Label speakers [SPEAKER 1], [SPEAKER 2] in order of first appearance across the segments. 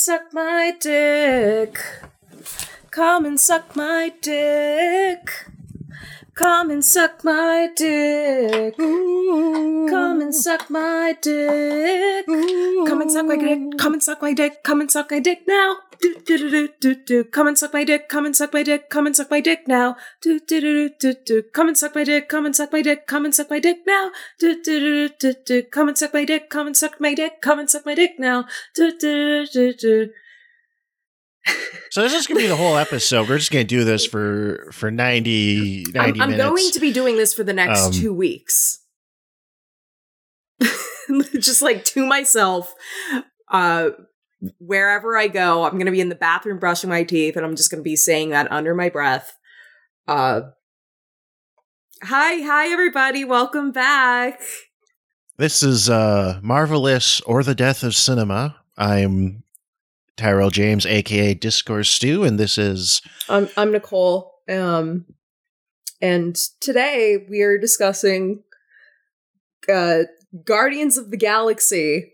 [SPEAKER 1] Suck my dick. Come and suck my dick. Come and suck my dick. Come and suck my dick. Come and suck my dick. Come and suck my dick. Come and suck my dick now. Do do do do do do. Come and suck my dick. Come and suck my dick. Come and suck my dick now. Do do do do do do. Come and suck my dick. Come and suck my dick. Come and suck my dick now. Do do do do do. Come and suck my dick. Come and suck my dick. Come and suck my dick now. Do do do do.
[SPEAKER 2] So this is gonna be the whole episode. We're just gonna do this for for 90, 90
[SPEAKER 1] I'm, I'm
[SPEAKER 2] minutes.
[SPEAKER 1] going to be doing this for the next
[SPEAKER 2] Um,
[SPEAKER 1] two weeks. Just like to myself, uh, wherever I go, I'm going to be in the bathroom brushing my teeth, and I'm just going to be saying that under my breath. Uh, hi, hi, everybody, welcome back.
[SPEAKER 2] This is uh Marvelous or the Death of Cinema. I'm Tyrell James, aka Discourse Stu, and this is
[SPEAKER 1] I'm I'm Nicole, um, and today we are discussing uh, Guardians of the Galaxy,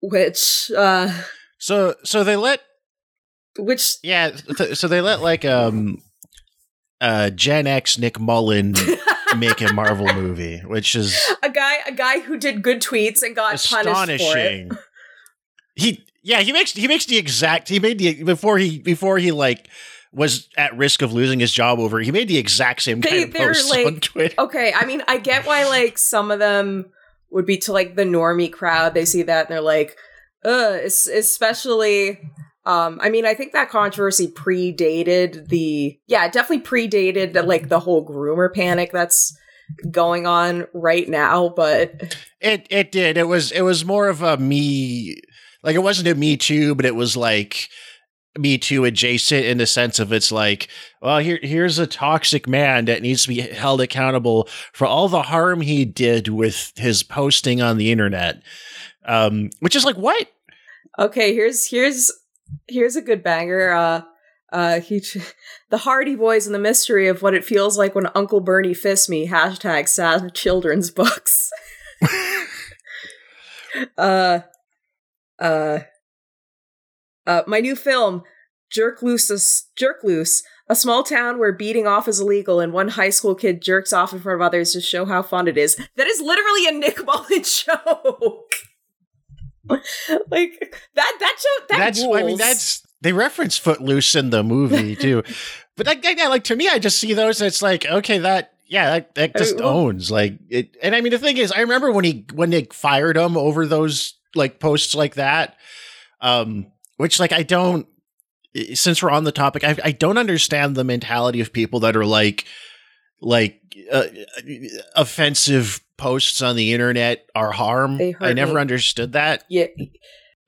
[SPEAKER 1] which uh,
[SPEAKER 2] so so they let
[SPEAKER 1] which
[SPEAKER 2] yeah th- so they let like um uh Gen X Nick Mullen make a Marvel movie, which is
[SPEAKER 1] a guy a guy who did good tweets and got punished for it.
[SPEAKER 2] astonishing. He yeah he makes he makes the exact he made the before he before he like was at risk of losing his job over he made the exact same
[SPEAKER 1] They-
[SPEAKER 2] kind of posts
[SPEAKER 1] like-
[SPEAKER 2] on Twitter.
[SPEAKER 1] Okay, I mean, I get why like some of them would be to like the normie crowd. They see that and they're like, es- especially. Um, I mean, I think that controversy predated the yeah, it definitely predated the, like the whole groomer panic that's going on right now. But
[SPEAKER 2] It it did. It was it was more of a me like it wasn't a me too, but it was like me too adjacent in the sense of it's like, well, here here's a toxic man that needs to be held accountable for all the harm he did with his posting on the internet. Um, which is like what?
[SPEAKER 1] okay, here's here's here's a good banger. Uh, uh, he, the Hardy Boys and the mystery of what it feels like when Uncle Bernie fists me. Hashtag sad children's books. uh, uh, uh, my new film, Jerk Loose, is- Jerk Loose, a small town where beating off is illegal and one high school kid jerks off in front of others to show how fun it is. That is literally a Nick Mullen joke. like that that show that
[SPEAKER 2] that's I mean that's they reference Footloose in the movie too. but like, yeah, like to me, I just see those. It's like okay, that yeah, that, that
[SPEAKER 1] I
[SPEAKER 2] just
[SPEAKER 1] mean, well-
[SPEAKER 2] owns like it. And I mean, the thing is, I remember when he when they fired him over those like posts like that. Um, which like I don't. Since we're on the topic, I, I don't understand the mentality of people that are like, like uh, offensive posts on the internet are harm. I never
[SPEAKER 1] me.
[SPEAKER 2] understood that.
[SPEAKER 1] yeah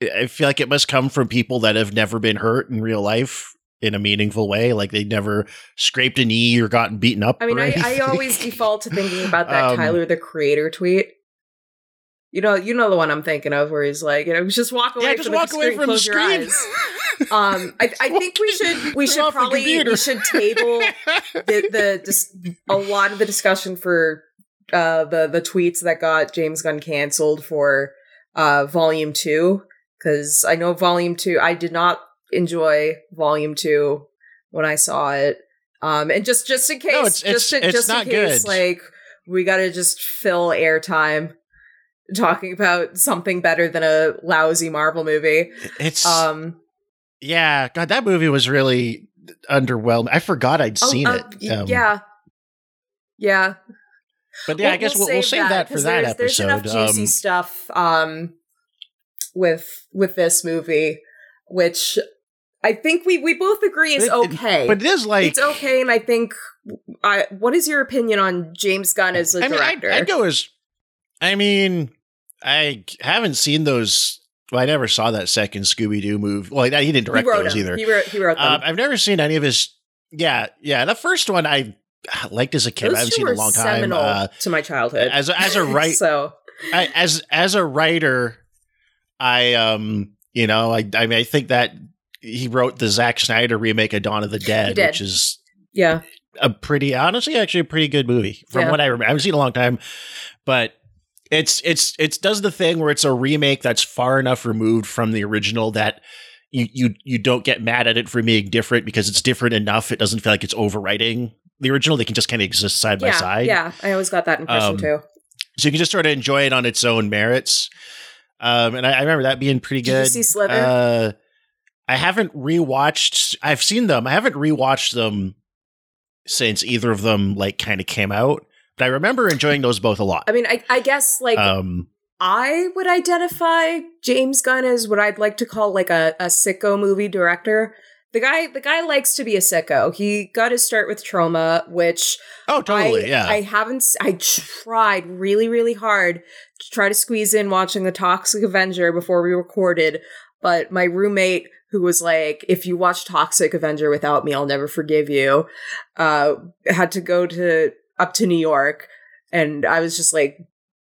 [SPEAKER 2] I feel like it must come from people that have never been hurt in real life in a meaningful way. Like they never scraped a knee or gotten beaten up.
[SPEAKER 1] I mean, I, I always default to thinking about that
[SPEAKER 2] Um,
[SPEAKER 1] Tyler the Creator tweet. You know, you know the one I'm thinking of, where he's like, you know, just walk away
[SPEAKER 2] yeah,
[SPEAKER 1] from
[SPEAKER 2] just
[SPEAKER 1] the
[SPEAKER 2] walk away
[SPEAKER 1] screen,
[SPEAKER 2] from the
[SPEAKER 1] close your eyes. Um, I, I think we should we should probably we should table the the dis- a lot of the discussion for uh the the tweets that got James Gunn canceled for uh volume two. Because I know volume two I did not enjoy volume two when I saw it. Um and just just in case
[SPEAKER 2] No, it's-
[SPEAKER 1] just
[SPEAKER 2] it's-
[SPEAKER 1] in,
[SPEAKER 2] it's
[SPEAKER 1] just in case
[SPEAKER 2] good.
[SPEAKER 1] like we got to just fill airtime talking about something better than a lousy Marvel movie
[SPEAKER 2] it's
[SPEAKER 1] um
[SPEAKER 2] yeah. God, that movie was really underwhelming. I forgot I'd
[SPEAKER 1] Oh,
[SPEAKER 2] seen
[SPEAKER 1] uh,
[SPEAKER 2] it. Um,
[SPEAKER 1] yeah. Yeah.
[SPEAKER 2] but yeah, I guess we'll, we'll save that, for
[SPEAKER 1] 'cause
[SPEAKER 2] that
[SPEAKER 1] there's,
[SPEAKER 2] episode.
[SPEAKER 1] There's enough juicy
[SPEAKER 2] Um,
[SPEAKER 1] stuff um with with this movie, which I think we we both agree is
[SPEAKER 2] It- it-
[SPEAKER 1] okay.
[SPEAKER 2] but it is like
[SPEAKER 1] it's okay, and I think I. What is your opinion on James Gunn as a
[SPEAKER 2] I mean, I'd,
[SPEAKER 1] director?
[SPEAKER 2] I'd go as. I mean, I haven't seen those. Well, I never saw that second Scooby Doo movie. Well, he didn't direct
[SPEAKER 1] he
[SPEAKER 2] those
[SPEAKER 1] them.
[SPEAKER 2] either.
[SPEAKER 1] He wrote. He wrote them.
[SPEAKER 2] Um, I've never seen any of his. Yeah, yeah. The first one I liked as a kid.
[SPEAKER 1] Those
[SPEAKER 2] I haven't seen in a long time.
[SPEAKER 1] seminal
[SPEAKER 2] Uh,
[SPEAKER 1] to my childhood.
[SPEAKER 2] as a, as a right
[SPEAKER 1] so
[SPEAKER 2] I, as as a writer, I um you know I I mean I think that he wrote the Zack Snyder remake of Dawn of the Dead, which is
[SPEAKER 1] yeah,
[SPEAKER 2] a pretty honestly actually a pretty good movie from
[SPEAKER 1] Yeah.
[SPEAKER 2] what I remember. I haven't seen a long time, but it's it's it's does the thing where it's a remake that's far enough removed from the original that you you you don't get mad at it for being different because it's different enough. It doesn't feel like it's overwriting the original. They can just kind of exist side
[SPEAKER 1] yeah,
[SPEAKER 2] by side.
[SPEAKER 1] Yeah, I always got that impression
[SPEAKER 2] Um,
[SPEAKER 1] too.
[SPEAKER 2] So you can just sort of enjoy it on its own merits. Um, and I, I remember that being pretty
[SPEAKER 1] Did you
[SPEAKER 2] good.
[SPEAKER 1] see Slither?
[SPEAKER 2] Uh, I haven't rewatched. I've seen them. I haven't rewatched them since either of them like kind of came out. But I remember enjoying those both a lot.
[SPEAKER 1] I mean, I, I guess like
[SPEAKER 2] um,
[SPEAKER 1] I would identify James Gunn as what I'd like to call like a, a sicko movie director. The guy, the guy likes to be a sicko. He got his start with Troma, which
[SPEAKER 2] oh, totally,
[SPEAKER 1] I,
[SPEAKER 2] yeah.
[SPEAKER 1] I haven't. I tried really, really hard to try to squeeze in watching the Toxic Avenger before we recorded, but my roommate, who was like, "If you watch Toxic Avenger without me, I'll never forgive you," uh, had to go to up to New York, and I was just like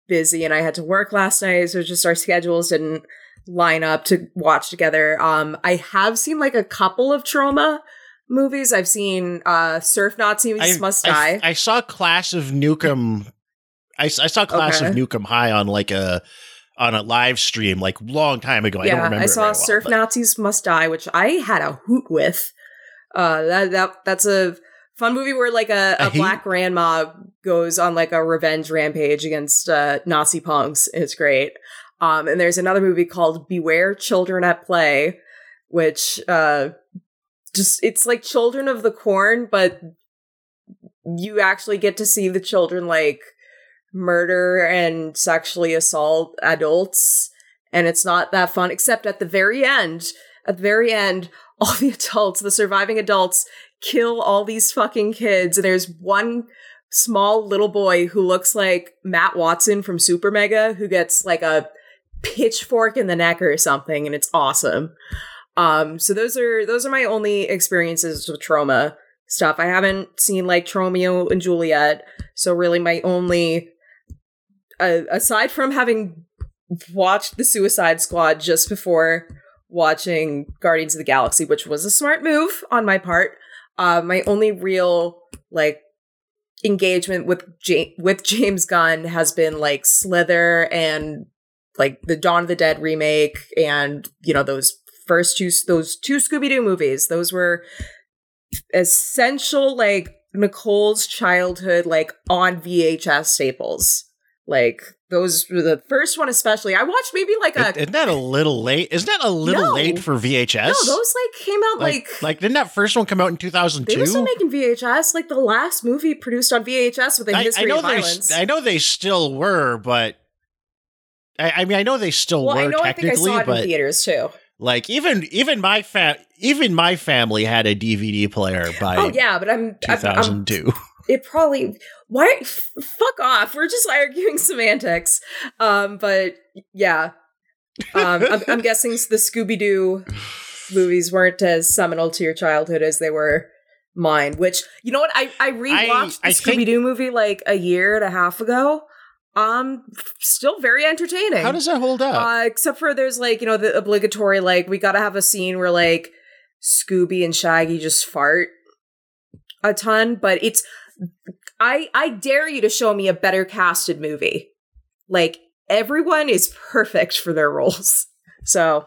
[SPEAKER 1] busy, and I had to work last night, so just our schedules didn't line up to watch together. Um, I have seen like a couple of Troma movies. I've seen uh Surf Nazis
[SPEAKER 2] I,
[SPEAKER 1] Must
[SPEAKER 2] I-
[SPEAKER 1] Die.
[SPEAKER 2] I, saw Clash of Nukem. I saw Class of
[SPEAKER 1] Okay.
[SPEAKER 2] Nukem High on like a on a live stream like long time ago. I don't
[SPEAKER 1] yeah,
[SPEAKER 2] remember.
[SPEAKER 1] I
[SPEAKER 2] it
[SPEAKER 1] saw
[SPEAKER 2] well,
[SPEAKER 1] Surf
[SPEAKER 2] but-
[SPEAKER 1] Nazis Must Die, which I had a hoot with. Uh, that that that's a fun movie where like a
[SPEAKER 2] hate-
[SPEAKER 1] black grandma goes on like a revenge rampage against uh, Nazi punks. It's great. Um, and there's another movie called Beware Children at Play, which uh, just it's like Children of the Corn, but you actually get to see the children like murder and sexually assault adults and it's not that fun except at the very end at the very end all the adults the surviving adults kill all these fucking kids. And there's one small little boy who looks like Matt Watson from Super Mega who gets like a pitchfork in the neck or something and it's awesome. Um so those are those are my only experiences with Troma stuff. I haven't seen like Tromeo and Juliet so really my only uh, aside from having watched the Suicide Squad just before watching Guardians of the Galaxy, which was a smart move on my part, uh, my only real like engagement with ja- with James Gunn has been like Slither and like the Dawn of the Dead remake, and you know those first two those two Scooby Doo movies. Those were essential like Nicole's childhood like on VHS staples. Like those were the first one especially. I watched maybe like a
[SPEAKER 2] Isn't that a little late? Isn't that a little
[SPEAKER 1] No.
[SPEAKER 2] late for VHS?
[SPEAKER 1] no, those like came out
[SPEAKER 2] like,
[SPEAKER 1] like,
[SPEAKER 2] like didn't that first one come out in two thousand
[SPEAKER 1] they were still making VHS. Like the last movie produced on VHS with a
[SPEAKER 2] I, I
[SPEAKER 1] history
[SPEAKER 2] know
[SPEAKER 1] of
[SPEAKER 2] they.
[SPEAKER 1] violence.
[SPEAKER 2] I know they still were, but I, I mean, I know they still were.
[SPEAKER 1] well,
[SPEAKER 2] were
[SPEAKER 1] I know. I think I saw it in theaters too.
[SPEAKER 2] like even even my fa- even my family had a DVD player oh, by
[SPEAKER 1] Oh yeah, but I'm,
[SPEAKER 2] 2002.
[SPEAKER 1] I'm, I'm it probably why f- fuck off. We're just arguing semantics. Um but yeah. Um I'm, I'm guessing the scooby-doo movies weren't as seminal to your childhood as they were mine which you know what? I i rewatched
[SPEAKER 2] I
[SPEAKER 1] the
[SPEAKER 2] think-
[SPEAKER 1] scooby-doo movie like a year and a half ago. Um still very entertaining.
[SPEAKER 2] How does that hold up?
[SPEAKER 1] uh, except for there's like you know the obligatory like we gotta have a scene where like Scooby and Shaggy just fart a ton, but it's I I dare you to show me a better casted movie. Like everyone is perfect for their roles. So,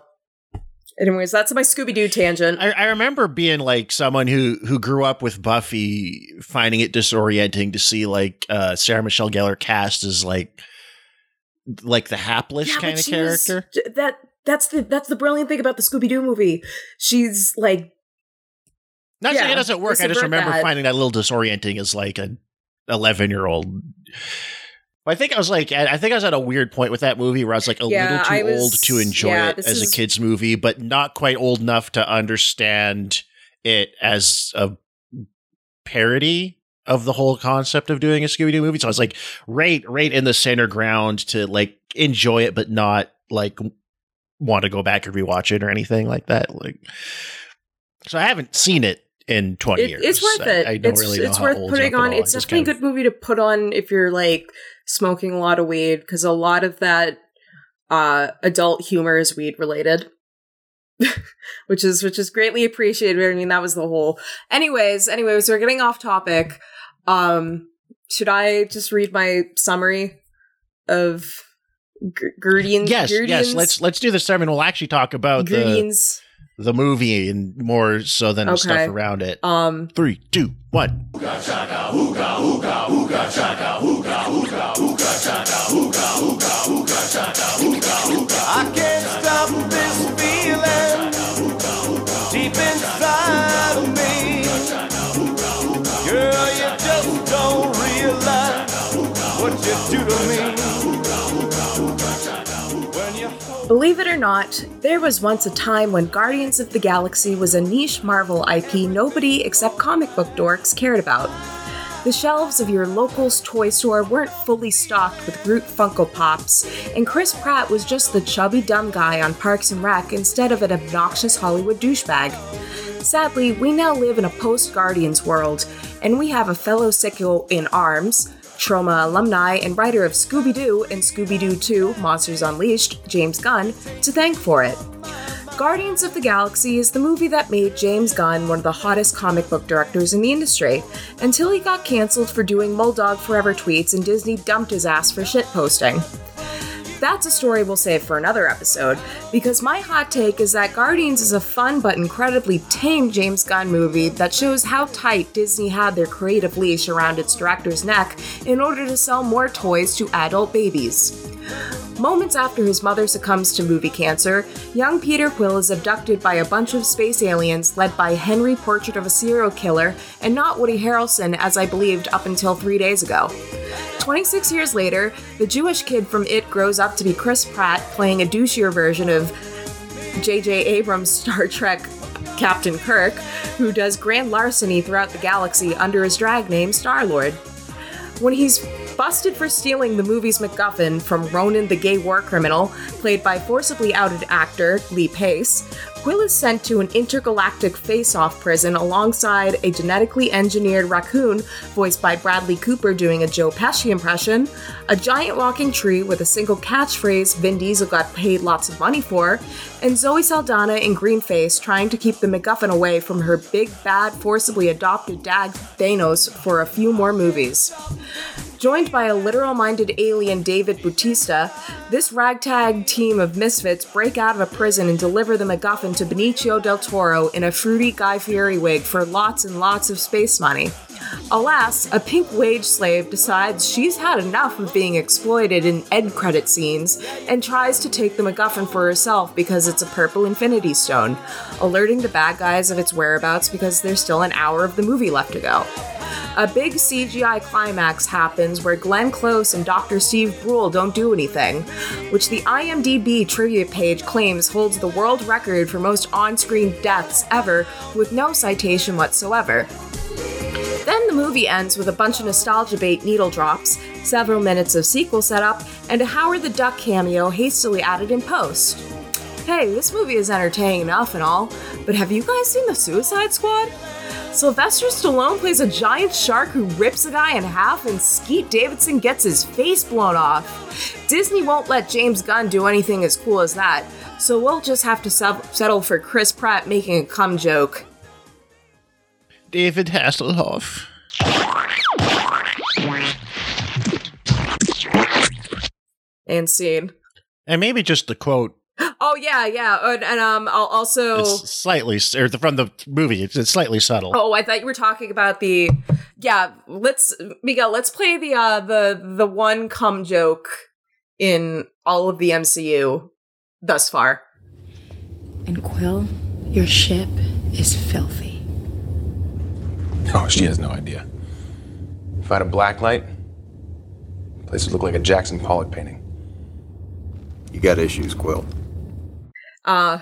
[SPEAKER 1] anyways, that's my Scooby Doo tangent.
[SPEAKER 2] I, I remember being like someone who who grew up with Buffy, finding it disorienting to see like uh, Sarah Michelle Gellar cast as like like the hapless
[SPEAKER 1] Yeah,
[SPEAKER 2] kind of
[SPEAKER 1] she was-
[SPEAKER 2] character.
[SPEAKER 1] that that's the that's the brilliant thing about the Scooby Doo movie. She's like
[SPEAKER 2] Not saying
[SPEAKER 1] yeah,
[SPEAKER 2] it doesn't work. I just remember
[SPEAKER 1] that.
[SPEAKER 2] finding that a little disorienting as like an eleven year old. I think I was like, I think I was at a weird point with that movie where I was like a
[SPEAKER 1] Yeah,
[SPEAKER 2] little too
[SPEAKER 1] was-
[SPEAKER 2] old to enjoy
[SPEAKER 1] yeah,
[SPEAKER 2] it as
[SPEAKER 1] is-
[SPEAKER 2] a kids movie, but not quite old enough to understand it as a parody of the whole concept of doing a Scooby Doo movie. So I was like, right, right in the center ground to like enjoy it, but not like want to go back and rewatch it or anything like that. Like, so I haven't seen it in twenty
[SPEAKER 1] it,
[SPEAKER 2] years.
[SPEAKER 1] it's worth it.
[SPEAKER 2] I, don't
[SPEAKER 1] it's
[SPEAKER 2] really know
[SPEAKER 1] it's worth putting on. It's
[SPEAKER 2] just
[SPEAKER 1] definitely a
[SPEAKER 2] of-
[SPEAKER 1] good movie to put on if you're like smoking a lot of weed because a lot of that uh adult humor is weed related. which is which is greatly appreciated. I mean, that was the whole. Anyways, anyways, we're getting off topic. Um, should I just read my summary of G- Guardians.
[SPEAKER 2] Yes, yes. Let's let's do the and we'll actually talk about the
[SPEAKER 1] Guardians.
[SPEAKER 2] The movie and more so than the
[SPEAKER 1] Okay.
[SPEAKER 2] stuff around it.
[SPEAKER 1] Um,
[SPEAKER 2] Three, two, one.
[SPEAKER 1] Believe it or not, there was once a time when Guardians of the Galaxy was a niche Marvel IP nobody except comic book dorks cared about. The shelves of your local's toy store weren't fully stocked with Groot Funko Pops, and Chris Pratt was just the chubby dumb guy on Parks and Rec instead of an obnoxious Hollywood douchebag. Sadly, we now live in a post Guardians world, and we have a fellow sicko in arms, Troma alumni and writer of Scooby Doo and Scooby Doo 2 Monsters Unleashed, James Gunn, to thank for it. Guardians of the Galaxy is the movie that made James Gunn one of the hottest comic book directors in the industry, until he got cancelled for doing Mulldog Forever tweets and Disney dumped his ass for shitposting. That's a story we'll save for another episode, because my hot take is that Guardians is a fun but incredibly tame James Gunn movie that shows how tight Disney had their creative leash around its director's neck in order to sell more toys to adult babies. Moments after his mother succumbs to movie cancer, young Peter Quill is abducted by a bunch of space aliens led by Henry Portrait of a Serial Killer and not Woody Harrelson as I believed up until three days ago. 26 years later, the Jewish kid from It grows up to be Chris Pratt playing a douchier version of J.J. Abrams' Star Trek Captain Kirk, who does grand larceny throughout the galaxy under his drag name Star Lord. When he's busted for stealing the movie's MacGuffin from Ronan the gay war criminal, played by forcibly outed actor Lee Pace, Quill is sent to an intergalactic face off prison alongside a genetically engineered raccoon, voiced by Bradley Cooper doing a Joe Pesci impression, a giant walking tree with a single catchphrase Vin Diesel got paid lots of money for, and Zoe Saldana in green face trying to keep the MacGuffin away from her big bad forcibly adopted dad Thanos for a few more movies. Joined by a literal minded alien David Bautista, this ragtag team of misfits break out of a prison and deliver the MacGuffin to Benicio del Toro in a fruity Guy Fieri wig for lots and lots of space money. Alas, a pink wage slave decides she's had enough of being exploited in end credit scenes and tries to take the MacGuffin for herself because it's a purple infinity stone, alerting the bad guys of its whereabouts because there's still an hour of the movie left to go. A big CGI climax happens where Glenn Close and Dr. Steve Brule don't do anything, which the IMDb trivia page claims holds the world record for most on screen deaths ever with no citation whatsoever. Then the movie ends with a bunch of nostalgia bait needle drops, several minutes of sequel setup, and a Howard the Duck cameo hastily added in post. Hey, this movie is entertaining enough and all, but have you guys seen the Suicide Squad? Sylvester Stallone plays a giant shark who rips a guy in half, and Skeet Davidson gets his face blown off. Disney won't let James Gunn do anything as cool as that, so we'll just have to sub- settle for Chris Pratt making a cum joke.
[SPEAKER 2] David Hasselhoff.
[SPEAKER 1] And scene.
[SPEAKER 2] And maybe just the quote
[SPEAKER 1] Oh yeah, yeah, and, and um, I'll also.
[SPEAKER 2] It's slightly, or the, from the movie, it's, it's slightly subtle.
[SPEAKER 1] Oh, I thought you were talking about the. Yeah, let's Miguel. Let's play the uh the the one cum joke in all of the MCU thus far.
[SPEAKER 3] And Quill, your ship is filthy.
[SPEAKER 4] Oh, she has no idea. If I had a black light, the place would look like a Jackson Pollock painting.
[SPEAKER 5] You got issues, Quill.
[SPEAKER 1] Uh,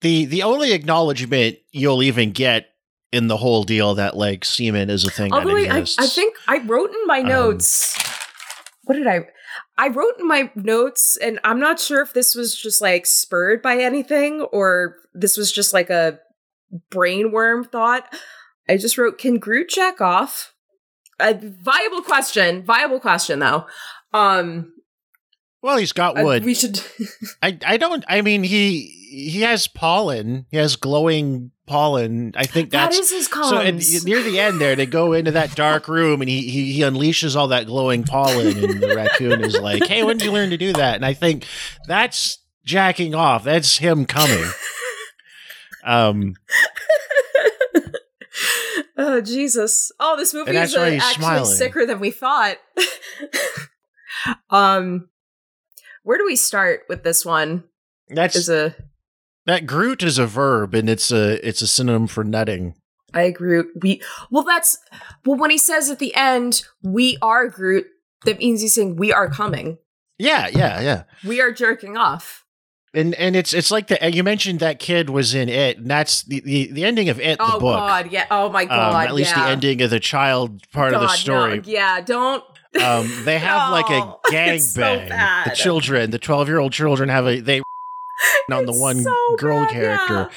[SPEAKER 2] the the only acknowledgement you'll even get in the whole deal that like semen is a thing
[SPEAKER 1] although
[SPEAKER 2] that
[SPEAKER 1] I, I,
[SPEAKER 2] exists.
[SPEAKER 1] I think I wrote in my notes. what did I? I wrote in my notes, and I'm not sure if this was just like spurred by anything or this was just like a brainworm thought. I just wrote, "Can Groot jack off?" A viable question. Viable question, though. Um,
[SPEAKER 2] Well, he's got wood.
[SPEAKER 1] we should.
[SPEAKER 2] I I don't. I mean, he he has pollen. He has glowing pollen. I think
[SPEAKER 1] that
[SPEAKER 2] that's
[SPEAKER 1] his comms.
[SPEAKER 2] so. And near the end, there they go into that dark room, and he, he he unleashes all that glowing pollen, and the raccoon is like, "Hey, when did you learn to do that?" And I think that's jacking off. That's him coming. Um,
[SPEAKER 1] oh Jesus! Oh, this movie is uh, actually
[SPEAKER 2] smiling.
[SPEAKER 1] sicker than we thought. um, where do we start with this one?
[SPEAKER 2] that's
[SPEAKER 1] Is a
[SPEAKER 2] that Groot is a verb, and it's a it's a synonym for netting.
[SPEAKER 1] I Groot. We well, that's well when he says at the end, "We are Groot." That means he's saying, "We are coming.
[SPEAKER 2] Yeah, yeah, yeah.
[SPEAKER 1] We are jerking off."
[SPEAKER 2] And and it's it's like the you mentioned that kid was in it, and that's the the, the ending of it, the
[SPEAKER 1] oh
[SPEAKER 2] book.
[SPEAKER 1] God, yeah. Oh my
[SPEAKER 2] Um,
[SPEAKER 1] God,
[SPEAKER 2] at least
[SPEAKER 1] yeah.
[SPEAKER 2] the ending of the child part of the
[SPEAKER 1] God, no.
[SPEAKER 2] story.
[SPEAKER 1] Yeah, don't.
[SPEAKER 2] Um, they have like a gang
[SPEAKER 1] it's so
[SPEAKER 2] bang. the children, the twelve year old children, have a they on the one
[SPEAKER 1] so
[SPEAKER 2] girl
[SPEAKER 1] bad,
[SPEAKER 2] character,
[SPEAKER 1] yeah.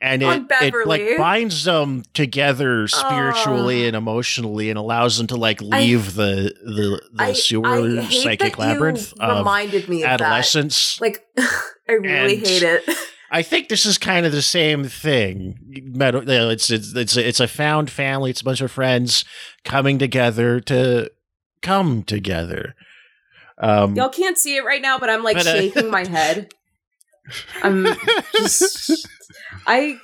[SPEAKER 2] and it it like binds them together spiritually
[SPEAKER 1] Oh.
[SPEAKER 2] and emotionally, and allows them to like leave the the the
[SPEAKER 1] I,
[SPEAKER 2] sewer
[SPEAKER 1] I
[SPEAKER 2] psychic labyrinth
[SPEAKER 1] reminded me of
[SPEAKER 2] adolescence.
[SPEAKER 1] that. Like, I really
[SPEAKER 2] And-
[SPEAKER 1] hate it.
[SPEAKER 2] I think this is kind of the same thing. It's it's it's it's a found family. It's a bunch of friends coming together to come together. Um,
[SPEAKER 1] Y'all can't see it right now, but I'm like
[SPEAKER 2] But, uh,
[SPEAKER 1] shaking my head. I'm just. I.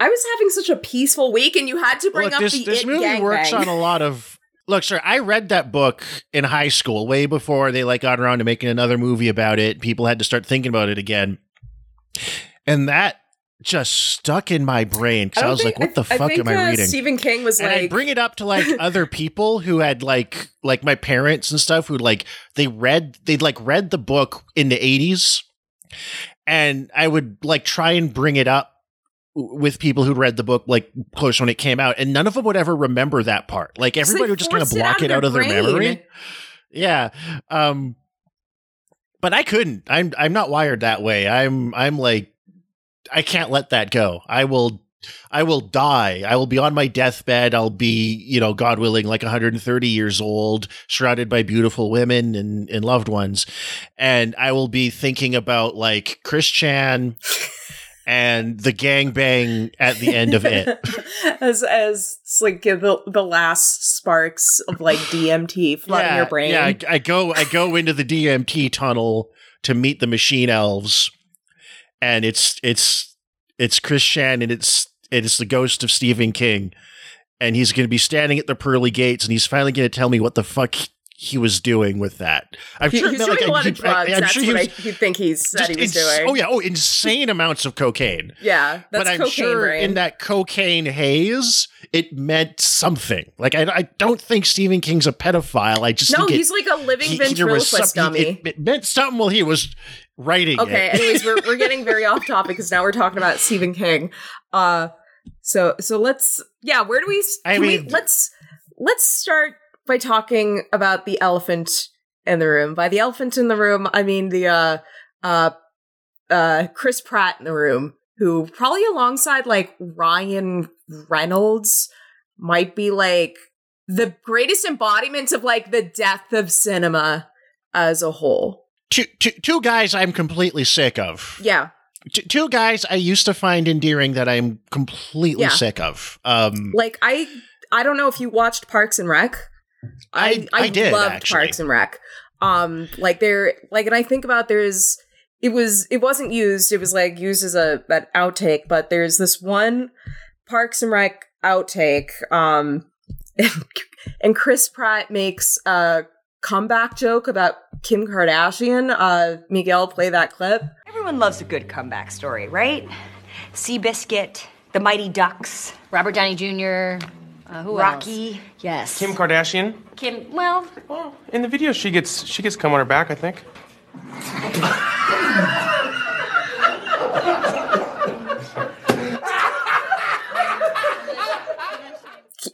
[SPEAKER 1] I was having such a peaceful week, and you had to bring
[SPEAKER 2] look,
[SPEAKER 1] up
[SPEAKER 2] this
[SPEAKER 1] the
[SPEAKER 2] this
[SPEAKER 1] it
[SPEAKER 2] movie works on a lot of. Look, sir, I read that book in high school, way before they like got around to making another movie about it. People had to start thinking about it again, and that just stuck in my brain because I,
[SPEAKER 1] don't
[SPEAKER 2] was
[SPEAKER 1] think-
[SPEAKER 2] like, "What the fuck
[SPEAKER 1] think,
[SPEAKER 2] am I
[SPEAKER 1] uh,
[SPEAKER 2] reading?"
[SPEAKER 1] Stephen King was
[SPEAKER 2] and I
[SPEAKER 1] like,
[SPEAKER 2] bring it up to like other people who had like like my parents and stuff who like they read they'd like read the book in the 80s and I would like try and bring it up with people who'd read the book like close when it came out and none of them would ever remember that part like everybody
[SPEAKER 1] like
[SPEAKER 2] would just kind of block it out of their
[SPEAKER 1] brain.
[SPEAKER 2] memory yeah um but I couldn't I'm I'm not wired that way I'm I'm like I can't let that go I will I will die. I will be on my deathbed. I'll be, you know, God willing, like 130 years old, surrounded by beautiful women and, and loved ones. And I will be thinking about like Chris Chan and the gangbang at the end of it.
[SPEAKER 1] as as it's like the the last sparks of like DMT flooding your brain.
[SPEAKER 2] Yeah, I, I go I go into the DMT tunnel to meet the machine elves, and it's it's it's Chris Chan and it's it's the ghost of Stephen King, and he's going to be standing at the pearly gates, and he's finally going to tell me what the fuck he was doing with that. I'm
[SPEAKER 1] He-
[SPEAKER 2] sure
[SPEAKER 1] he's
[SPEAKER 2] that,
[SPEAKER 1] doing
[SPEAKER 2] like,
[SPEAKER 1] a lot of drugs.
[SPEAKER 2] I, am
[SPEAKER 1] That's
[SPEAKER 2] sure he
[SPEAKER 1] what
[SPEAKER 2] was
[SPEAKER 1] I, you think he said he was
[SPEAKER 2] ins-
[SPEAKER 1] doing.
[SPEAKER 2] Oh yeah, oh insane amounts of cocaine.
[SPEAKER 1] yeah. That's
[SPEAKER 2] but I'm sure
[SPEAKER 1] brain.
[SPEAKER 2] in that cocaine haze, it meant something. Like I, I don't think Stephen King's a pedophile. I just
[SPEAKER 1] no,
[SPEAKER 2] think it,
[SPEAKER 1] he's like a living
[SPEAKER 2] he-
[SPEAKER 1] ventriloquist dummy.
[SPEAKER 2] It, it meant something while he was writing
[SPEAKER 1] okay, anyways, we're we're getting very off topic because now we're talking about Stephen King. Uh so so let's yeah, where do we
[SPEAKER 2] I
[SPEAKER 1] can we-
[SPEAKER 2] mean-
[SPEAKER 1] let's let's start by talking about the elephant in the room. By the elephant in the room, I mean the uh uh uh Chris Pratt in the room, who probably alongside like Ryan Reynolds might be like the greatest embodiment of like the death of cinema as a whole.
[SPEAKER 2] Two, two, two guys I'm completely sick of.
[SPEAKER 1] Yeah.
[SPEAKER 2] Two, two guys I used to find endearing that I'm completely
[SPEAKER 1] Yeah.
[SPEAKER 2] sick of. Um,
[SPEAKER 1] Like I I don't know if you watched Parks and Rec.
[SPEAKER 2] I- I did,
[SPEAKER 1] loved
[SPEAKER 2] actually.
[SPEAKER 1] Parks and Rec. Um like there like and I think about there's it was it wasn't used, it was like used as a an outtake, but there's this one Parks and Rec outtake um and, and Chris Pratt makes a comeback joke about Kim Kardashian. Uh Miguel play that clip.
[SPEAKER 6] Everyone loves a good comeback story, right? Seabiscuit, the Mighty Ducks,
[SPEAKER 7] Robert Downey Jr. Uh, who
[SPEAKER 6] Rocky.
[SPEAKER 7] else? Yes.
[SPEAKER 4] Kim Kardashian.
[SPEAKER 7] Kim. Well,
[SPEAKER 4] Well, in the video, she gets she gets come on her back. I think.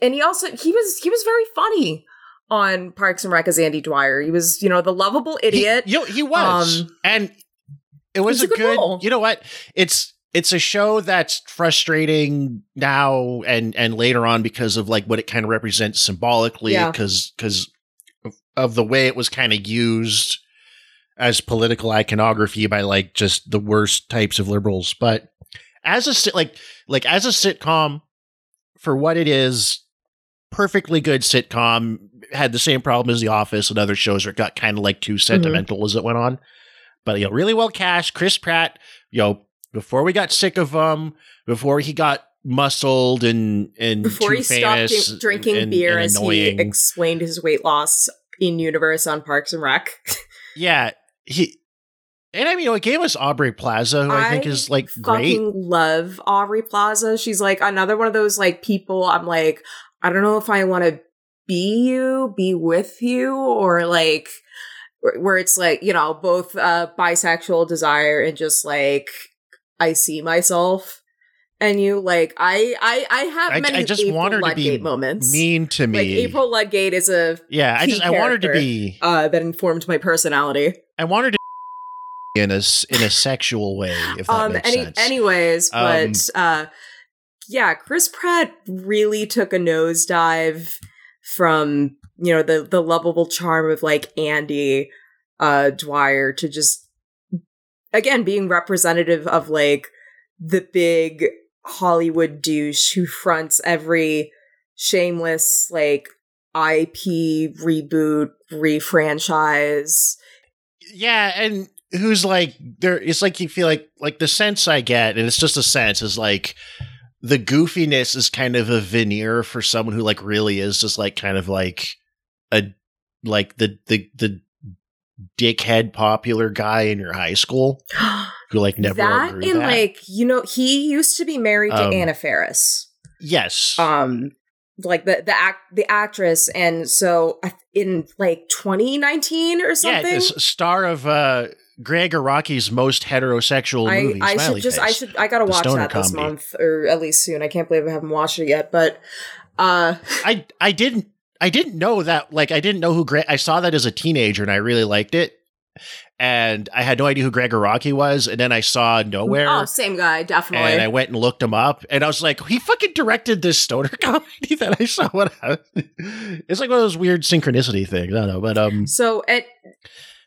[SPEAKER 1] and he also he was he was very funny on Parks and Rec as Andy Dwyer. He was, you know, the lovable
[SPEAKER 2] he,
[SPEAKER 1] idiot.
[SPEAKER 2] you know, he was,
[SPEAKER 1] Um,
[SPEAKER 2] and it was
[SPEAKER 1] it's
[SPEAKER 2] a
[SPEAKER 1] a good
[SPEAKER 2] good. You know what? It's it's a show that's frustrating now and and later on because of like what it kind of represents symbolically
[SPEAKER 1] Yeah.
[SPEAKER 2] because because of the way it was kind of used as political iconography by like just the worst types of liberals. But as a like like as a sitcom, for what it is, perfectly good sitcom. Had the same problem as The Office and other shows where it got kind of like too sentimental mm-hmm. as it went on. But you know, really well cast. Chris Pratt, you know, before we got sick of him, before he got muscled and and
[SPEAKER 1] Before he stopped drink- drinking
[SPEAKER 2] and-
[SPEAKER 1] beer
[SPEAKER 2] and
[SPEAKER 1] as he explained his weight loss in universe on Parks and Rec.
[SPEAKER 2] yeah, he. And I mean, it gave us Aubrey Plaza, who I, think is like great.
[SPEAKER 1] love Aubrey Plaza. She's like another one of those like people I'm like, I don't know if I want to be you, be with you, or like where it's like, you know, both uh bisexual desire and just like I see myself and you like I I I have
[SPEAKER 2] I,
[SPEAKER 1] many
[SPEAKER 2] I just
[SPEAKER 1] April
[SPEAKER 2] want her to
[SPEAKER 1] Ludgate
[SPEAKER 2] be
[SPEAKER 1] moments.
[SPEAKER 2] mean to me.
[SPEAKER 1] Like April Ludgate is a
[SPEAKER 2] yeah, I just I want her to be.
[SPEAKER 1] uh that informed my personality.
[SPEAKER 2] I want her to in a in a sexual way. If that
[SPEAKER 1] um
[SPEAKER 2] makes
[SPEAKER 1] any,
[SPEAKER 2] sense.
[SPEAKER 1] anyways
[SPEAKER 2] Um,
[SPEAKER 1] but uh yeah chris pratt really took a nosedive from you know the the lovable charm of like andy uh dwyer to just again being representative of like the big hollywood douche who fronts every shameless like ip reboot refranchise
[SPEAKER 2] yeah, and who's like there? It's like you feel like like the sense I get, and it's just a sense is like the goofiness is kind of a veneer for someone who like really is just like kind of like a like the the the dickhead popular guy in your high school who like never
[SPEAKER 1] that and
[SPEAKER 2] that.
[SPEAKER 1] like you know he used to be married to
[SPEAKER 2] Um,
[SPEAKER 1] Anna Faris,
[SPEAKER 2] yes,
[SPEAKER 1] um, like the the act the actress, and so in like 2019 or
[SPEAKER 2] yeah,
[SPEAKER 1] something.
[SPEAKER 2] this star of uh Gregg Araki's most heterosexual
[SPEAKER 1] I,
[SPEAKER 2] movie.
[SPEAKER 1] I should just I should I gotta
[SPEAKER 2] The
[SPEAKER 1] watch that this month or at least soon. I can't believe I haven't watched it yet, but uh
[SPEAKER 2] I I didn't I didn't know that like I didn't know who Gregg I saw that as a teenager and I really liked it. And I had no idea who Gregg Araki was, and then I saw Nowhere,
[SPEAKER 1] oh same guy definitely.
[SPEAKER 2] and I went and looked him up, and I was like, he fucking directed this stoner comedy that I saw. What it's like one of those weird synchronicity things. I don't know, but um,
[SPEAKER 1] so it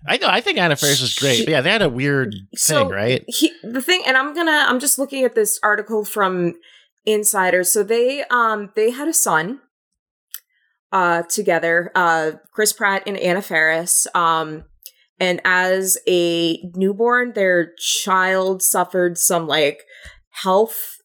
[SPEAKER 2] I know I think Anna Faris is great. But yeah, they had a weird
[SPEAKER 1] So,
[SPEAKER 2] thing, right?
[SPEAKER 1] he the thing and i'm gonna i'm just looking at this article from insider so they um they had a son uh together uh chris pratt and anna Faris. um and as a newborn their child suffered some like health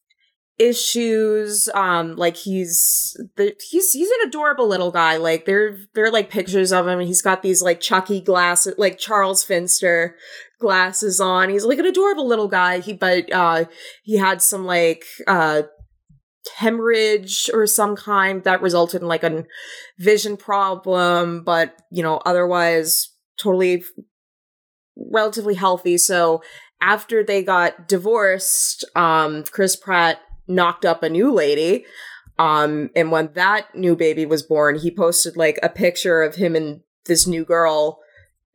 [SPEAKER 1] issues um like he's the, he's he's an adorable little guy. Like there there are like pictures of him. He's got these like chucky glasses like charles finster glasses on. He's like an adorable little guy. He but uh he had some like uh hemorrhage or some kind that resulted in like a vision problem but you know otherwise totally relatively healthy. So after they got divorced um chris pratt knocked up a new lady um and when that new baby was born he posted like a picture of him and this new girl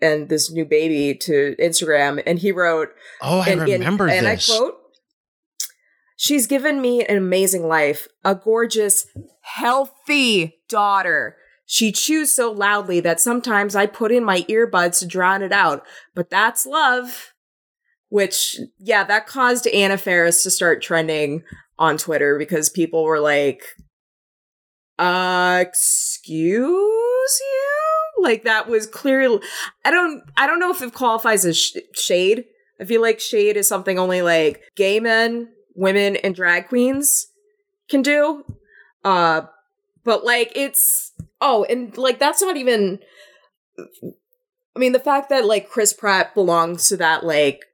[SPEAKER 1] and this new baby to instagram and he wrote
[SPEAKER 2] Oh, I
[SPEAKER 1] and, and-
[SPEAKER 2] remember
[SPEAKER 1] and I quote, She's given me an amazing life, a gorgeous, healthy daughter. She chews so loudly that sometimes I put in my earbuds to drown it out, but that's love. Which, yeah, that caused Anna Faris to start trending on Twitter because people were like, uh, excuse you? Like that was clearly, I don't, I don't know if it qualifies as sh- shade. I feel like shade is something only like gay men, women, and drag queens can do. Uh, but like it's oh, and like that's not even. I mean, the fact that like Chris Pratt belongs to that like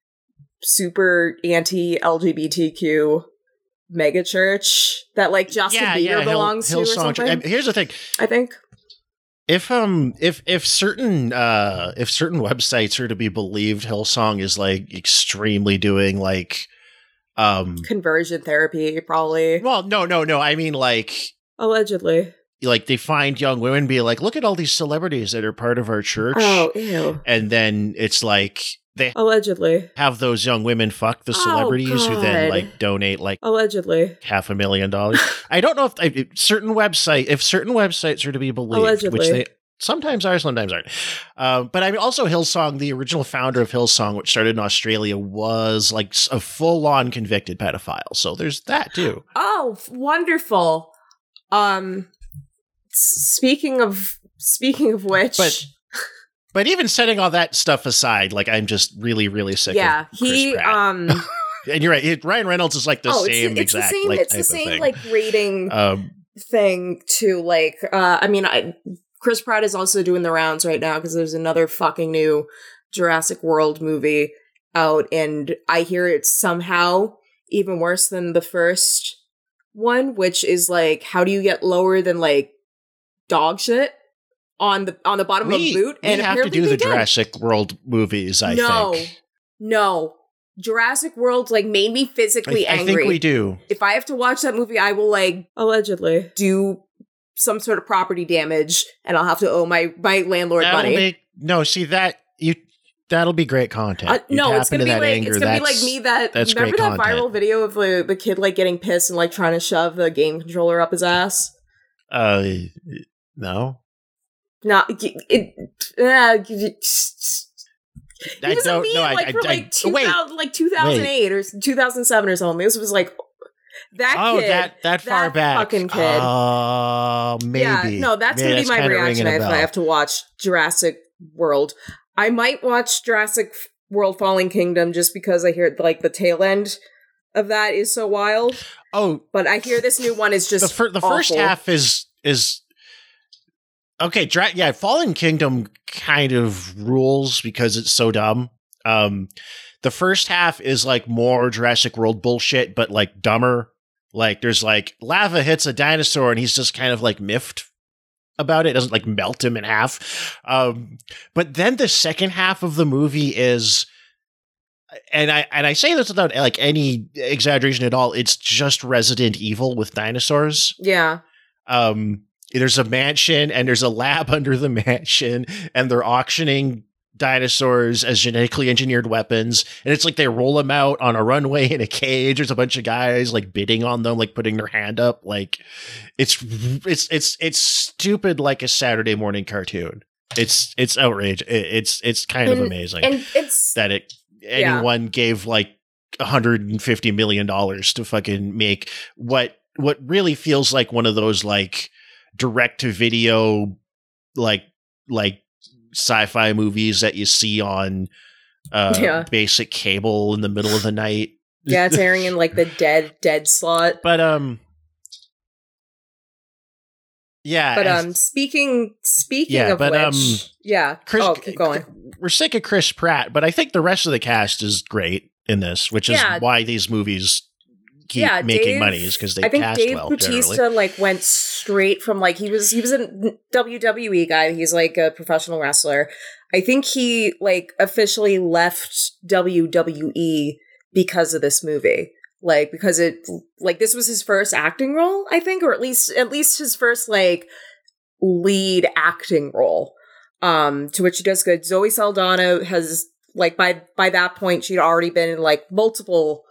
[SPEAKER 1] super anti LGBTQ mega church that like Justin Bieber
[SPEAKER 2] Hill-
[SPEAKER 1] belongs to or
[SPEAKER 2] Hillsong Church.
[SPEAKER 1] something.
[SPEAKER 2] Here's the thing:
[SPEAKER 1] I think.
[SPEAKER 2] if um if if certain uh if certain websites are to be believed, Hillsong is like extremely doing like um.
[SPEAKER 1] Conversion therapy, probably.
[SPEAKER 2] Well, no, no, no. I mean, like,
[SPEAKER 1] Allegedly.
[SPEAKER 2] like they find young women, be like, look at all these celebrities that are part of our church,
[SPEAKER 1] Oh, ew.
[SPEAKER 2] and then it's like they
[SPEAKER 1] Allegedly.
[SPEAKER 2] have those young women fuck the
[SPEAKER 1] Oh,
[SPEAKER 2] celebrities who then like donate like
[SPEAKER 1] Allegedly.
[SPEAKER 2] half a million dollars. I don't know if, if certain website if certain websites are to be believed, which they sometimes are, sometimes aren't. Uh, but I mean, also Hillsong, the original founder of Hillsong, which started in Australia, was like a full on convicted pedophile. So there's that too.
[SPEAKER 1] Oh, wonderful. Um speaking of speaking of which
[SPEAKER 2] But but even setting all that stuff aside, like I'm just really really sick.
[SPEAKER 1] yeah,
[SPEAKER 2] of Chris
[SPEAKER 1] he
[SPEAKER 2] Pratt.
[SPEAKER 1] um
[SPEAKER 2] and you're right. it- Ryan Reynolds is like the
[SPEAKER 1] oh,
[SPEAKER 2] same
[SPEAKER 1] it's, it's the
[SPEAKER 2] exact
[SPEAKER 1] same
[SPEAKER 2] like
[SPEAKER 1] it's the same
[SPEAKER 2] thing.
[SPEAKER 1] like rating
[SPEAKER 2] um,
[SPEAKER 1] thing to like uh I mean I Chris Pratt is also doing the rounds right now because there's another fucking new Jurassic World movie out and I hear it's somehow even worse than the first one which is like how do you get lower than like dog shit on the on the bottom
[SPEAKER 2] we,
[SPEAKER 1] of a boot
[SPEAKER 2] we have to do the
[SPEAKER 1] did.
[SPEAKER 2] Jurassic World movies. I
[SPEAKER 1] no
[SPEAKER 2] think.
[SPEAKER 1] no No. Jurassic World like made me physically
[SPEAKER 2] I
[SPEAKER 1] angry I
[SPEAKER 2] think we do.
[SPEAKER 1] if I have to watch that movie, I will like allegedly do some sort of property damage, and I'll have to owe my my landlord
[SPEAKER 2] That'll
[SPEAKER 1] money.
[SPEAKER 2] make no. See that you. That'll be great content.
[SPEAKER 1] Uh, no, it's gonna be
[SPEAKER 2] that
[SPEAKER 1] like
[SPEAKER 2] anger,
[SPEAKER 1] it's gonna be like me that
[SPEAKER 2] that's
[SPEAKER 1] remember
[SPEAKER 2] great
[SPEAKER 1] that
[SPEAKER 2] content.
[SPEAKER 1] viral video of the the kid like getting pissed and like trying to shove the game controller up his ass.
[SPEAKER 2] Uh, no,
[SPEAKER 1] Not it. Uh, he
[SPEAKER 2] I
[SPEAKER 1] was a
[SPEAKER 2] don't
[SPEAKER 1] meme.
[SPEAKER 2] I,
[SPEAKER 1] like
[SPEAKER 2] I,
[SPEAKER 1] for
[SPEAKER 2] I-
[SPEAKER 1] like two
[SPEAKER 2] wait.
[SPEAKER 1] like two thousand eight or two thousand seven or something. This was like that
[SPEAKER 2] Oh,
[SPEAKER 1] kid.
[SPEAKER 2] that that far
[SPEAKER 1] that
[SPEAKER 2] back.
[SPEAKER 1] fucking kid.
[SPEAKER 2] Oh, maybe.
[SPEAKER 1] Yeah, no, that's
[SPEAKER 2] Yeah,
[SPEAKER 1] gonna be my reaction if I have to watch Jurassic World. I might watch Jurassic World Fallen Kingdom just because I hear like the tail end of that is so wild.
[SPEAKER 2] Oh,
[SPEAKER 1] But I hear this new one is just
[SPEAKER 2] the, fir- the first half is is okay. Dra- yeah, Fallen Kingdom kind of rules because it's so dumb. Um, the first half is like more Jurassic World bullshit, but like dumber. Like there's like lava hits a dinosaur and he's just kind of like miffed about it. it doesn't like melt him in half. Um, but then the second half of the movie is and I and I say this without like any exaggeration at all. It's just Resident Evil with dinosaurs.
[SPEAKER 1] Yeah.
[SPEAKER 2] Um, there's a mansion and there's a lab under the mansion, and they're auctioning dinosaurs as genetically engineered weapons. And it's like they roll them out on a runway in a cage. There's a bunch of guys like bidding on them, like putting their hand up. Like it's it's it's it's stupid like a Saturday morning cartoon. It's it's outrage. It, it's it's kind of amazing
[SPEAKER 1] And it's
[SPEAKER 2] that it
[SPEAKER 1] Yeah.
[SPEAKER 2] anyone gave like 150 million dollars to fucking make what what really feels like one of those like direct to video like like sci-fi movies that you see on uh
[SPEAKER 1] Yeah.
[SPEAKER 2] basic cable in the middle of the night
[SPEAKER 1] yeah, it's airing in like the dead dead slot.
[SPEAKER 2] but um yeah
[SPEAKER 1] But um speaking speaking
[SPEAKER 2] Yeah,
[SPEAKER 1] of
[SPEAKER 2] but,
[SPEAKER 1] which
[SPEAKER 2] um,
[SPEAKER 1] yeah.
[SPEAKER 2] Chris,
[SPEAKER 1] oh, keep going.
[SPEAKER 2] we're sick of Chris Pratt, but I think the rest of the cast is great in this, which is
[SPEAKER 1] Yeah.
[SPEAKER 2] why these movies keep
[SPEAKER 1] yeah,
[SPEAKER 2] making
[SPEAKER 1] Dave-
[SPEAKER 2] money is because they.
[SPEAKER 1] I think Dave
[SPEAKER 2] well.
[SPEAKER 1] Bautista
[SPEAKER 2] generally.
[SPEAKER 1] like went straight from like he was he was a WWE guy. He's like a professional wrestler. I think he like officially left WWE because of this movie. Like because it like this was his first acting role, I think, or at least at least his first like lead acting role. Um, to which he does good. Zoe Saldana has like by by that point she'd already been in like multiple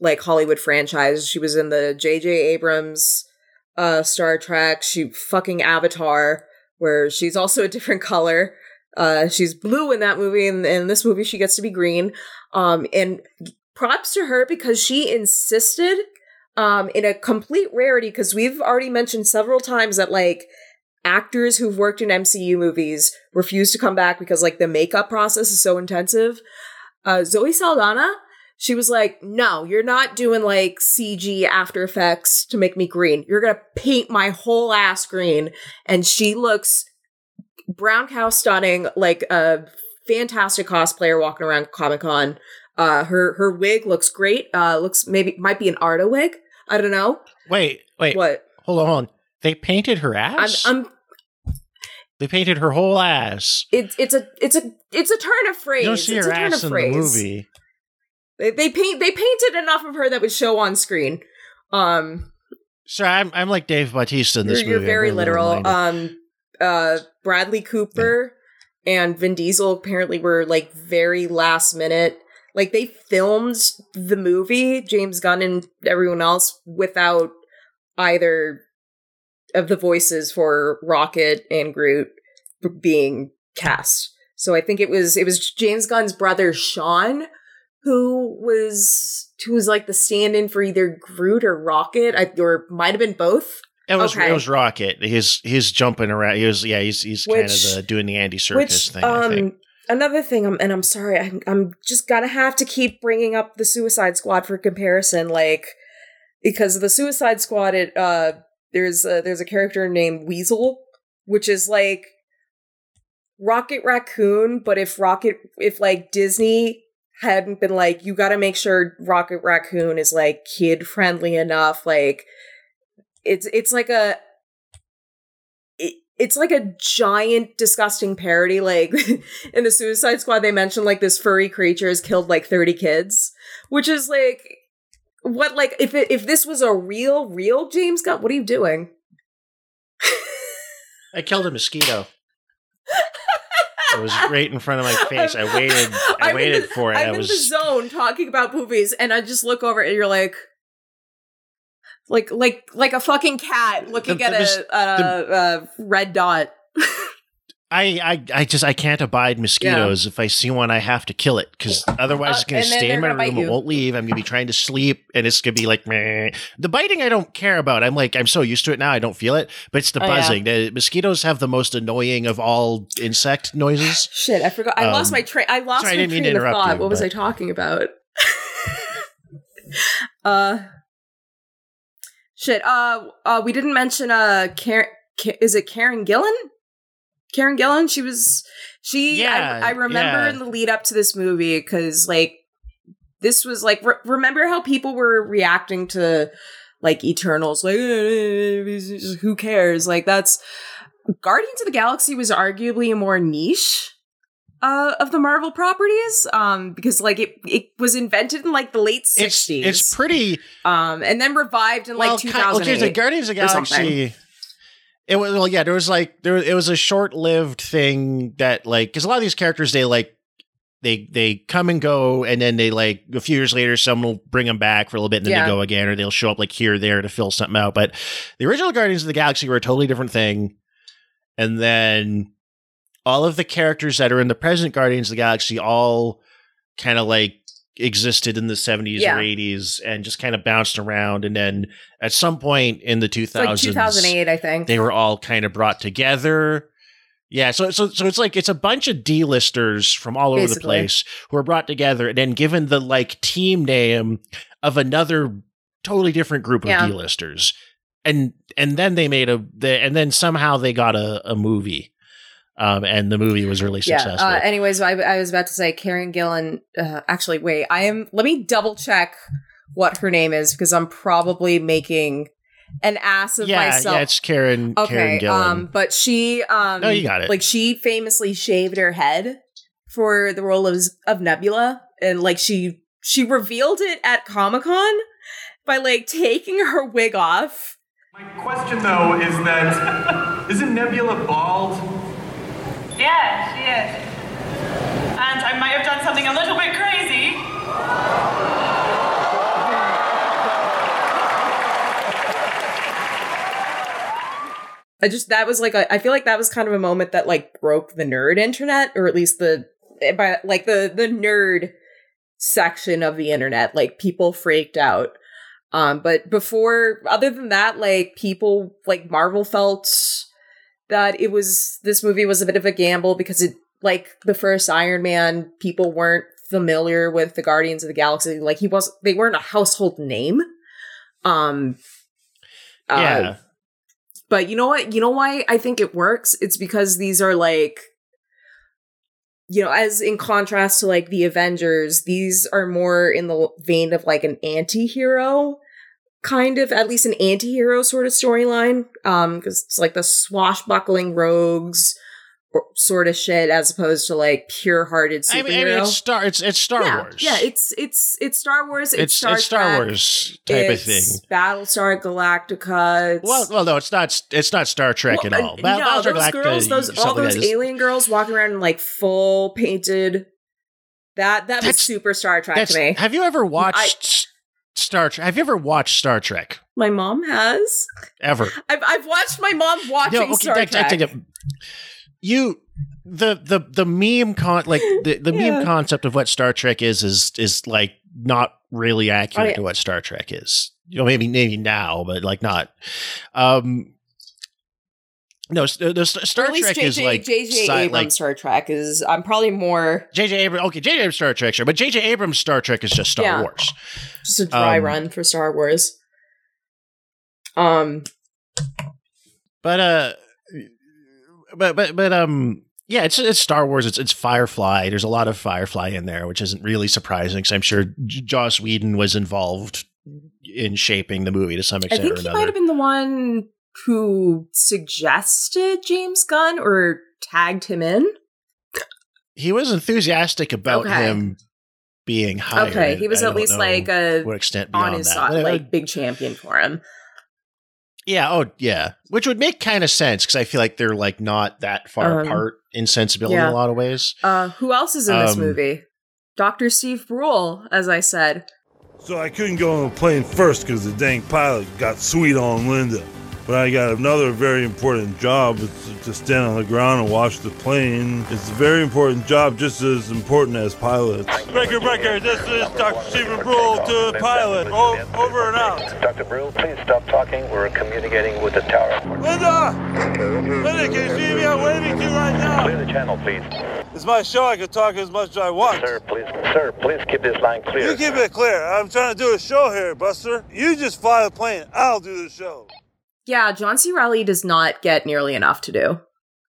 [SPEAKER 1] like Hollywood franchise. She was in the J.J. Abrams uh Star Trek. She fucking Avatar, where she's also a different color. Uh, she's blue in that movie, and in this movie she gets to be green. Um, and props to her because she insisted um in a complete rarity because we've already mentioned several times that like actors who've worked in MCU movies refuse to come back because like the makeup process is so intensive. Uh, Zoe Saldana, she was like, "No, you're not doing like CG After Effects to make me green. You're gonna paint my whole ass green." And she looks brown cow stunning, like a fantastic cosplayer walking around Comic Con. Uh, her her wig looks great. Uh, looks maybe might be an Arda wig. I don't know
[SPEAKER 2] Wait, wait,
[SPEAKER 1] what.
[SPEAKER 2] hold on, hold on. They painted her
[SPEAKER 1] I'm,
[SPEAKER 2] ass.
[SPEAKER 1] I'm
[SPEAKER 2] they painted her whole ass.
[SPEAKER 1] it's it's a it's a it's a turn of phrase.
[SPEAKER 2] You don't see
[SPEAKER 1] it's
[SPEAKER 2] her
[SPEAKER 1] a turn
[SPEAKER 2] ass
[SPEAKER 1] of
[SPEAKER 2] in
[SPEAKER 1] phrase.
[SPEAKER 2] the movie.
[SPEAKER 1] They, they paint they painted enough of her that would show on screen. Um,
[SPEAKER 2] Sorry, I'm I'm like Dave Bautista in this
[SPEAKER 1] you're, you're very
[SPEAKER 2] really
[SPEAKER 1] literal. Um, uh, Bradley Cooper and Vin Diesel apparently were like very last minute. Like they filmed the movie, James Gunn and everyone else, without either of the voices for Rocket and Groot. being cast. So I think it was it was James Gunn's brother Sean who was who was like the stand-in for either Groot or Rocket, I, or might have been both.
[SPEAKER 2] It was
[SPEAKER 1] Okay.
[SPEAKER 2] it was Rocket. He's he's jumping around. He was yeah. He's he's kind of the, doing the Andy Serkis
[SPEAKER 1] Which
[SPEAKER 2] thing.
[SPEAKER 1] Um another thing, I'm, and I'm sorry, I'm, I'm just gonna have to keep bringing up the Suicide Squad for comparison, like because the Suicide Squad, it uh there's a, there's a character named Weasel, which is like Rocket Raccoon, but if Rocket if like Disney hadn't been like, you got to make sure Rocket Raccoon is like kid friendly enough, like it's it's like a it, it's like a giant disgusting parody like in the suicide squad they mentioned like this furry creature has killed like 30 kids which is like what like if it, if this was a real real james gunn what are you doing
[SPEAKER 2] I killed a mosquito. It was right in front of my face. I waited. I
[SPEAKER 1] I'm
[SPEAKER 2] waited
[SPEAKER 1] the-
[SPEAKER 2] for it.
[SPEAKER 1] I'm
[SPEAKER 2] I
[SPEAKER 1] in the zone talking about movies, and I just look over and you're like, like, like, like a fucking cat looking
[SPEAKER 2] The-
[SPEAKER 1] at
[SPEAKER 2] the mis-
[SPEAKER 1] a, a, a red dot.
[SPEAKER 2] I, I I just I can't abide mosquitoes. If I see one, I have to kill it because otherwise
[SPEAKER 1] Uh,
[SPEAKER 2] it's gonna stay in my room. It won't leave. I'm gonna be trying to sleep, and it's gonna be like meh. the biting. I don't care about. I'm like I'm so used to it now. I don't feel it. But it's the
[SPEAKER 1] Oh, yeah.
[SPEAKER 2] buzzing. The mosquitoes have the most annoying of all insect noises.
[SPEAKER 1] Shit, I forgot. I lost
[SPEAKER 2] Um,
[SPEAKER 1] my train. I lost
[SPEAKER 2] sorry, I
[SPEAKER 1] my
[SPEAKER 2] didn't mean
[SPEAKER 1] train
[SPEAKER 2] to
[SPEAKER 1] of thought.
[SPEAKER 2] you,
[SPEAKER 1] what was I talking about? uh, shit. Uh, uh, we didn't mention uh, Karen. Ka- is it Karen Gillan? Karen Gillan. She was. She.
[SPEAKER 2] Yeah,
[SPEAKER 1] I, I remember
[SPEAKER 2] yeah.
[SPEAKER 1] in the lead up to this movie because like this was like re- remember how people were reacting to like Eternals like "Eh, who cares like that's Guardians of the Galaxy was arguably a more niche uh, of the Marvel properties, um, because like it it was invented in like the late sixties,
[SPEAKER 2] it's pretty
[SPEAKER 1] um, and then revived in
[SPEAKER 2] well.
[SPEAKER 1] like two thousand.
[SPEAKER 2] okay, the. Guardians of the. Galaxy. It was well, yeah. There was like there. It was a short-lived thing that like because a lot of these characters they like they they come and go, and then they like a few years later, someone will bring them back for a little bit, and then
[SPEAKER 1] Yeah.
[SPEAKER 2] they go again, or they'll show up like here or there to fill something out. But the original Guardians of the Galaxy were a totally different thing, and then all of the characters that are in the present Guardians of the Galaxy all kind of like existed in the 70s
[SPEAKER 1] Yeah.
[SPEAKER 2] or 80s and just kind of bounced around and then at some point in the 2000s
[SPEAKER 1] like two thousand eight, I think.
[SPEAKER 2] they were all kind of brought together. Yeah, so so so it's like it's a bunch of D-listers from all over the place who are brought together and then given the like team name of another totally different group of
[SPEAKER 1] Yeah.
[SPEAKER 2] D-listers. And and then they made a the, and then somehow they got a, a movie. Um and the movie was really
[SPEAKER 1] yeah.
[SPEAKER 2] successful.
[SPEAKER 1] Uh, anyways, I, I was about to say Karen Gillan. Uh, actually, wait. I am. Let me double check what her name is because I'm probably making an ass of
[SPEAKER 2] yeah,
[SPEAKER 1] myself.
[SPEAKER 2] yeah, it's Karen Karen
[SPEAKER 1] Okay,
[SPEAKER 2] Gillan.
[SPEAKER 1] um, but she, um,
[SPEAKER 2] No, you got it.
[SPEAKER 1] Like she famously shaved her head for the role of of Nebula, and like she she revealed it at Comic Con by like taking her wig off.
[SPEAKER 8] My question though is that isn't Nebula bald?
[SPEAKER 9] Yeah, she is. And I might have done something a little bit crazy.
[SPEAKER 1] I just that was like a, I feel like that was kind of a moment that like broke the nerd internet, or at least the by like the the nerd section of the internet. Like people freaked out. Um, but before, other than that, like people like Marvel felt that it was this movie was a bit of a gamble because it like the first Iron Man, people weren't familiar with the Guardians of the Galaxy. Like he was, they weren't a household name. Um, uh,
[SPEAKER 2] yeah.
[SPEAKER 1] but you know what? You know why I think it works? It's because these are like you know, as in contrast to like the Avengers, these are more in the vein of like an anti-hero kind of, at least an anti-hero sort of storyline. Um, because it's like the swashbuckling rogues sort of shit as opposed to like pure-hearted superhero.
[SPEAKER 2] I mean, I mean, it's Star it's it's Star
[SPEAKER 1] yeah,
[SPEAKER 2] Wars.
[SPEAKER 1] Yeah, it's it's it's Star Wars. It's,
[SPEAKER 2] it's
[SPEAKER 1] Star
[SPEAKER 2] it's Star
[SPEAKER 1] Trek,
[SPEAKER 2] Wars type of
[SPEAKER 1] it's
[SPEAKER 2] thing.
[SPEAKER 1] Battlestar Galactica.
[SPEAKER 2] Well, well, no, it's not. It's not Star Trek
[SPEAKER 1] well,
[SPEAKER 2] at all.
[SPEAKER 1] uh,
[SPEAKER 2] Ba-
[SPEAKER 1] no, those
[SPEAKER 2] Galactica,
[SPEAKER 1] girls, those all those alien girls walking around in like full painted. That that was
[SPEAKER 2] That's-
[SPEAKER 1] super Star Trek to me.
[SPEAKER 2] have you ever watched S- Star Trek? Have you ever watched Star Trek?
[SPEAKER 1] My mom has.
[SPEAKER 2] Ever?
[SPEAKER 1] I've I've watched my mom watching
[SPEAKER 2] No, okay,
[SPEAKER 1] Star
[SPEAKER 2] that- that-
[SPEAKER 1] Trek.
[SPEAKER 2] that- you the the the meme con like the, the
[SPEAKER 1] Yeah.
[SPEAKER 2] meme concept of what Star Trek is is is like not really accurate
[SPEAKER 1] Oh, yeah.
[SPEAKER 2] to what Star Trek is. You know, maybe maybe now, but like not. Um, no, s- the Star
[SPEAKER 1] Or at least
[SPEAKER 2] Trek
[SPEAKER 1] JJ,
[SPEAKER 2] is like
[SPEAKER 1] JJ Abrams
[SPEAKER 2] like
[SPEAKER 1] Star Trek is. I'm probably more
[SPEAKER 2] JJ Abrams. Okay, JJ Abrams Star Trek, sure, but JJ Abrams Star Trek is just Star
[SPEAKER 1] Yeah.
[SPEAKER 2] Wars.
[SPEAKER 1] just a dry
[SPEAKER 2] Um,
[SPEAKER 1] run for Star Wars. Um,
[SPEAKER 2] But uh, but but but um, yeah, it's it's Star Wars. It's it's Firefly. There's a lot of Firefly in there, which isn't really surprising because I'm sure J- Joss Whedon was involved in shaping the movie to some extent.
[SPEAKER 1] I think
[SPEAKER 2] or
[SPEAKER 1] he
[SPEAKER 2] another.
[SPEAKER 1] might have been the one who suggested James Gunn or tagged him in.
[SPEAKER 2] he was enthusiastic about
[SPEAKER 1] Okay.
[SPEAKER 2] him being hired.
[SPEAKER 1] okay, he was
[SPEAKER 2] I
[SPEAKER 1] at least like a
[SPEAKER 2] what extent
[SPEAKER 1] on his
[SPEAKER 2] that.
[SPEAKER 1] side,
[SPEAKER 2] But,
[SPEAKER 1] like big champion for him.
[SPEAKER 2] yeah, oh yeah, which would make kind of sense because I feel like they're like not that far
[SPEAKER 1] Um,
[SPEAKER 2] apart in sensibility
[SPEAKER 1] yeah.
[SPEAKER 2] in a lot of ways.
[SPEAKER 1] Uh, who else is in this
[SPEAKER 2] Um,
[SPEAKER 1] movie? Doctor Steve Brule, as I said.
[SPEAKER 10] So I couldn't go on the plane first because the dang pilot got sweet on Linda. But I got another very important job. It's to stand on the ground and watch the plane. It's a very important job, just as important as pilots. Breaker, breaker, this is Dr. Stephen Brule to the pilot. O- over and out.
[SPEAKER 11] Dr. Brule, please stop talking. We're communicating with the tower.
[SPEAKER 10] Linda! Linda, can you see me? I'm waving to you right now.
[SPEAKER 11] Clear the channel, please.
[SPEAKER 10] It's my show. I can talk as much as I want.
[SPEAKER 11] Sir, please, sir, please keep this line clear.
[SPEAKER 10] You keep it clear. I'm trying to do a show here, Buster. You just fly the plane. I'll do the show.
[SPEAKER 1] Yeah, John C. Reilly does not get nearly enough to do.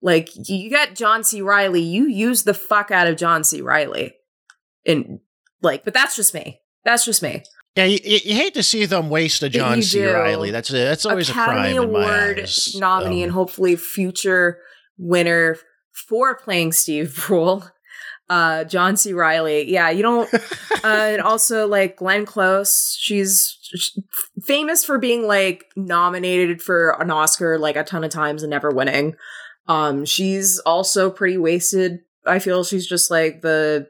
[SPEAKER 1] Like, you get John C. Reilly, you use the fuck out of John C. Reilly. And, like, but that's just me. That's just me.
[SPEAKER 2] Yeah, you, you hate to see them waste a John C. Reilly. That's a, that's always
[SPEAKER 1] Academy
[SPEAKER 2] a crime
[SPEAKER 1] Award
[SPEAKER 2] in my eyes.
[SPEAKER 1] nominee
[SPEAKER 2] Um,
[SPEAKER 1] and hopefully future winner for playing Steve Brule. Uh, John C. Reilly. Yeah, you don't. uh, and also like Glenn Close. She's famous for being like nominated for an Oscar like a ton of times and never winning. Um, she's also pretty wasted. I feel she's just like the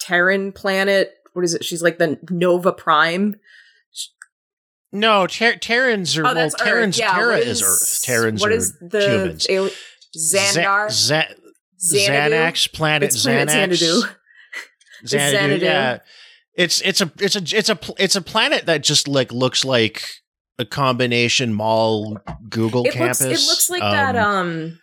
[SPEAKER 1] Terran planet. What is it? She's like the Nova Prime.
[SPEAKER 2] No, ter- Terrans are
[SPEAKER 1] Oh,
[SPEAKER 2] well. Terrans.
[SPEAKER 1] Yeah,
[SPEAKER 2] Terra is
[SPEAKER 1] is-
[SPEAKER 2] Earth. Terrans
[SPEAKER 1] what
[SPEAKER 2] are
[SPEAKER 1] is the
[SPEAKER 2] humans.
[SPEAKER 1] ali- Xandar?
[SPEAKER 2] Za- Za-
[SPEAKER 1] Xanadu?
[SPEAKER 2] Xanax planet
[SPEAKER 1] It's planet
[SPEAKER 2] Xanax.
[SPEAKER 1] Xanadu. It's
[SPEAKER 2] Xanadu,
[SPEAKER 1] Xanadu.
[SPEAKER 2] Yeah, it's it's a it's a it's a it's a planet that just like looks like a combination mall Google
[SPEAKER 1] it
[SPEAKER 2] campus.
[SPEAKER 1] looks it looks like that um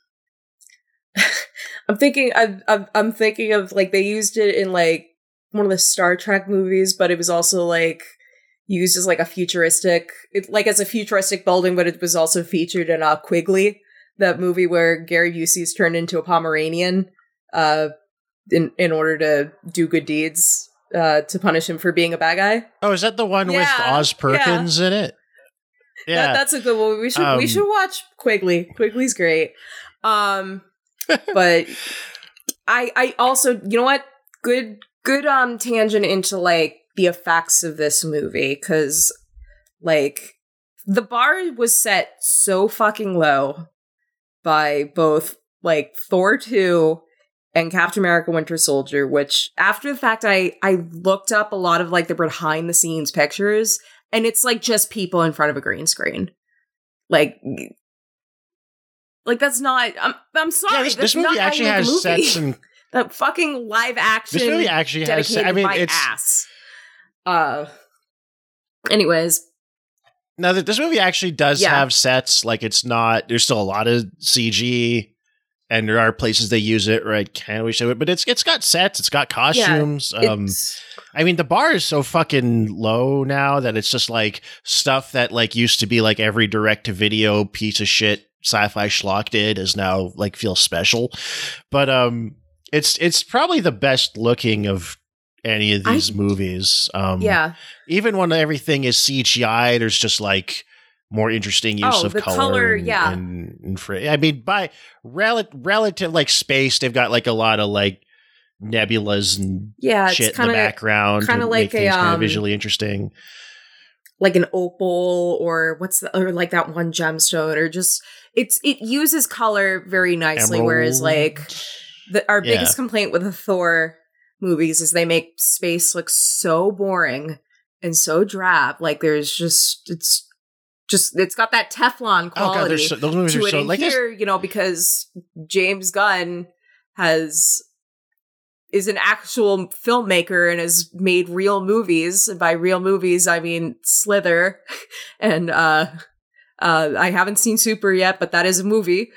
[SPEAKER 1] I'm thinking I'm, I'm I'm thinking of like they used it in like one of the Star Trek movies, but it was also like used as like a futuristic it, like as a futuristic building, but it was also featured in uh Quigley, that movie where Gary Busey's turned into a Pomeranian uh in in order to do good deeds uh to punish him for being a bad guy.
[SPEAKER 2] Oh, is that the one with Oz Perkins in it? Yeah,
[SPEAKER 1] That, that's a good one. We should we
[SPEAKER 2] Um,
[SPEAKER 1] should watch Quigley. Quigley's great. Um but I I also you know what? Good good um tangent into like the effects of this movie cuz like the bar was set so fucking low by both like Thor 2 and Captain America Winter Soldier, which after the fact I I looked up a lot of like the behind the scenes pictures and it's like just people in front of a green screen. Like like that's not I'm I'm sorry.
[SPEAKER 2] this,
[SPEAKER 1] that's
[SPEAKER 2] this movie
[SPEAKER 1] not
[SPEAKER 2] actually
[SPEAKER 1] you make a
[SPEAKER 2] has
[SPEAKER 1] movie.
[SPEAKER 2] sets and
[SPEAKER 1] that fucking live action
[SPEAKER 2] This movie actually has- I mean, it's-
[SPEAKER 1] ass. Uh anyways,
[SPEAKER 2] Now that this movie actually does
[SPEAKER 1] Yeah.
[SPEAKER 2] have sets, like it's not. There's still a lot of CG, and there are places they use it. Right? Can we show it? But it's it's got sets. It's got costumes. um,
[SPEAKER 1] it's-
[SPEAKER 2] I mean, the bar is so fucking low now that it's just like stuff that like used to be like every direct to video piece of shit sci-fi schlock did is now like feel special. But um, it's it's probably the best looking of any of
[SPEAKER 1] I-
[SPEAKER 2] these movies. Um,
[SPEAKER 1] yeah.
[SPEAKER 2] even when everything is CGI, there's just like more interesting use
[SPEAKER 1] Oh,
[SPEAKER 2] of color.
[SPEAKER 1] color,
[SPEAKER 2] and,
[SPEAKER 1] yeah.
[SPEAKER 2] and, and fr- I mean, by rel- relative like space, they've got like a lot of like nebulas and
[SPEAKER 1] Yeah,
[SPEAKER 2] shit in
[SPEAKER 1] kinda-
[SPEAKER 2] the background,
[SPEAKER 1] kinda like a,
[SPEAKER 2] kind of
[SPEAKER 1] um,
[SPEAKER 2] visually interesting.
[SPEAKER 1] like an opal or what's the or like that one gemstone or just it's it uses color very nicely whereas like the our
[SPEAKER 2] Yeah.
[SPEAKER 1] biggest complaint with a Thor movies is they make space look so boring and so drab like there's just it's just it's got that Teflon
[SPEAKER 2] Oh god,
[SPEAKER 1] quality
[SPEAKER 2] so, those movies
[SPEAKER 1] to
[SPEAKER 2] are so like
[SPEAKER 1] here, you know, because James Gunn has is an actual filmmaker and has made real movies. And by real movies, I mean Slither, and uh, uh, I haven't seen Super yet, but that is a movie.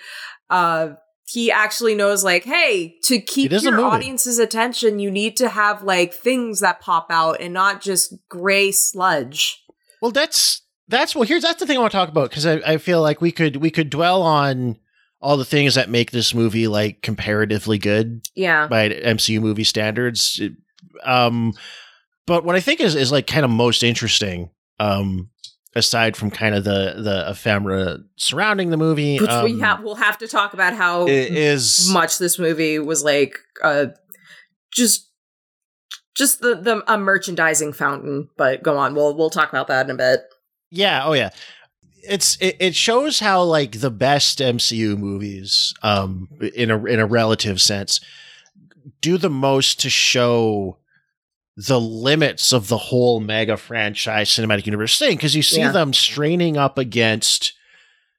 [SPEAKER 1] Uh, he actually knows, like, hey, to keep
[SPEAKER 2] It is a
[SPEAKER 1] your audience's attention, you need to have like things that pop out and not just gray sludge.
[SPEAKER 2] Well, that's that's well. Here's that's the thing I want to talk about because I, I feel like we could we could dwell on all the things that make this movie like comparatively good
[SPEAKER 1] Yeah.
[SPEAKER 2] by MCU movie standards. Um, but what I think is is like kind of most interesting, um, aside from kind of the the ephemera surrounding the movie,
[SPEAKER 1] Which we
[SPEAKER 2] um,
[SPEAKER 1] have we'll have to talk about how
[SPEAKER 2] is
[SPEAKER 1] much this movie was like uh just just the the a merchandising fountain but go on we'll we'll talk about that in a bit
[SPEAKER 2] Yeah, oh yeah. It's it, it shows how like the best MCU movies, um, in a in a relative sense, do the most to show the limits of the whole mega franchise cinematic universe thing because you see
[SPEAKER 1] Yeah.
[SPEAKER 2] them straining up against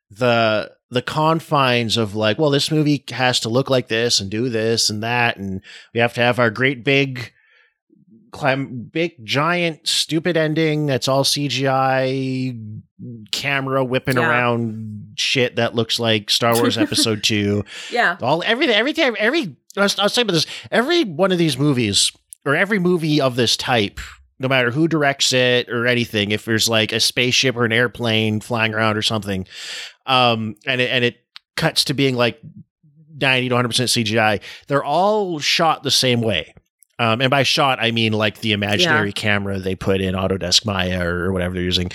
[SPEAKER 2] the the confines of like well this movie has to look like this and do this and that and we have to have our great big clim- big giant stupid ending that's all CGI camera whipping
[SPEAKER 1] Yeah.
[SPEAKER 2] around shit that looks like Star Wars episode 2
[SPEAKER 1] yeah
[SPEAKER 2] all everything every time every I was, I was saying about this every one of these movies or every movie of this type no matter who directs it or anything if there's like a spaceship or an airplane flying around or something um and it, and it cuts to being like 90 to 100% CGI they're all shot the same way um, and by shot, I mean like the imaginary
[SPEAKER 1] Yeah.
[SPEAKER 2] camera they put in Autodesk Maya or whatever they're using.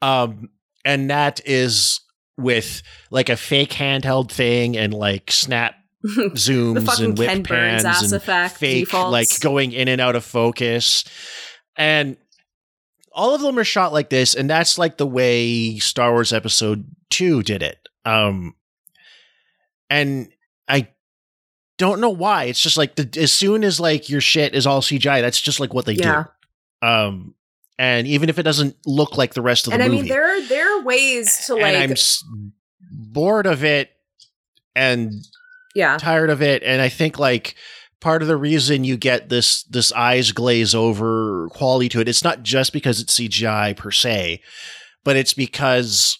[SPEAKER 2] Um, and that is with like a fake handheld thing and like snap zooms
[SPEAKER 1] fucking
[SPEAKER 2] and whip
[SPEAKER 1] Ken Burns
[SPEAKER 2] pans
[SPEAKER 1] ass
[SPEAKER 2] and
[SPEAKER 1] effect
[SPEAKER 2] fake
[SPEAKER 1] defaults.
[SPEAKER 2] like going in and out of focus. And all of them are shot like this, and that's like the way Star Wars Episode Two did it. Um, and I don't know why. It's just like the as soon as like your shit is all CGI, that's just like what they
[SPEAKER 1] Yeah.
[SPEAKER 2] do. Um, and even if it doesn't look like the rest of the
[SPEAKER 1] and i
[SPEAKER 2] movie,
[SPEAKER 1] mean there are there are ways to
[SPEAKER 2] and
[SPEAKER 1] like
[SPEAKER 2] I'm bored of it and
[SPEAKER 1] yeah.
[SPEAKER 2] tired of it. And i think like part of the reason you get this this eyes glaze over quality to it it's not just because it's cgi per se but it's because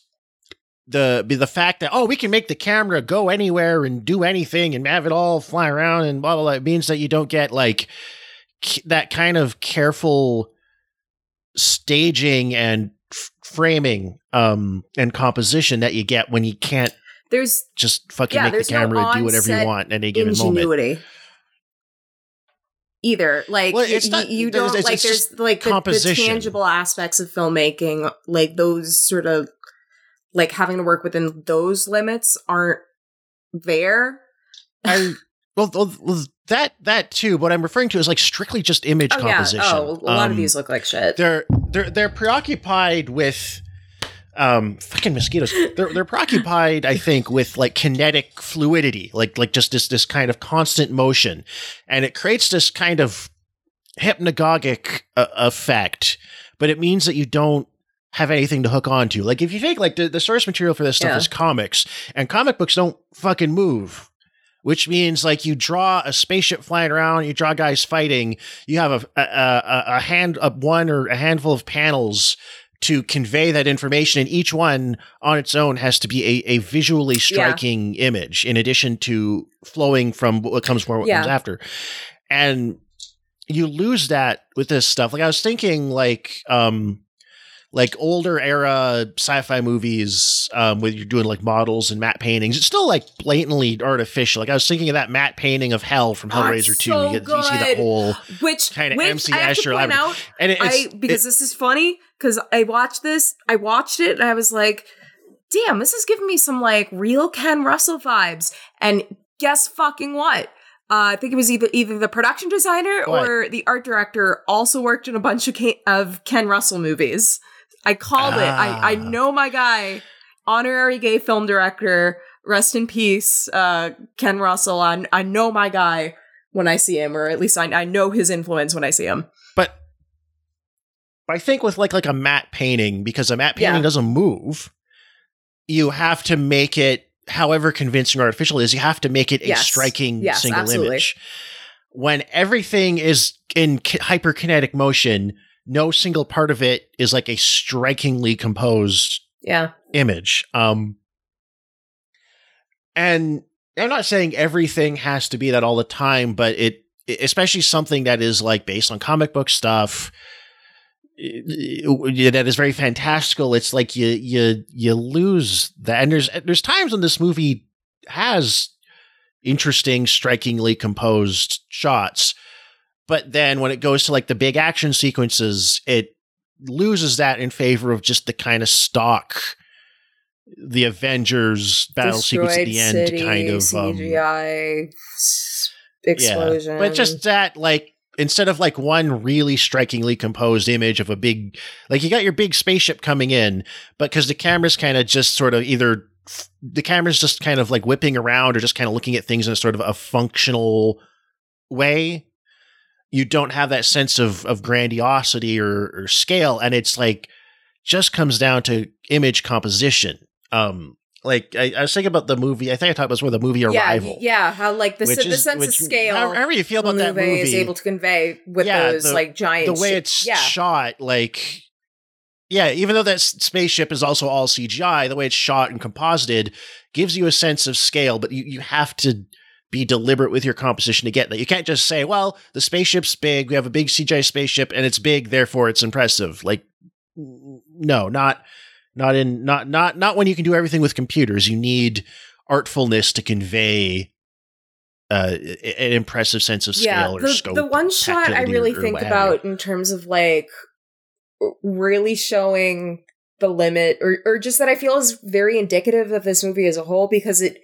[SPEAKER 2] the the fact that oh we can make the camera go anywhere and do anything and have it all fly around and blah blah blah it means that you don't get like k- that kind of careful staging and f- framing um and composition that you get when you can't
[SPEAKER 1] there's
[SPEAKER 2] just fucking
[SPEAKER 1] Yeah,
[SPEAKER 2] make the
[SPEAKER 1] there's no
[SPEAKER 2] camera do whatever you want at any given moment.
[SPEAKER 1] either like
[SPEAKER 2] Well, it's
[SPEAKER 1] y-
[SPEAKER 2] not-
[SPEAKER 1] you don't
[SPEAKER 2] it's-
[SPEAKER 1] like there's like the, the tangible aspects of filmmaking like those sort of like having to work within those limits aren't there
[SPEAKER 2] I well, well, that that too. What I'm referring to is like strictly just image
[SPEAKER 1] oh yeah
[SPEAKER 2] composition.
[SPEAKER 1] oh a lot of
[SPEAKER 2] Um,
[SPEAKER 1] these look like shit
[SPEAKER 2] they're they're they're preoccupied with um fucking mosquitoes. They're they're preoccupied, I think, with like kinetic fluidity, like like just this this kind of constant motion, and it creates this kind of hypnagogic uh, effect. But it means that you don't have anything to hook onto. Like if you think like the, the source material for this stuff
[SPEAKER 1] Yeah.
[SPEAKER 2] is comics, and comic books don't fucking move. Which means like you draw a spaceship flying around, you draw guys fighting, you have a a, a, a hand a one or a handful of panels to convey that information, and each one on its own has to be a, a visually striking image, in addition to flowing from what comes before what
[SPEAKER 1] Yeah.
[SPEAKER 2] comes after. And you lose that with this stuff. Like I was thinking, like um, like older era sci-fi movies um, where you're doing like models and matte paintings. It's still like blatantly artificial. Like I was thinking of that matte painting of Hell from
[SPEAKER 1] Oh,
[SPEAKER 2] Hellraiser
[SPEAKER 1] it's
[SPEAKER 2] Two.
[SPEAKER 1] so
[SPEAKER 2] you, get, you see that
[SPEAKER 1] good.
[SPEAKER 2] whole
[SPEAKER 1] which
[SPEAKER 2] kinda
[SPEAKER 1] which
[SPEAKER 2] MC
[SPEAKER 1] I have to
[SPEAKER 2] Escher
[SPEAKER 1] point
[SPEAKER 2] labyrinth.
[SPEAKER 1] out
[SPEAKER 2] and it- it's,
[SPEAKER 1] I because
[SPEAKER 2] it-
[SPEAKER 1] this is funny because I watched this, I watched it, and I was like, "Damn, this is giving me some like real Ken Russell vibes." And guess fucking what? Uh, I think it was either either the production designer
[SPEAKER 2] What?
[SPEAKER 1] or the art director also worked in a bunch of Ken, of Ken Russell movies. I called it. I I
[SPEAKER 2] Ah.
[SPEAKER 1] know my guy, honorary gay film director. Rest in peace, uh, Ken Russell. I I know my guy when I see him, or at least I I know his influence when I see him.
[SPEAKER 2] but But I think with like like a matte painting, because a matte painting
[SPEAKER 1] Yeah.
[SPEAKER 2] doesn't move, you have to make it however convincing or artificial it is, you have to make it a
[SPEAKER 1] Yes.
[SPEAKER 2] striking
[SPEAKER 1] Yes,
[SPEAKER 2] single
[SPEAKER 1] absolutely.
[SPEAKER 2] image. When everything is in ki- hyperkinetic motion, no single part of it is like a strikingly composed
[SPEAKER 1] Yeah.
[SPEAKER 2] image. Um and I'm not saying everything has to be that all the time, but it especially something that is like based on comic book stuff that is very fantastical. It's like you you you lose that. And there's there's times when this movie has interesting, strikingly composed shots, but then when it goes to like the big action sequences, it loses that in favor of just the kind of stock the Avengers battle sequence at the
[SPEAKER 1] Destroyed
[SPEAKER 2] end
[SPEAKER 1] city,
[SPEAKER 2] kind of um,
[SPEAKER 1] CGI explosion.
[SPEAKER 2] but just that, like, instead of like one really strikingly composed image of a big, like, you got your big spaceship coming in, but because the camera's kind of just sort of either the camera's just kind of like whipping around or just kind of looking at things in a sort of a functional way, you don't have that sense of of grandiosity or, or scale, and it's like just comes down to image composition. Um, like I, I was thinking about the movie. I think I talked about the movie Arrival.
[SPEAKER 1] yeah, yeah how like the, se- the
[SPEAKER 2] is-
[SPEAKER 1] sense
[SPEAKER 2] which-
[SPEAKER 1] of scale.
[SPEAKER 2] however you feel about that
[SPEAKER 1] Villeneuve is able to convey with
[SPEAKER 2] Yeah,
[SPEAKER 1] those
[SPEAKER 2] the-
[SPEAKER 1] like giant.
[SPEAKER 2] the way
[SPEAKER 1] shi-
[SPEAKER 2] it's
[SPEAKER 1] yeah,
[SPEAKER 2] shot, like yeah, even though that spaceship is also all CGI, the way it's shot and composited gives you a sense of scale, but you, you have to be deliberate with your composition to get that. You can't just say, well, the spaceship's big, we have a big CGI spaceship and it's big, therefore it's impressive. Like no, not not in not not not when you can do everything with computers. You need artfulness to convey uh, an impressive sense of
[SPEAKER 1] yeah.
[SPEAKER 2] scale or
[SPEAKER 1] The,
[SPEAKER 2] scope.
[SPEAKER 1] the one shot I really
[SPEAKER 2] or- or
[SPEAKER 1] think
[SPEAKER 2] what have you.
[SPEAKER 1] about in terms of like really showing the limit, or or just that I feel is very indicative of this movie as a whole because it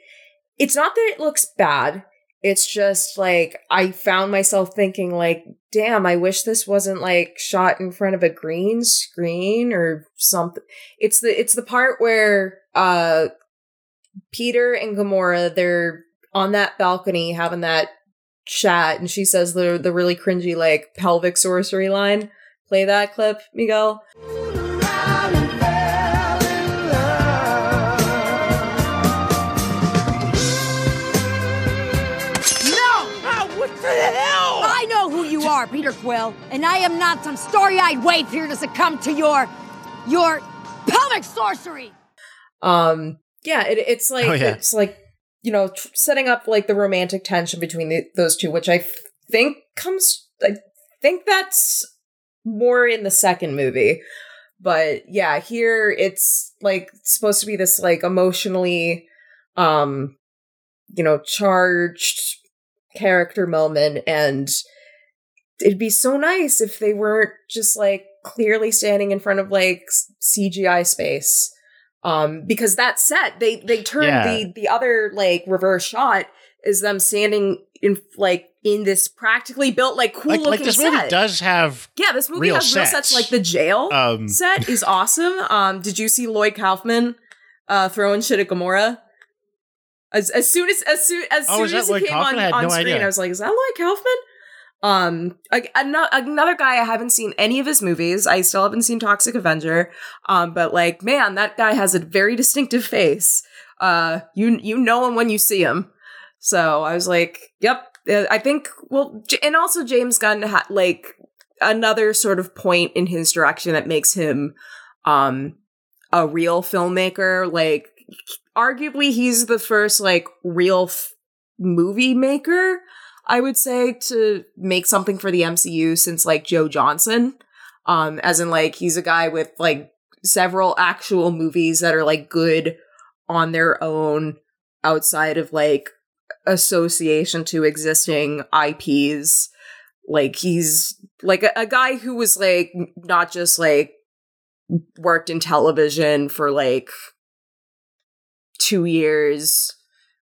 [SPEAKER 1] it's not that it looks bad. It's just like I found myself thinking like, damn, I wish this wasn't like shot in front of a green screen or something. It's the it's the part where uh Peter and Gamora they're on that balcony having that chat and she says the the really cringy like pelvic sorcery line. Play that clip, Miguel.
[SPEAKER 12] The hell? I know who you are, Peter Quill, and I am not some starry-eyed waif here to succumb to your, your pelvic sorcery.
[SPEAKER 1] Um yeah, it, it's like
[SPEAKER 2] Oh, yeah.
[SPEAKER 1] it's like you know tr- setting up like the romantic tension between the, those two, which I f- think comes. I think that's more in the second movie, but yeah, here it's like supposed to be this like emotionally, um, you know, charged character moment, and it'd be so nice if they weren't just like clearly standing in front of like CGI space um because that set they they turned
[SPEAKER 2] Yeah.
[SPEAKER 1] the the other like reverse shot is them standing in like in this practically built like cool
[SPEAKER 2] like,
[SPEAKER 1] looking
[SPEAKER 2] like this
[SPEAKER 1] set.
[SPEAKER 2] movie does have
[SPEAKER 1] yeah this movie
[SPEAKER 2] real
[SPEAKER 1] has real
[SPEAKER 2] sets.
[SPEAKER 1] sets like the jail
[SPEAKER 2] Um,
[SPEAKER 1] set is awesome um did you see lloyd kaufman uh throwing shit at gamora as, as soon as as soon as
[SPEAKER 2] Oh,
[SPEAKER 1] soon as he
[SPEAKER 2] Lloyd
[SPEAKER 1] came
[SPEAKER 2] Kaufman?
[SPEAKER 1] on, on
[SPEAKER 2] no
[SPEAKER 1] screen,
[SPEAKER 2] idea.
[SPEAKER 1] I was like, "Is that Lloyd Kaufman?" Um, like another, another guy I haven't seen any of his movies. I still haven't seen Toxic Avenger. Um, but like, man, that guy has a very distinctive face. Uh, you you know him when you see him. So I was like, "Yep." Uh, I think well, and also James Gunn had like another sort of point in his direction that makes him um a real filmmaker. Like, arguably, he's the first like real f- movie maker. I would say to make something for the MCU since like Joe Johnston. Um, as in like he's a guy with like several actual movies that are like good on their own outside of like association to existing IPs. Like he's like a, a guy who was like not just like worked in television for like two years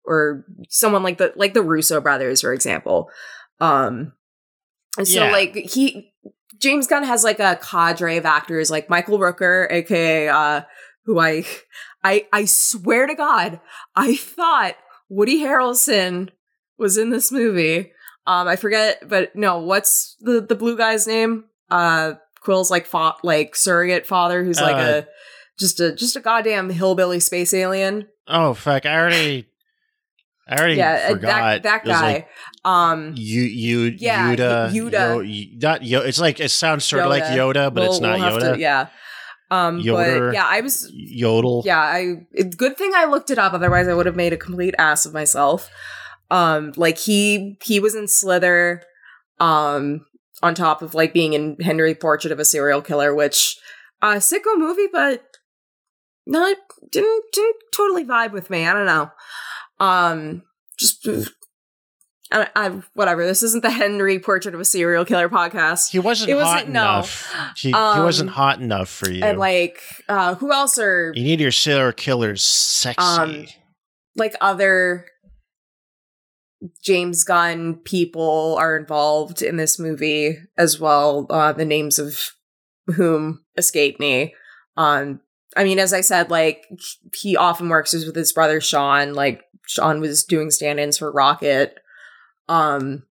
[SPEAKER 1] or someone like the like the Russo brothers, for example. Um and so
[SPEAKER 2] Yeah.
[SPEAKER 1] like he James Gunn has like a cadre of actors like Michael Rooker, aka uh who I I I swear to God, I thought Woody Harrelson was in this movie. Um I forget, but no, what's the the blue guy's name? Uh Quill's like fa- like surrogate father, who's like
[SPEAKER 2] Uh,
[SPEAKER 1] a just a just a goddamn hillbilly space alien.
[SPEAKER 2] Oh fuck! I already, I already
[SPEAKER 1] yeah, uh,
[SPEAKER 2] forgot.
[SPEAKER 1] that that guy.
[SPEAKER 2] like
[SPEAKER 1] um,
[SPEAKER 2] you you
[SPEAKER 1] Yeah,
[SPEAKER 2] Yuda
[SPEAKER 1] Yuda.
[SPEAKER 2] Yo, not Yo. It's like it sounds sort of like Yoda, but it's
[SPEAKER 1] We'll-
[SPEAKER 2] not
[SPEAKER 1] we'll
[SPEAKER 2] Yoda.
[SPEAKER 1] to- yeah. Um,
[SPEAKER 2] Yoder.
[SPEAKER 1] but yeah, I was
[SPEAKER 2] Yodel.
[SPEAKER 1] Yeah, I it, good thing I looked it up. Otherwise, I would have made a complete ass of myself. Um, like he he was in Slither, um, on top of like being in Henry Portrait of a Serial Killer, which uh sicko movie, but not didn't didn't totally vibe with me. I don't know. Um, just. I, I whatever. This isn't the Henry Portrait of a Serial Killer podcast.
[SPEAKER 2] He wasn't
[SPEAKER 1] It
[SPEAKER 2] hot
[SPEAKER 1] wasn't- no.
[SPEAKER 2] enough. He, he
[SPEAKER 1] Um,
[SPEAKER 2] wasn't hot enough for you.
[SPEAKER 1] And like, uh, who else are
[SPEAKER 2] you need your serial killers sexy.
[SPEAKER 1] um like other James Gunn people are involved in this movie as well. Uh, the names of whom escape me. Um, I mean, as I said, like he often works with his brother Sean. Like Sean was doing stand-ins for Rocket. Um,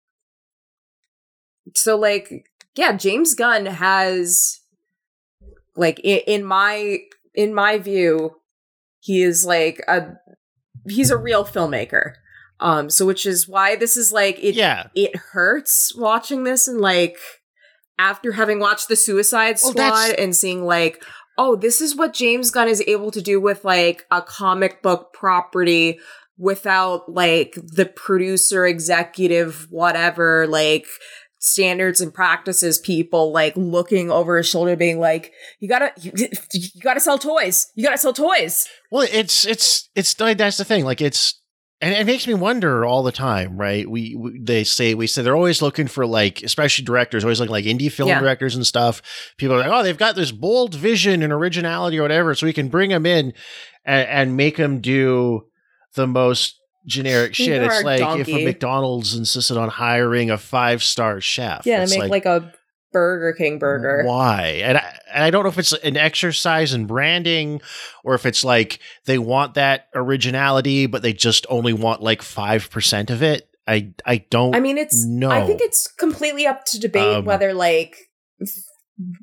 [SPEAKER 1] so like, yeah, James Gunn has like in, in my in my view, he is like a he's a real filmmaker. Um, so which is why this is like it.
[SPEAKER 2] Yeah.
[SPEAKER 1] it hurts watching this and like after having watched the Suicide Squad
[SPEAKER 2] that's-
[SPEAKER 1] and seeing like, oh, this is what James Gunn is able to do with like a comic book property without like the producer, executive, whatever, like standards and practices people like looking over his shoulder being like you gotta you, you gotta sell toys you gotta sell toys
[SPEAKER 2] Well, it's it's it's that's the thing. Like it's and it makes me wonder all the time, right? We, we they say we say they're always looking for like, especially directors, always looking like indie film
[SPEAKER 1] Yeah.
[SPEAKER 2] directors and stuff. People are like, oh, they've got this bold vision and originality or whatever, so we can bring them in and, and make them do the most generic shit. It's like if a McDonald's insisted on hiring a five star chef.
[SPEAKER 1] yeah make like, a burger king burger
[SPEAKER 2] why? And I, and I don't know if it's an exercise in branding or if it's like they want that originality, but they just only want like 5% of it. I, I don't
[SPEAKER 1] I mean, it's.
[SPEAKER 2] know.
[SPEAKER 1] I think it's completely up to debate
[SPEAKER 2] Um,
[SPEAKER 1] whether, like,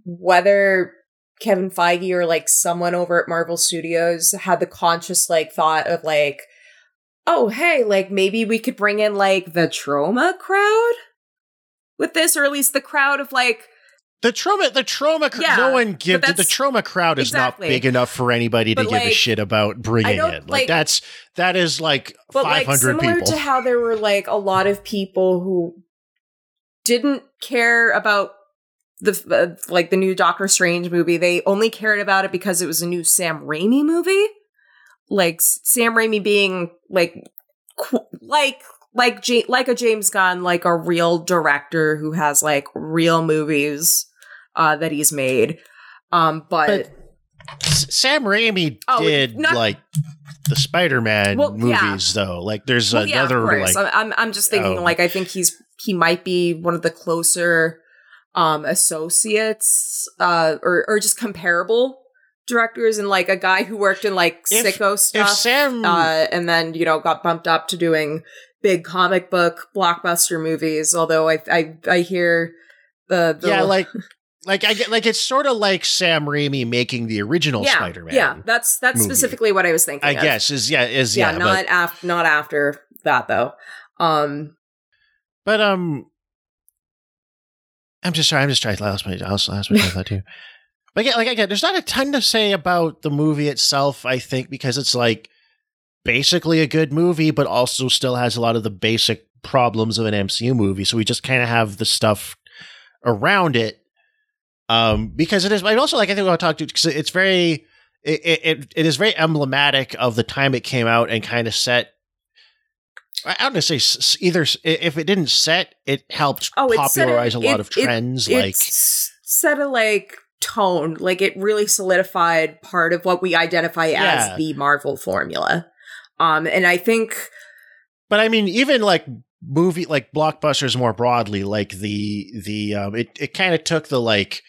[SPEAKER 1] whether Kevin Feige or like someone over at Marvel Studios had the conscious like thought of like, oh hey, like maybe we could bring in like the Troma crowd with this, or at least the crowd of like
[SPEAKER 2] the Troma, the Troma,
[SPEAKER 1] Yeah,
[SPEAKER 2] no one
[SPEAKER 1] but
[SPEAKER 2] gives, the Troma crowd is
[SPEAKER 1] exactly.
[SPEAKER 2] not big enough for anybody to
[SPEAKER 1] But,
[SPEAKER 2] give a shit about bringing
[SPEAKER 1] don't.
[SPEAKER 2] Like,
[SPEAKER 1] like-
[SPEAKER 2] that's, that is like
[SPEAKER 1] but like
[SPEAKER 2] 500
[SPEAKER 1] similar
[SPEAKER 2] people.
[SPEAKER 1] to how there were like a lot of people who didn't care about the uh, like the new Doctor Strange movie. They only cared about it because it was a new Sam Raimi movie. Like Sam Raimi being like qu- like like J- like a James Gunn, like a real director who has like real movies uh that he's made. Um but,
[SPEAKER 2] S- Sam Raimi
[SPEAKER 1] Oh,
[SPEAKER 2] did
[SPEAKER 1] not-
[SPEAKER 2] like the Spider-Man
[SPEAKER 1] Well, yeah.
[SPEAKER 2] movies though. Like there's
[SPEAKER 1] Well,
[SPEAKER 2] another
[SPEAKER 1] course.
[SPEAKER 2] like
[SPEAKER 1] I'm, I'm just thinking
[SPEAKER 2] Oh.
[SPEAKER 1] like I think he's he might be one of the closer um associates uh or or just comparable directors and like a guy who worked in like
[SPEAKER 2] If-
[SPEAKER 1] sicko
[SPEAKER 2] if
[SPEAKER 1] stuff
[SPEAKER 2] Sam-
[SPEAKER 1] uh and then you know got bumped up to doing big comic book blockbuster movies although I I I hear the, the
[SPEAKER 2] yeah, like like I get like it's sort of like Sam Raimi making the original
[SPEAKER 1] yeah,
[SPEAKER 2] Spider-Man.
[SPEAKER 1] yeah that's that's
[SPEAKER 2] movie.
[SPEAKER 1] specifically what I was thinking
[SPEAKER 2] I
[SPEAKER 1] of.
[SPEAKER 2] guess is yeah is
[SPEAKER 1] yeah,
[SPEAKER 2] yeah,
[SPEAKER 1] not after not after that though um
[SPEAKER 2] but um I'm just sorry, I'm just trying to last my last last my thought too. But again, like again, there's not a ton to say about the movie itself, I think, because it's like basically a good movie, but also still has a lot of the basic problems of an MCU movie. So we just kind of have the stuff around it. Um, because it is, I also like, I think I'll talk to, because it's very, it, it, it is very emblematic of the time it came out and kind of set, I don't want to say either, if it didn't set, it helped
[SPEAKER 1] Oh, it
[SPEAKER 2] popularize a lot
[SPEAKER 1] it-
[SPEAKER 2] of trends.
[SPEAKER 1] it
[SPEAKER 2] like,
[SPEAKER 1] set a like tone, like it really solidified part of what we identify
[SPEAKER 2] Yeah.
[SPEAKER 1] as the Marvel formula. Um, and I think,
[SPEAKER 2] But I mean, even like movie, like blockbusters more broadly, like the the um, it it kind of took the like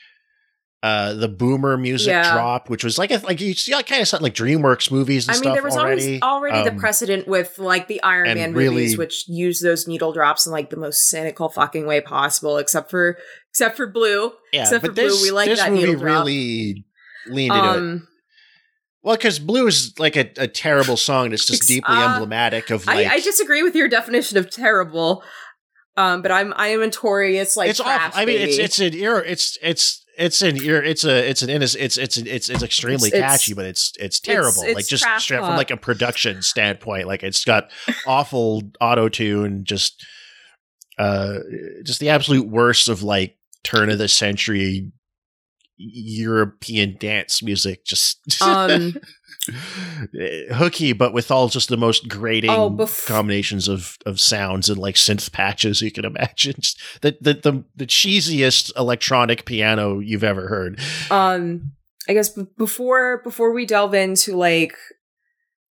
[SPEAKER 2] uh the boomer music
[SPEAKER 1] Yeah.
[SPEAKER 2] dropped, which was like a, like you see like kind of something like DreamWorks movies and
[SPEAKER 1] I mean, there was
[SPEAKER 2] already.
[SPEAKER 1] always already the
[SPEAKER 2] Um,
[SPEAKER 1] precedent with like the Iron Man
[SPEAKER 2] really-
[SPEAKER 1] movies, which use those needle drops in like the most cynical fucking way possible, except for except for Blue.
[SPEAKER 2] Yeah,
[SPEAKER 1] except for
[SPEAKER 2] but
[SPEAKER 1] Blue, we like
[SPEAKER 2] this
[SPEAKER 1] that
[SPEAKER 2] movie
[SPEAKER 1] needle drop.
[SPEAKER 2] really leaned into it. Well, because Blue is like a, a terrible song And it's
[SPEAKER 1] just
[SPEAKER 2] deeply
[SPEAKER 1] uh,
[SPEAKER 2] emblematic of like
[SPEAKER 1] I, I disagree with your definition of terrible, um, but I'm I am notorious like
[SPEAKER 2] it's
[SPEAKER 1] trash.
[SPEAKER 2] awful. I mean, it's
[SPEAKER 1] baby.
[SPEAKER 2] it's an ear. It's it's it's an ear. It's a it's an innocent. It's it's it's it's extremely
[SPEAKER 1] It's- it's-
[SPEAKER 2] catchy, but it's it's terrible.
[SPEAKER 1] it's
[SPEAKER 2] like just straight from like a production standpoint, like it's got awful auto tune, just uh, just the absolute worst of like turn of the century European dance music. Just
[SPEAKER 1] um
[SPEAKER 2] hooky, but with all just the most grating
[SPEAKER 1] Oh, bef-
[SPEAKER 2] combinations of of sounds and like synth patches you can imagine. Just the, the the the cheesiest electronic piano you've ever heard.
[SPEAKER 1] um i guess b- before before we delve into like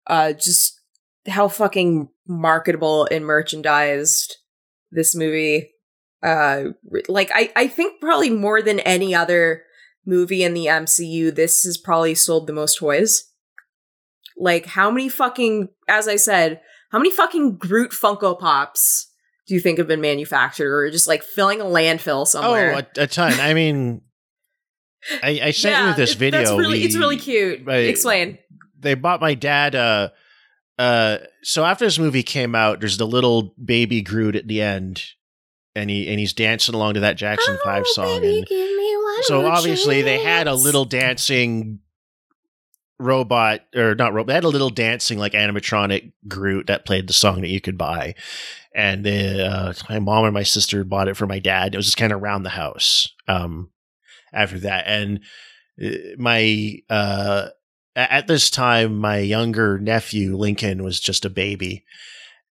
[SPEAKER 1] uh just how fucking marketable and merchandised this movie uh like i i think probably more than any other movie in the mcu this has probably sold the most toys like how many fucking as i said how many fucking groot funko pops do you think have been manufactured or just like filling a landfill somewhere
[SPEAKER 2] Oh, a, a ton. I mean, I, I sent you this video.
[SPEAKER 1] That's really, it's really cute.
[SPEAKER 2] I-
[SPEAKER 1] Explain.
[SPEAKER 2] they bought my dad uh uh so after this movie came out there's the little baby groot at the end and he and he's dancing along to that jackson 5 song and so obviously they had a little dancing robot or not robot they had a little dancing like animatronic groot that played the song that you could buy. And uh, my mom and my sister bought it for my dad. It was just kind of around the house um after that. And uh, my uh at this time my younger nephew lincoln was just a baby.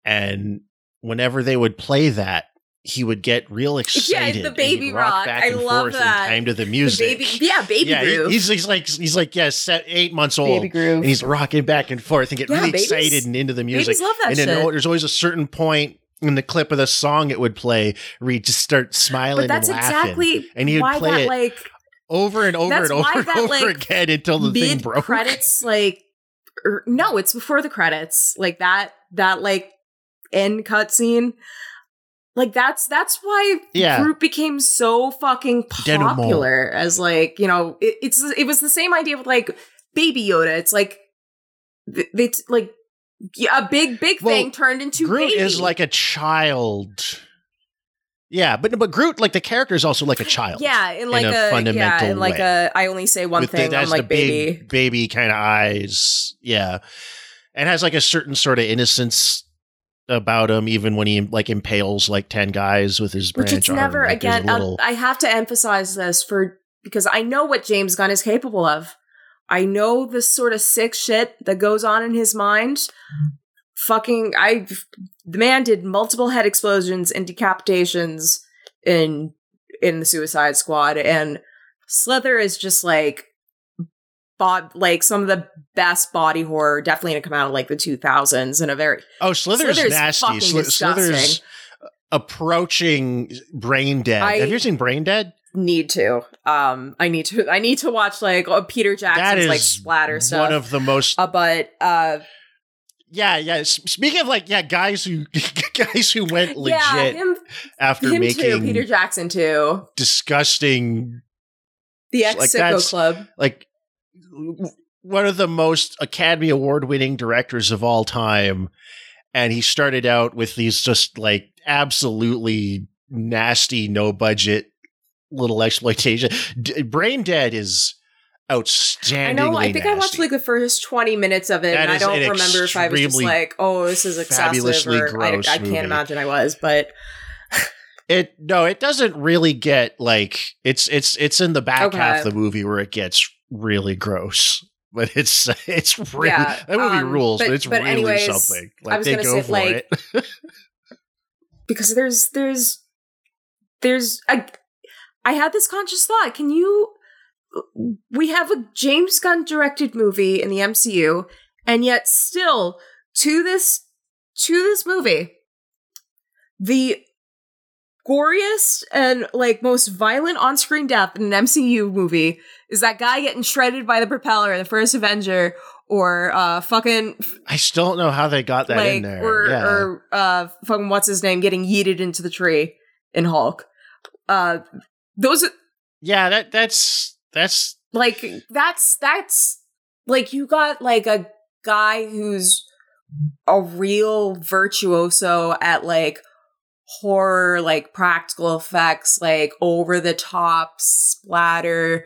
[SPEAKER 2] And whenever they would play that he would get real excited.
[SPEAKER 1] Yeah,
[SPEAKER 2] the
[SPEAKER 1] baby
[SPEAKER 2] he'd
[SPEAKER 1] rock.
[SPEAKER 2] back
[SPEAKER 1] I
[SPEAKER 2] and
[SPEAKER 1] love
[SPEAKER 2] forth
[SPEAKER 1] that.
[SPEAKER 2] in time to the
[SPEAKER 1] The
[SPEAKER 2] music.
[SPEAKER 1] baby, yeah, baby
[SPEAKER 2] yeah, he-
[SPEAKER 1] groove.
[SPEAKER 2] he's, he's like he's like yeah, set, eight months old,
[SPEAKER 1] Baby groove.
[SPEAKER 2] and he's rocking back and forth and get
[SPEAKER 1] Yeah,
[SPEAKER 2] really
[SPEAKER 1] babies-
[SPEAKER 2] excited and into the music.
[SPEAKER 1] babies love that
[SPEAKER 2] and then
[SPEAKER 1] shit.
[SPEAKER 2] oh, there's always a certain point in the clip of the song it would play where he'd just start smiling
[SPEAKER 1] but that's
[SPEAKER 2] and laughing,
[SPEAKER 1] exactly
[SPEAKER 2] and he would
[SPEAKER 1] why
[SPEAKER 2] play
[SPEAKER 1] that
[SPEAKER 2] it
[SPEAKER 1] like
[SPEAKER 2] over and over and over
[SPEAKER 1] why
[SPEAKER 2] and over
[SPEAKER 1] like,
[SPEAKER 2] again until the thing
[SPEAKER 1] mid
[SPEAKER 2] broke.
[SPEAKER 1] credits like or, no, it's before the credits. Like that that like end cutscene. Like that's that's why
[SPEAKER 2] Yeah.
[SPEAKER 1] Groot became so fucking popular as like you know it, it's it was the same idea with like Baby Yoda. It's like th- it's like a big big
[SPEAKER 2] Well,
[SPEAKER 1] thing turned into
[SPEAKER 2] Groot
[SPEAKER 1] baby.
[SPEAKER 2] is like a child. Yeah, but but Groot, like the character, is also like a child.
[SPEAKER 1] yeah, in like
[SPEAKER 2] a
[SPEAKER 1] a, yeah,
[SPEAKER 2] fundamental
[SPEAKER 1] in like
[SPEAKER 2] way.
[SPEAKER 1] a I only say one
[SPEAKER 2] With the-
[SPEAKER 1] thing. I'm like
[SPEAKER 2] the
[SPEAKER 1] baby.
[SPEAKER 2] baby kind of eyes. Yeah, and has like a certain sort of innocence about him, even when he like impales like ten guys with his
[SPEAKER 1] which
[SPEAKER 2] branch
[SPEAKER 1] it's
[SPEAKER 2] arm.
[SPEAKER 1] never
[SPEAKER 2] Like,
[SPEAKER 1] again uh,
[SPEAKER 2] little-
[SPEAKER 1] I, I have to emphasize this for because i know what james gunn is capable of i know the sort of sick shit that goes on in his mind fucking i the man did multiple head explosions and decapitations in in the suicide squad and slither is just like bought like some of the best body horror definitely to come out of like the 2000s in a very
[SPEAKER 2] oh, Slither's,
[SPEAKER 1] Slither's
[SPEAKER 2] nasty.
[SPEAKER 1] disgusting.
[SPEAKER 2] Slither's approaching brain dead.
[SPEAKER 1] I-
[SPEAKER 2] Have you seen Brain Dead?
[SPEAKER 1] need to um i need to i need to watch like uh, peter jackson's like splatter stuff
[SPEAKER 2] one of the most
[SPEAKER 1] uh, but uh
[SPEAKER 2] Yeah, yeah. S- Speaking of like, yeah, guys who guys who went legit
[SPEAKER 1] yeah him,
[SPEAKER 2] after
[SPEAKER 1] him
[SPEAKER 2] making
[SPEAKER 1] too peter jackson too
[SPEAKER 2] disgusting,
[SPEAKER 1] the
[SPEAKER 2] Like,
[SPEAKER 1] ex
[SPEAKER 2] that's-
[SPEAKER 1] club
[SPEAKER 2] like one of the most Academy Award winning directors of all time, and he started out with these just like absolutely nasty, no budget little exploitation. D- Brain Dead is outstanding.
[SPEAKER 1] i know i think i watched like the first 20 minutes of it
[SPEAKER 2] That
[SPEAKER 1] and i don't
[SPEAKER 2] an
[SPEAKER 1] remember if i was just like oh this is excessive or I, I can't
[SPEAKER 2] movie.
[SPEAKER 1] imagine i was but
[SPEAKER 2] It no, it doesn't really get like it's it's it's in the back half of the movie where it gets really gross. But it's it's really
[SPEAKER 1] Yeah,
[SPEAKER 2] that movie
[SPEAKER 1] um,
[SPEAKER 2] rules, but,
[SPEAKER 1] but-
[SPEAKER 2] it's
[SPEAKER 1] but
[SPEAKER 2] really
[SPEAKER 1] anyways,
[SPEAKER 2] something.
[SPEAKER 1] I
[SPEAKER 2] Like
[SPEAKER 1] was
[SPEAKER 2] they go
[SPEAKER 1] say,
[SPEAKER 2] for
[SPEAKER 1] like,
[SPEAKER 2] it.
[SPEAKER 1] because there's there's there's I I had this conscious thought. Can you we have a James Gunn directed movie in the MCU and yet still to this to this movie the goriest and like most violent on-screen death in an MCU movie is that guy getting shredded by the propeller in the first Avenger or uh fucking
[SPEAKER 2] I still don't know how they got that
[SPEAKER 1] like
[SPEAKER 2] in there.
[SPEAKER 1] or
[SPEAKER 2] yeah.
[SPEAKER 1] or uh fucking what's his name getting yeeted into the tree in Hulk. Uh those are
[SPEAKER 2] yeah, that that's that's
[SPEAKER 1] like that's that's like you got like a guy who's a real virtuoso at like horror like practical effects like over the top splatter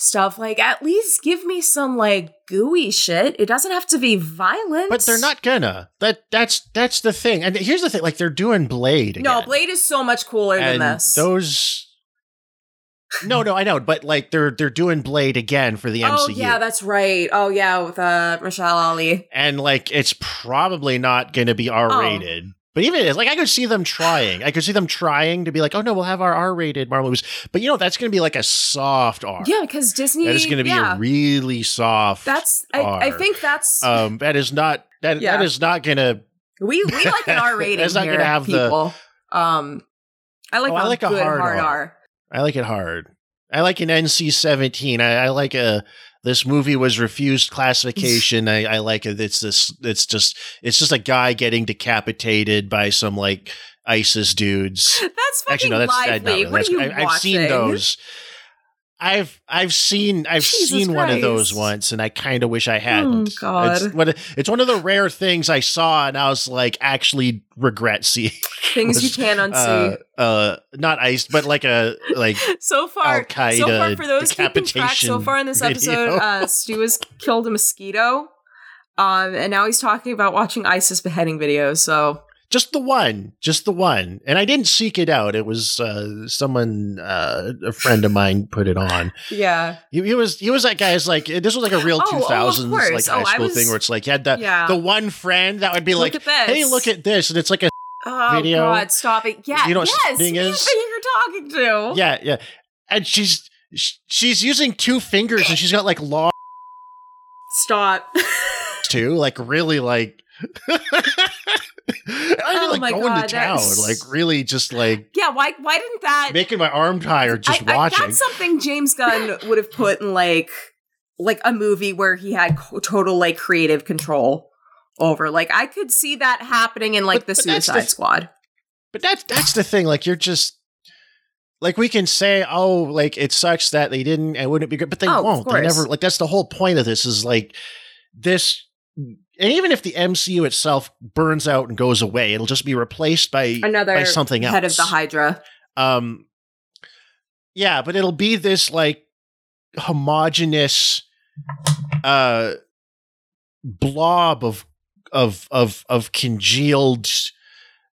[SPEAKER 1] stuff like at least give me some like gooey shit it doesn't have to be violent
[SPEAKER 2] but they're not gonna. That that's that's the thing. And here's the thing: like they're doing Blade. Again.
[SPEAKER 1] no blade is so much cooler
[SPEAKER 2] and
[SPEAKER 1] than this
[SPEAKER 2] those. No, no, I know, but like they're they're doing Blade again for the MCU.
[SPEAKER 1] oh yeah that's right oh yeah with uh Mahershala Ali
[SPEAKER 2] and like it's probably not going to be R rated. But even if, like I could see them trying. I could see them trying to be like, oh no, we'll have our R rated Marvel movies. But you know, that's going to be like a soft R.
[SPEAKER 1] yeah because disney
[SPEAKER 2] That is going to be
[SPEAKER 1] yeah.
[SPEAKER 2] a really soft.
[SPEAKER 1] that's I, think that's
[SPEAKER 2] um that is not that
[SPEAKER 1] Yeah.
[SPEAKER 2] that is not going to.
[SPEAKER 1] We we like an R rating
[SPEAKER 2] That's not
[SPEAKER 1] here,
[SPEAKER 2] gonna have the-
[SPEAKER 1] people. Um, I like
[SPEAKER 2] Oh, I like a hard
[SPEAKER 1] hard,
[SPEAKER 2] R.
[SPEAKER 1] R.
[SPEAKER 2] I like it hard. I like an NC seventeen. I, I like a. This movie was refused classification. I, I like it. It's this. It's just. It's just a guy getting decapitated by some like ISIS dudes.
[SPEAKER 1] That's fucking
[SPEAKER 2] Actually, no. That's I-
[SPEAKER 1] lively.
[SPEAKER 2] no,
[SPEAKER 1] what
[SPEAKER 2] that's,
[SPEAKER 1] are you
[SPEAKER 2] I,
[SPEAKER 1] watching?
[SPEAKER 2] I've seen those. I've I've seen I've
[SPEAKER 1] Jesus
[SPEAKER 2] seen one of those once, and I kind of wish I hadn't.
[SPEAKER 1] God.
[SPEAKER 2] It's one, it's one of the rare things I saw, and I was like, actually regret seeing
[SPEAKER 1] Things you can't unsee.
[SPEAKER 2] Uh, uh, not ice, but like a like
[SPEAKER 1] so far,
[SPEAKER 2] Al-Qaeda
[SPEAKER 1] so far for those keeping track, so far in this episode, uh, Stu has killed a mosquito. Um, and now he's talking about watching ISIS beheading videos. So
[SPEAKER 2] just the one, just the one, and I didn't seek it out. It was uh, someone, uh, a friend of mine, put it on.
[SPEAKER 1] yeah,
[SPEAKER 2] He, he was he was that guy. guy's like this was like a real
[SPEAKER 1] Oh, oh,
[SPEAKER 2] two
[SPEAKER 1] of
[SPEAKER 2] thousands
[SPEAKER 1] course.
[SPEAKER 2] like
[SPEAKER 1] Oh,
[SPEAKER 2] high
[SPEAKER 1] I
[SPEAKER 2] school
[SPEAKER 1] was-
[SPEAKER 2] thing where it's like you had the
[SPEAKER 1] Yeah.
[SPEAKER 2] the one friend that would be
[SPEAKER 1] Look
[SPEAKER 2] like, hey, look at this, and it's like a
[SPEAKER 1] oh
[SPEAKER 2] video.
[SPEAKER 1] god, stop it! Yeah,
[SPEAKER 2] You know what
[SPEAKER 1] yes,
[SPEAKER 2] thing
[SPEAKER 1] who
[SPEAKER 2] is?
[SPEAKER 1] think you're talking to?
[SPEAKER 2] yeah yeah, and she's she's using two fingers and she's got like long
[SPEAKER 1] Stop.
[SPEAKER 2] too, like really like. I mean,
[SPEAKER 1] Oh
[SPEAKER 2] like going
[SPEAKER 1] God,
[SPEAKER 2] to town, like really just like
[SPEAKER 1] yeah, why? Why didn't that?
[SPEAKER 2] making my arm tired just
[SPEAKER 1] I- I-
[SPEAKER 2] watching.
[SPEAKER 1] that's something James Gunn would have put in like like a movie where he had total like creative control over. Like I could see that happening in like the
[SPEAKER 2] but that's the-
[SPEAKER 1] Suicide Squad.
[SPEAKER 2] But that's that's the thing. Like you're just like we can say, oh, like it sucks that they didn't and wouldn't it be good, but they
[SPEAKER 1] Oh,
[SPEAKER 2] won't. They never like that's the whole point of this is like this and even if the MCU itself burns out and goes away, it'll just be replaced by
[SPEAKER 1] Another
[SPEAKER 2] by something else.
[SPEAKER 1] head of the Hydra.
[SPEAKER 2] Um yeah, but it'll be this like homogenous uh blob of of of of congealed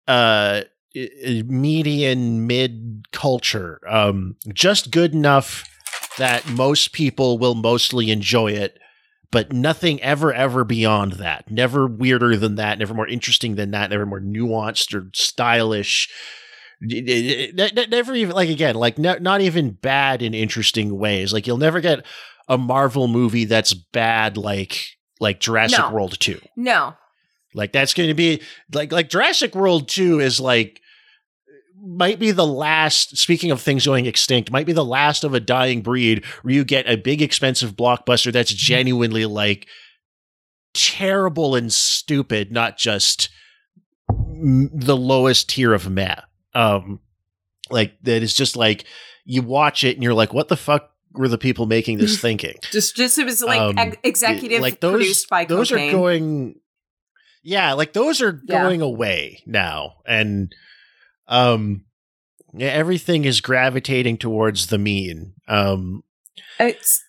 [SPEAKER 2] uh median mid culture um just good enough that most people will mostly enjoy it but nothing ever ever beyond that never weirder than that never more interesting than that never more nuanced or stylish Ne- ne- ne- never even like again like not even bad in interesting ways like you'll never get a marvel movie that's bad like like jurassic
[SPEAKER 1] No.
[SPEAKER 2] world 2
[SPEAKER 1] No.
[SPEAKER 2] like that's going to be like like Jurassic World 2 is like might be the last speaking of things going extinct might be the last of a dying breed where you get a big expensive blockbuster that's genuinely like terrible and stupid not just m- the lowest tier of meh um like that is just like you watch it and you're like what the fuck were the people making this thinking
[SPEAKER 1] Just just it was like
[SPEAKER 2] Um,
[SPEAKER 1] ex- executive
[SPEAKER 2] like those,
[SPEAKER 1] produced by
[SPEAKER 2] those
[SPEAKER 1] cocaine.
[SPEAKER 2] are going yeah like those are
[SPEAKER 1] Yeah.
[SPEAKER 2] going away now and um everything is gravitating towards the mean um
[SPEAKER 1] It's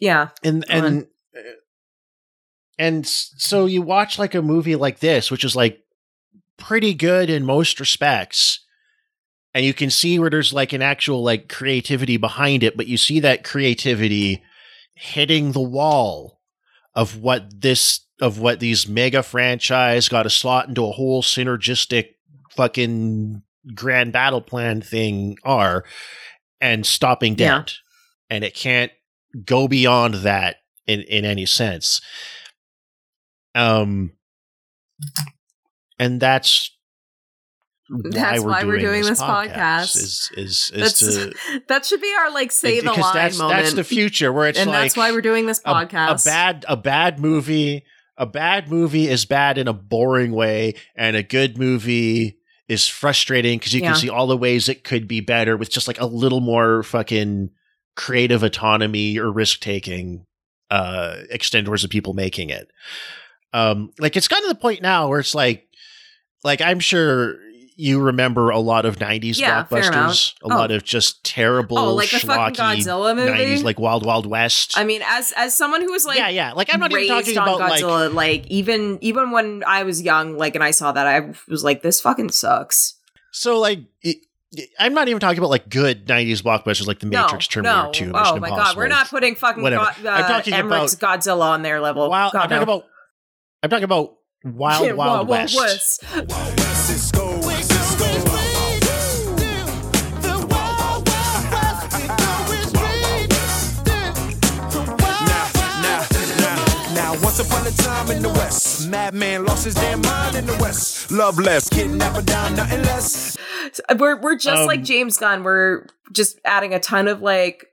[SPEAKER 1] yeah.
[SPEAKER 2] and
[SPEAKER 1] on.
[SPEAKER 2] and uh, and so you watch like a movie like this which is like pretty good in most respects and you can see where there's like an actual like creativity behind it but you see that creativity hitting the wall of what this of what these mega franchise got to slot into a whole synergistic fucking grand battle plan thing are and stopping
[SPEAKER 1] Yeah.
[SPEAKER 2] dead and it can't go beyond that in in any sense um and that's why
[SPEAKER 1] That's
[SPEAKER 2] we're
[SPEAKER 1] why
[SPEAKER 2] doing
[SPEAKER 1] we're doing
[SPEAKER 2] this,
[SPEAKER 1] this podcast.
[SPEAKER 2] Is is is
[SPEAKER 1] That's,
[SPEAKER 2] to
[SPEAKER 1] that should be our like say the line
[SPEAKER 2] that's
[SPEAKER 1] moment.
[SPEAKER 2] that's the future where it's
[SPEAKER 1] and
[SPEAKER 2] like
[SPEAKER 1] that's why we're doing this
[SPEAKER 2] a-
[SPEAKER 1] podcast.
[SPEAKER 2] A, bad a bad movie a bad movie is bad in a boring way, and a good movie is frustrating because you
[SPEAKER 1] Yeah.
[SPEAKER 2] can see all the ways it could be better with just like a little more fucking creative autonomy or risk taking uh extend towards the people making it. Um like it's gotten to the point now where it's like like I'm sure you remember a lot of 90s
[SPEAKER 1] Yeah,
[SPEAKER 2] blockbusters, a
[SPEAKER 1] Oh.
[SPEAKER 2] lot of just terrible
[SPEAKER 1] Oh, like the fucking Godzilla movie?
[SPEAKER 2] 90s like Wild Wild West.
[SPEAKER 1] I mean, as as someone who was like
[SPEAKER 2] Yeah, yeah, like, I'm not even talking about,
[SPEAKER 1] Godzilla, like, even even when I was young, like and I saw that, I was like, this fucking sucks.
[SPEAKER 2] So like it, I'm not even talking about like good 90s blockbusters like The
[SPEAKER 1] No,
[SPEAKER 2] Matrix, Terminator
[SPEAKER 1] no.
[SPEAKER 2] 2, Mission
[SPEAKER 1] Oh my god, we're not putting fucking
[SPEAKER 2] Whatever.
[SPEAKER 1] God, uh,
[SPEAKER 2] I'm talking
[SPEAKER 1] Emmerich's Godzilla on their level.
[SPEAKER 2] Wow,
[SPEAKER 1] God,
[SPEAKER 2] I'm talking about I'm talking about Wild
[SPEAKER 1] Yeah,
[SPEAKER 2] Wild,
[SPEAKER 1] Wild
[SPEAKER 2] West.
[SPEAKER 13] Now, upon a time in the West, madman lost his damn mind in the West. Love less, kidnapper down, nothing less.
[SPEAKER 1] We're we're just
[SPEAKER 2] Um,
[SPEAKER 1] like James Gunn. We're just adding a ton of like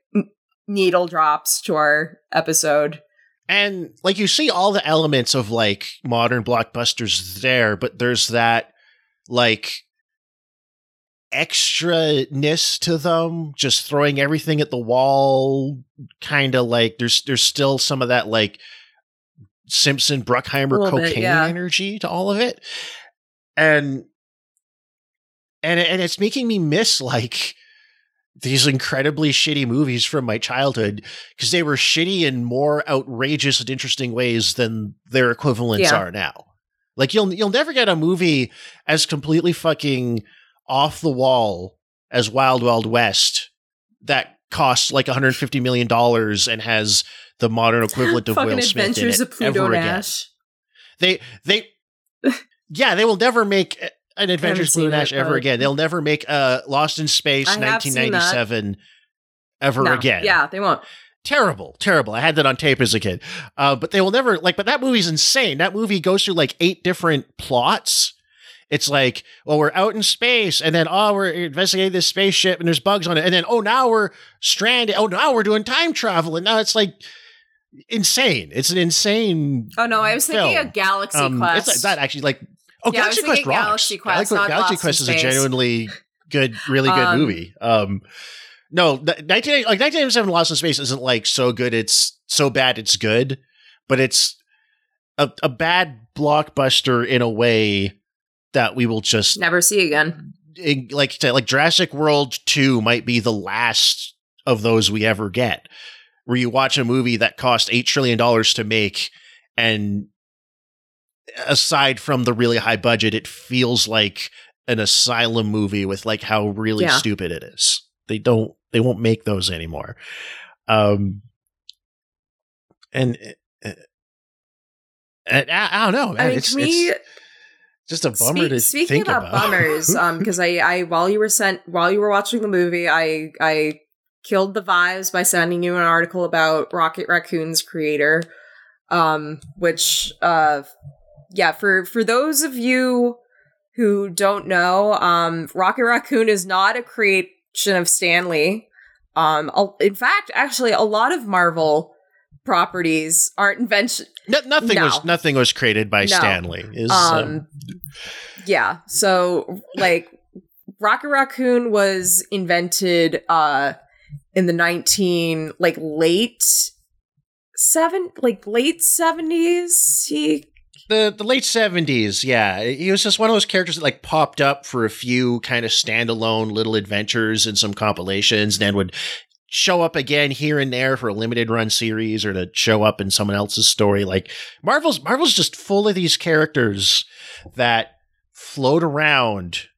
[SPEAKER 1] needle drops to our episode.
[SPEAKER 2] And like you see all the elements of like modern blockbusters there, but there's that like extra-ness to them, just throwing everything at the wall, kind of like there's there's still some of that like Simpson Bruckheimer
[SPEAKER 1] little bit,
[SPEAKER 2] cocaine
[SPEAKER 1] yeah.
[SPEAKER 2] energy to all of it. And and and it's making me miss like these incredibly shitty movies from my childhood because they were shitty in more outrageous and interesting ways than their equivalents
[SPEAKER 1] Yeah.
[SPEAKER 2] are now. Like you'll you'll never get a movie as completely fucking off the wall as Wild Wild West that costs like 150 million dollars and has the modern equivalent of
[SPEAKER 1] fucking
[SPEAKER 2] Will Smith
[SPEAKER 1] Adventures
[SPEAKER 2] in it
[SPEAKER 1] of Pluto
[SPEAKER 2] ever again. They they yeah, they will never make an Adventures Pluto Nash
[SPEAKER 1] it,
[SPEAKER 2] ever again. They'll never make uh Lost in Space
[SPEAKER 1] I have seen that.
[SPEAKER 2] 1997 ever
[SPEAKER 1] No,
[SPEAKER 2] again.
[SPEAKER 1] Yeah, they won't.
[SPEAKER 2] Terrible, terrible. I had that on tape as a kid. Uh, but they will never like. But that movie's insane. That movie goes through like eight different plots. It's like, well, we're out in space, and then oh, we're investigating this spaceship, and there's bugs on it, and then oh, now we're stranded. Oh, now we're doing time travel, and now it's like insane. It's an insane.
[SPEAKER 1] Oh no, I was thinking
[SPEAKER 2] film.
[SPEAKER 1] a Galaxy
[SPEAKER 2] Um,
[SPEAKER 1] Quest.
[SPEAKER 2] It's like that actually. Like oh,
[SPEAKER 1] Yeah,
[SPEAKER 2] Galaxy Quest.
[SPEAKER 1] Galaxy Quest,
[SPEAKER 2] Galaxy, Galaxy Quest is a
[SPEAKER 1] Space.
[SPEAKER 2] genuinely good, really good
[SPEAKER 1] Um,
[SPEAKER 2] movie. Um, no, 19, like 1997 Lost in Space isn't like so good. It's so bad it's good, but it's a, a bad blockbuster in a way that we will just
[SPEAKER 1] Never see again.
[SPEAKER 2] in- like like Jurassic World 2 might be the last of those we ever get where you watch a movie that cost 8 trillion dollars to make and aside from the really high budget it feels like an asylum movie with like how really
[SPEAKER 1] Yeah.
[SPEAKER 2] stupid it is. They don't they won't make those anymore. Um and uh, and I, I don't know. Man.
[SPEAKER 1] I mean,
[SPEAKER 2] it's,
[SPEAKER 1] to me,
[SPEAKER 2] just a bummer
[SPEAKER 1] Speak-
[SPEAKER 2] to
[SPEAKER 1] speaking
[SPEAKER 2] think
[SPEAKER 1] about,
[SPEAKER 2] about.
[SPEAKER 1] bummers, um, because I, I while you were sent while you were watching the movie, I I killed the vibes by sending you an article about Rocket Raccoon's creator, um, which uh, yeah, for for those of you who don't know, um, Rocket Raccoon is not a creation of Stanley. Um, in fact, actually, a lot of Marvel properties aren't invention.
[SPEAKER 2] No, nothing
[SPEAKER 1] No.
[SPEAKER 2] was nothing was created by
[SPEAKER 1] No.
[SPEAKER 2] Stanley. Is um,
[SPEAKER 1] um yeah so like rocket raccoon was invented uh in the 19 like late seven like late 70s he
[SPEAKER 2] the the late seventies. Yeah, he was just one of those characters that like popped up for a few kind of standalone little adventures and some compilations, and then would show up again here and there for a limited run series or to show up in someone else's story. Like Marvel's Marvel's just full of these characters that float around.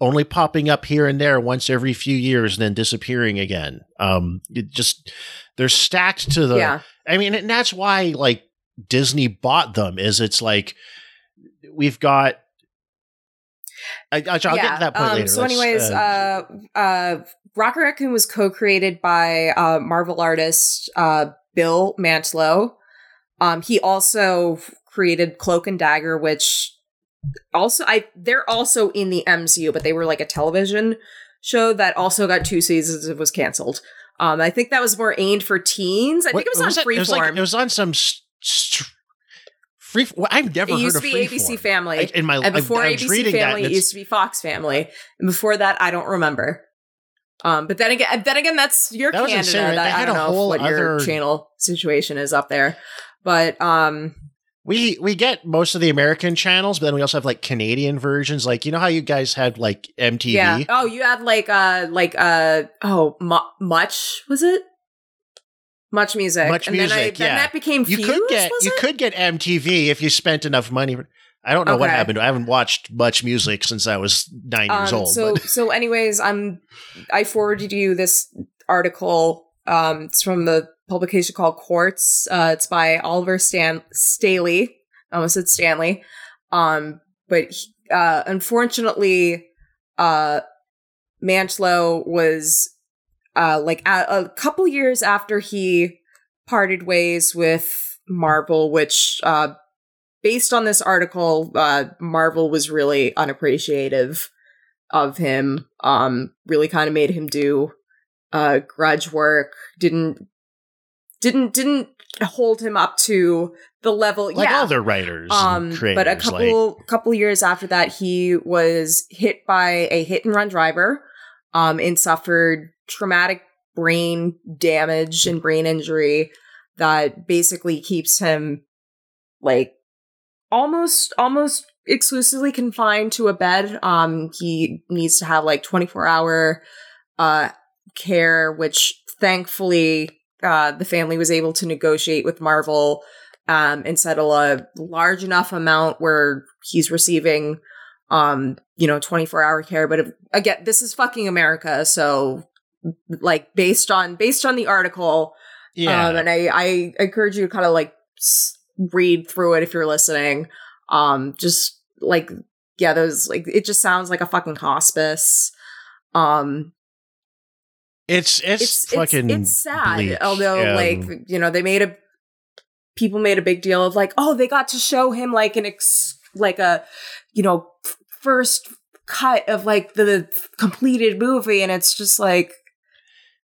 [SPEAKER 2] Only popping up here and there once every few years and then disappearing again. Um, it just they're stacked to the.
[SPEAKER 1] Yeah.
[SPEAKER 2] I mean, and that's why like Disney bought them. Is it's like we've got. I, I, I'll get to that point
[SPEAKER 1] um,
[SPEAKER 2] later.
[SPEAKER 1] So,
[SPEAKER 2] Let's,
[SPEAKER 1] anyways, uh, uh, Rocket Raccoon was co-created by uh, Marvel artist uh, Bill Mantlo. Um, he also created Cloak and Dagger, which also I they're also in the MCU, but they were like a television show that also got two seasons and was canceled. Um, I think that was more aimed for teens. I think it was, on
[SPEAKER 2] it?
[SPEAKER 1] Freeform.
[SPEAKER 2] It was, like, it was on some st- st- free. Well, I've never
[SPEAKER 1] it
[SPEAKER 2] heard
[SPEAKER 1] used
[SPEAKER 2] of
[SPEAKER 1] to be
[SPEAKER 2] Freeform.
[SPEAKER 1] ABC Family.
[SPEAKER 2] Like, in my
[SPEAKER 1] and before
[SPEAKER 2] I, I
[SPEAKER 1] ABC Family, it used to be Fox Family, and before that, I don't remember. Um, but then again, then again, that's your
[SPEAKER 2] That
[SPEAKER 1] Canada. That, I don't know what your
[SPEAKER 2] other-
[SPEAKER 1] channel situation is up there, but um,
[SPEAKER 2] we we get most of the American channels, but then we also have like Canadian versions. Like you know how you guys had like MTV.
[SPEAKER 1] yeah. Oh, you had like uh like uh oh mu- much was it? Much music.
[SPEAKER 2] Much
[SPEAKER 1] and
[SPEAKER 2] music,
[SPEAKER 1] Then, I,
[SPEAKER 2] yeah.
[SPEAKER 1] that became
[SPEAKER 2] you
[SPEAKER 1] Fuse,
[SPEAKER 2] could get you
[SPEAKER 1] it?
[SPEAKER 2] could get MTV if you spent enough money. I don't know what happened. I haven't watched much music since I was nine years
[SPEAKER 1] Um,
[SPEAKER 2] old.
[SPEAKER 1] So
[SPEAKER 2] but-
[SPEAKER 1] so anyways, I'm I forwarded you this article. Um, it's from the publication called Quartz. Uh, it's by Oliver Stan Staley. I almost said Stanley. Um, but he- uh, unfortunately, uh, Mantlo was uh like a, a couple years after he parted ways with Marvel, which uh based on this article, uh, Marvel was really unappreciative of him. Um, really kind of made him do uh, grudge work. Didn't didn't didn't hold him up to the level.
[SPEAKER 2] like
[SPEAKER 1] yeah.
[SPEAKER 2] all their writers,
[SPEAKER 1] Um,
[SPEAKER 2] creators,
[SPEAKER 1] but a
[SPEAKER 2] like-
[SPEAKER 1] couple couple years after that, he was hit by a hit and run driver, um, and suffered traumatic brain damage and brain injury that basically keeps him like almost almost exclusively confined to a bed. Um, he needs to have like twenty four hour uh care, which thankfully uh the family was able to negotiate with Marvel um and settle a large enough amount where he's receiving um you know 24 hour care. But if, again this is fucking america so like based on based on the article
[SPEAKER 2] Yeah.
[SPEAKER 1] um, and i i encourage you to kind of like read through it if you're listening. Um just like yeah those like it just sounds like a fucking hospice. Um
[SPEAKER 2] it's it's,
[SPEAKER 1] it's
[SPEAKER 2] fucking
[SPEAKER 1] it's, it's sad
[SPEAKER 2] bleak.
[SPEAKER 1] although
[SPEAKER 2] Um,
[SPEAKER 1] like you know they made a people made a big deal of like oh they got to show him like an ex like a you know f- first cut of like the completed movie and it's just like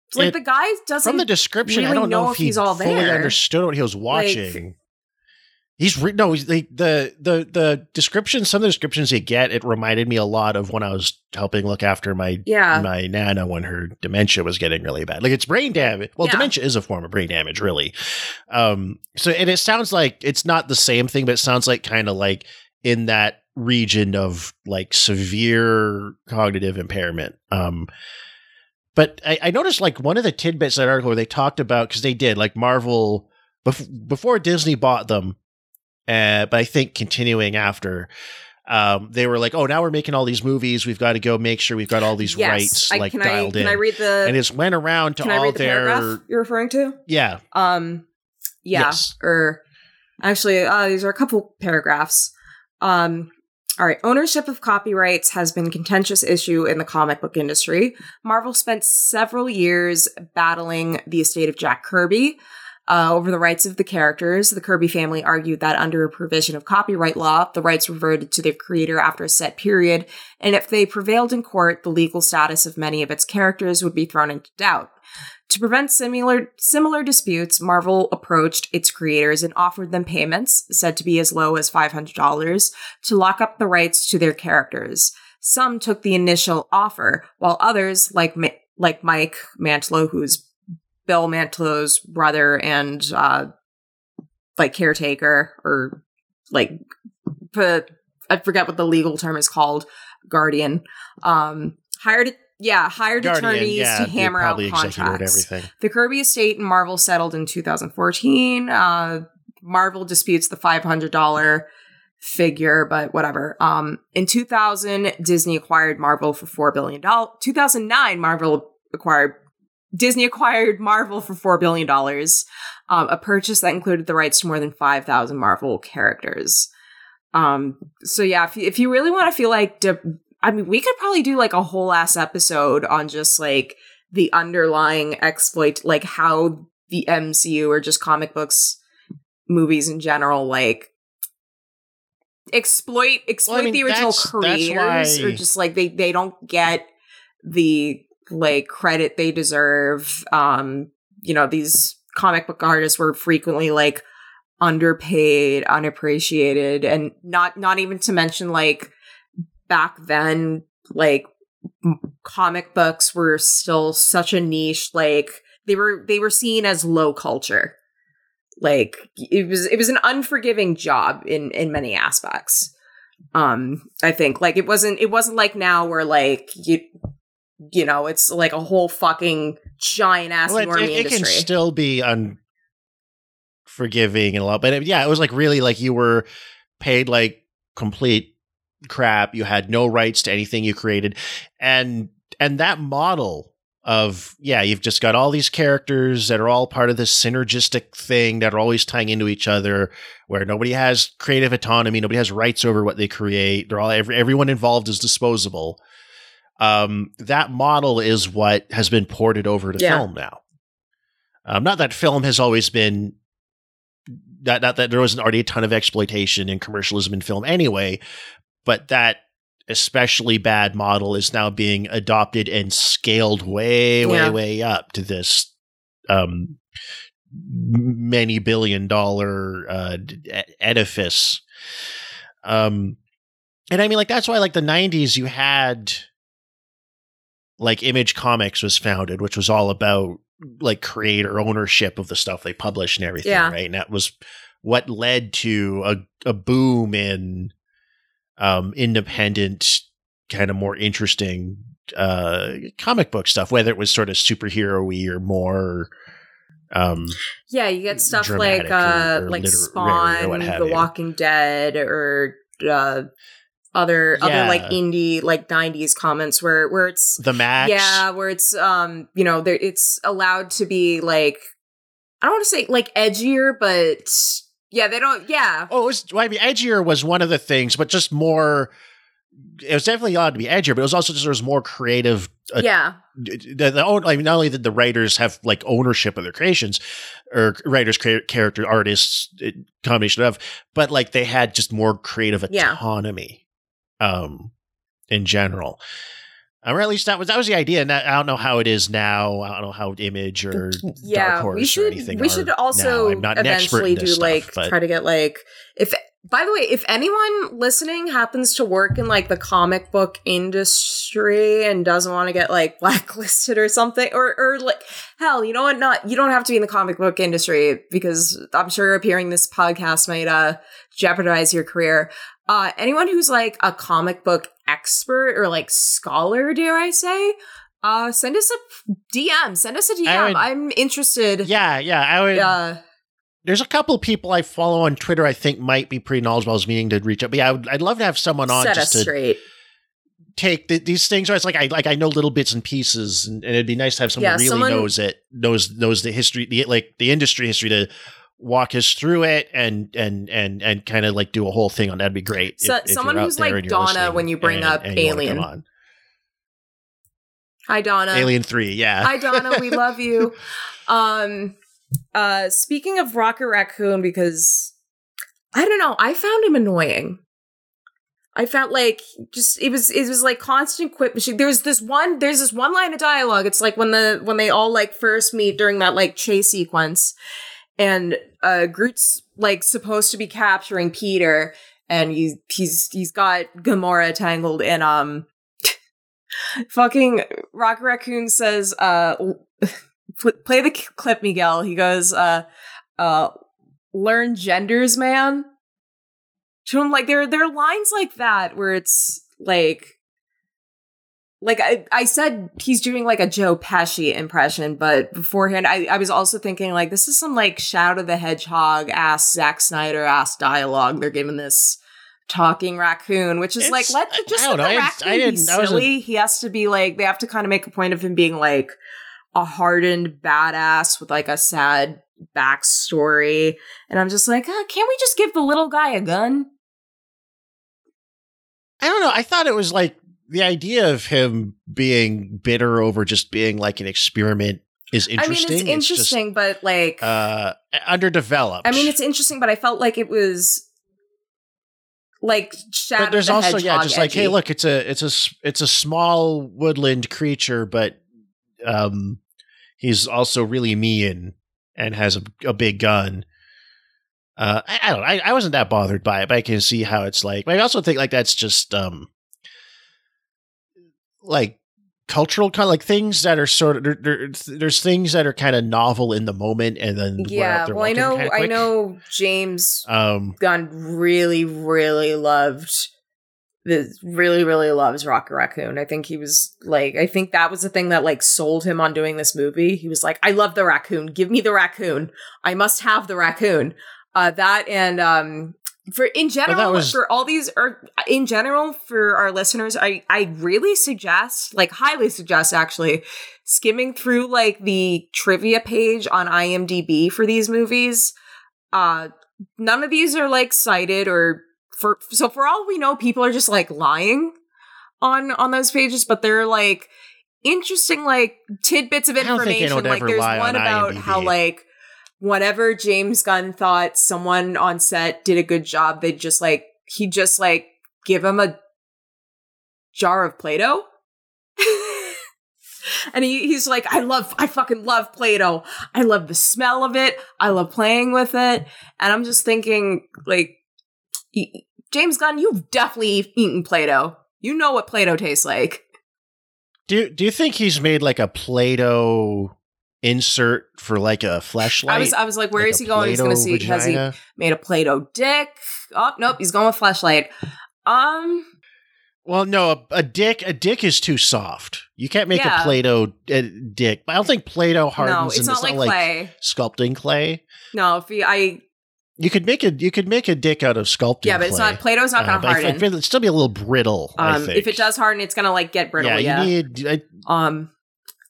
[SPEAKER 1] it's like
[SPEAKER 2] It-
[SPEAKER 1] the guy doesn't
[SPEAKER 2] from the description,
[SPEAKER 1] really
[SPEAKER 2] I don't know,
[SPEAKER 1] know
[SPEAKER 2] if he
[SPEAKER 1] he's all
[SPEAKER 2] fully
[SPEAKER 1] there.
[SPEAKER 2] understood what he was
[SPEAKER 1] Like-
[SPEAKER 2] watching. He's re- no, he's, the the the the description. Some of the descriptions you get, it reminded me a lot of when I was helping look after my
[SPEAKER 1] Yeah.
[SPEAKER 2] my nana when her dementia was getting really bad. Like it's brain damage. Well,
[SPEAKER 1] Yeah.
[SPEAKER 2] dementia is a form of brain damage, really. Um. So and it sounds like it's not the same thing, but it sounds like kind of like in that region of like severe cognitive impairment. Um. But I, I noticed like one of the tidbits in that article where they talked about because they did like Marvel before Disney bought them, uh, but I think continuing after, um, they were like, oh, now we're making all these movies. We've got to go make sure we've got all these
[SPEAKER 1] Yes.
[SPEAKER 2] rights
[SPEAKER 1] I-
[SPEAKER 2] like
[SPEAKER 1] can I-
[SPEAKER 2] dialed
[SPEAKER 1] can
[SPEAKER 2] in.
[SPEAKER 1] I read the-
[SPEAKER 2] and it's went around to
[SPEAKER 1] can i
[SPEAKER 2] all
[SPEAKER 1] read the
[SPEAKER 2] their
[SPEAKER 1] paragraph you're referring to
[SPEAKER 2] yeah
[SPEAKER 1] Um, yeah,
[SPEAKER 2] Yes.
[SPEAKER 1] or actually, uh, these are a couple paragraphs. Um, all right, ownership of copyrights has been a contentious issue in the comic book industry. Marvel spent several years battling the estate of Jack Kirby. Uh, over the rights of the characters, the Kirby family argued that under a provision of copyright law, the rights reverted to their creator after a set period, and if they prevailed in court, the legal status of many of its characters would be thrown into doubt. To prevent similar similar disputes, Marvel approached its creators and offered them payments, said to be as low as $500, to lock up the rights to their characters. Some took the initial offer, while others, like Ma- like Mike Mantlo, who's Bill Mantlo's brother and uh, like caretaker or like I forget what the legal term is called, guardian. Um, hired yeah hired
[SPEAKER 2] Guardian,
[SPEAKER 1] attorneys
[SPEAKER 2] yeah,
[SPEAKER 1] to hammer out contracts.
[SPEAKER 2] everything.
[SPEAKER 1] The Kirby estate and Marvel settled in 2014. Uh, Marvel disputes the $500 figure, but whatever. Um, in 2000, Disney acquired Marvel for $4 billion. 2009, Marvel acquired Disney acquired Marvel for $4 billion, um, a purchase that included the rights to more than 5,000 Marvel characters. Um, so yeah, if you, if you really want to feel like, de- I mean, we could probably do like a whole ass episode on just like the underlying exploit, like how the MCU or just comic books, movies in general, like exploit exploit
[SPEAKER 2] Well, I mean,
[SPEAKER 1] the original
[SPEAKER 2] that's- that's
[SPEAKER 1] creators
[SPEAKER 2] why-
[SPEAKER 1] or just like they they don't get the like credit they deserve. Um you know these comic book artists were frequently like underpaid unappreciated and not not even to mention like back then like comic books were still such a niche like they were they were seen as low culture. Like it was it was an unforgiving job in in many aspects. Um i think like it wasn't it wasn't like now where like you you know it's like a whole fucking giant ass
[SPEAKER 2] Well, it, it- it can
[SPEAKER 1] industry
[SPEAKER 2] still be unforgiving and a lot, but it, yeah, it was like really like you were paid like complete crap. You had no rights to anything you created, and and that model of yeah, you've just got all these characters that are all part of this synergistic thing that are always tying into each other, where nobody has creative autonomy, nobody has rights over what they create. They're all every, everyone involved is disposable. Um, that model is what has been ported over to
[SPEAKER 1] Yeah.
[SPEAKER 2] film now. Um, not that film has always been that not that there wasn't already a ton of exploitation and commercialism in film anyway, but that especially bad model is now being adopted and scaled way, way,
[SPEAKER 1] Yeah.
[SPEAKER 2] way up to this um many billion dollar uh edifice. Um and I mean like that's why like the 90s you had like Image Comics was founded, which was all about like creator ownership of the stuff they published and everything,
[SPEAKER 1] Yeah.
[SPEAKER 2] right? And that was what led to a, a boom in um independent, kind of more interesting uh comic book stuff, whether it was sort of superhero-y or more um
[SPEAKER 1] Yeah, you get stuff like uh
[SPEAKER 2] or- or
[SPEAKER 1] like
[SPEAKER 2] literary
[SPEAKER 1] Spawn, The
[SPEAKER 2] you.
[SPEAKER 1] Walking Dead, or uh other other like indie like '90s comments where where it's
[SPEAKER 2] the Maxx.
[SPEAKER 1] yeah, where it's um you know there it's allowed to be like I don't want to say like edgier, but yeah, they don't. Yeah,
[SPEAKER 2] Oh, it was, well, I mean, edgier was one of the things, but just more. It was definitely allowed to be edgier, but it was also just there was more creative. Uh,
[SPEAKER 1] yeah,
[SPEAKER 2] the, the own, I mean, not only did the writers have like ownership of their creations, or writers, crea- character, artists, combination of, but like they had just more creative
[SPEAKER 1] Yeah.
[SPEAKER 2] Um, in general. Or at least that was that was the idea. And I don't know how it is now. I don't know how Image or
[SPEAKER 1] yeah.
[SPEAKER 2] Dark Horse
[SPEAKER 1] we
[SPEAKER 2] or
[SPEAKER 1] should
[SPEAKER 2] anything.
[SPEAKER 1] we should also
[SPEAKER 2] now. I'm not an expert
[SPEAKER 1] eventually do
[SPEAKER 2] stuff,
[SPEAKER 1] like
[SPEAKER 2] but-
[SPEAKER 1] try to get like if by the way if anyone listening happens to work in like the comic book industry and doesn't want to get like blacklisted or something or or like hell you know what not you don't have to be in the comic book industry because i'm sure appearing this podcast might uh jeopardize your career uh anyone who's like a comic book expert or like scholar dare i say uh send us a dm send us a dm
[SPEAKER 2] would-
[SPEAKER 1] i'm interested
[SPEAKER 2] Yeah, yeah. I would.
[SPEAKER 1] uh
[SPEAKER 2] there's a couple people I follow on Twitter I think might be pretty knowledgeable. I was meaning to reach out, but yeah, I would, I'd love to have someone on
[SPEAKER 1] set
[SPEAKER 2] just to
[SPEAKER 1] straight
[SPEAKER 2] take the, these things. Where it's like I like I know little bits and pieces, and, and it'd be nice to have someone
[SPEAKER 1] Yeah,
[SPEAKER 2] really
[SPEAKER 1] someone-
[SPEAKER 2] knows it, knows knows the history, the like the industry history to walk us through it and and and and kind of like do a whole thing on that'd be great.
[SPEAKER 1] So-
[SPEAKER 2] if- if
[SPEAKER 1] someone
[SPEAKER 2] you're
[SPEAKER 1] who's like Donna when you bring
[SPEAKER 2] and-
[SPEAKER 1] up
[SPEAKER 2] and you wanna come
[SPEAKER 1] Alien.
[SPEAKER 2] on.
[SPEAKER 1] hi donna
[SPEAKER 2] Alien Three, yeah.
[SPEAKER 1] Hi Donna, we love you. Um uh speaking of Rocket Raccoon because I don't know, I found him annoying. I felt like just it was it was like constant quip machine. There was this one there's this one line of dialogue. It's like when the when they all like first meet during that like chase sequence and uh Groot's like supposed to be capturing Peter and he's he's he's got Gamora tangled in um fucking Rocket Raccoon says uh play the clip Miguel. He goes uh uh learn genders man. To him like there there are lines like that where it's like like I, I said he's doing like a Joe Pesci impression, but beforehand I, I was also thinking like this is some like Shadow of the Hedgehog ass Zack Snyder ass dialogue they're giving this talking raccoon, which is like
[SPEAKER 2] It's-
[SPEAKER 1] let the, just let
[SPEAKER 2] don't
[SPEAKER 1] the
[SPEAKER 2] know, I-
[SPEAKER 1] raccoon
[SPEAKER 2] I
[SPEAKER 1] be
[SPEAKER 2] didn't- I wasn't-
[SPEAKER 1] silly. He has to be like they have to kind of make a point of him being like a hardened badass with like a sad backstory, and I'm just like, uh, can't we just give the little guy a gun?
[SPEAKER 2] I don't know. I thought it was like the idea of him being bitter over just being like an experiment is interesting.
[SPEAKER 1] I mean, it's interesting, but like,
[SPEAKER 2] uh, underdeveloped.
[SPEAKER 1] I mean, it's interesting, but I felt like it was like Shadow
[SPEAKER 2] but there's
[SPEAKER 1] the
[SPEAKER 2] also yeah, just like hey, look, it's a it's a it's a small woodland creature, but um, he's also really mean and has a, a big gun. Uh, I, I don't. I, I wasn't that bothered by it, but I can see how it's like. But I also think like that's just um, like cultural kind of like things that are sort of there, there, there's things that are kind of novel in the moment, and then
[SPEAKER 1] Yeah, well, I know, I know James
[SPEAKER 2] Um,
[SPEAKER 1] Gunn really, really loved this. Really, really loves Rocket Raccoon. I think he was like, I think that was the thing that like sold him on doing this movie. He was like, I love the raccoon. Give me the raccoon. I must have the raccoon. Uh, that and um, for in general
[SPEAKER 2] was-
[SPEAKER 1] for all these or in general for our listeners i i really suggest like highly suggest actually skimming through like the trivia page on imdb for these movies uh none of these are like cited or for so for all we know people are just like lying on on those pages but they're like interesting like tidbits of
[SPEAKER 2] I don't think
[SPEAKER 1] information like there's one
[SPEAKER 2] on
[SPEAKER 1] about
[SPEAKER 2] IMDb.
[SPEAKER 1] how like whenever James Gunn thought someone on set did a good job, they'd just like he'd just like give him a jar of Play-Doh. and he, he's like, I love I fucking love Play-Doh. I love the smell of it. I love playing with it. And I'm just thinking, like, James Gunn, you've definitely eaten Play-Doh. You know what Play-Doh tastes like.
[SPEAKER 2] Do do you think he's made like a Play-Doh insert for like a flashlight?
[SPEAKER 1] I was I was like, where
[SPEAKER 2] Like
[SPEAKER 1] is he going? He's gonna see has he made a Play-Doh dick? Oh nope, he's going with flashlight. Um
[SPEAKER 2] Well, no, a, a dick a dick is too soft. You can't make
[SPEAKER 1] Yeah.
[SPEAKER 2] a Play-Doh uh, dick. I don't think Play-Doh hardens.
[SPEAKER 1] no, it's not like clay.
[SPEAKER 2] sculpting clay.
[SPEAKER 1] No, if he, I
[SPEAKER 2] You could make a you could make a dick out of sculpting.
[SPEAKER 1] yeah, but it's
[SPEAKER 2] clay.
[SPEAKER 1] not Play-Doh's not
[SPEAKER 2] Uh,
[SPEAKER 1] gonna
[SPEAKER 2] but I think
[SPEAKER 1] harden.
[SPEAKER 2] it'd still be a little brittle. I
[SPEAKER 1] Um, if it does harden, it's gonna like get brittle.
[SPEAKER 2] yeah,
[SPEAKER 1] Yeah.
[SPEAKER 2] you need. I,
[SPEAKER 1] um,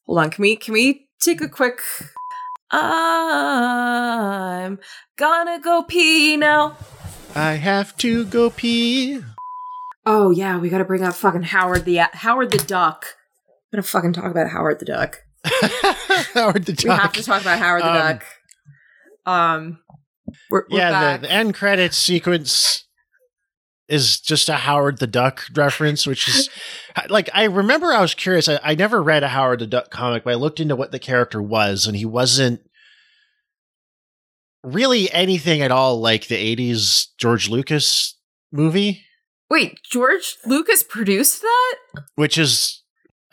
[SPEAKER 1] hold on. Can we can we take a quick? I'm gonna go pee now.
[SPEAKER 2] I have to go pee.
[SPEAKER 1] Oh yeah, we gotta bring up fucking Howard the Howard the Duck. I'm gonna fucking talk about Howard the Duck.
[SPEAKER 2] Howard the Duck.
[SPEAKER 1] We have to talk about Howard the
[SPEAKER 2] Um,
[SPEAKER 1] Duck. Um, we're, we're
[SPEAKER 2] yeah, the, the end credits sequence is just a Howard the Duck reference, which is like I remember I was curious. I, I never read a Howard the Duck comic, but I looked into what the character was, and he wasn't really anything at all like the '80s George Lucas movie,
[SPEAKER 1] Wait, George Lucas produced that?
[SPEAKER 2] which is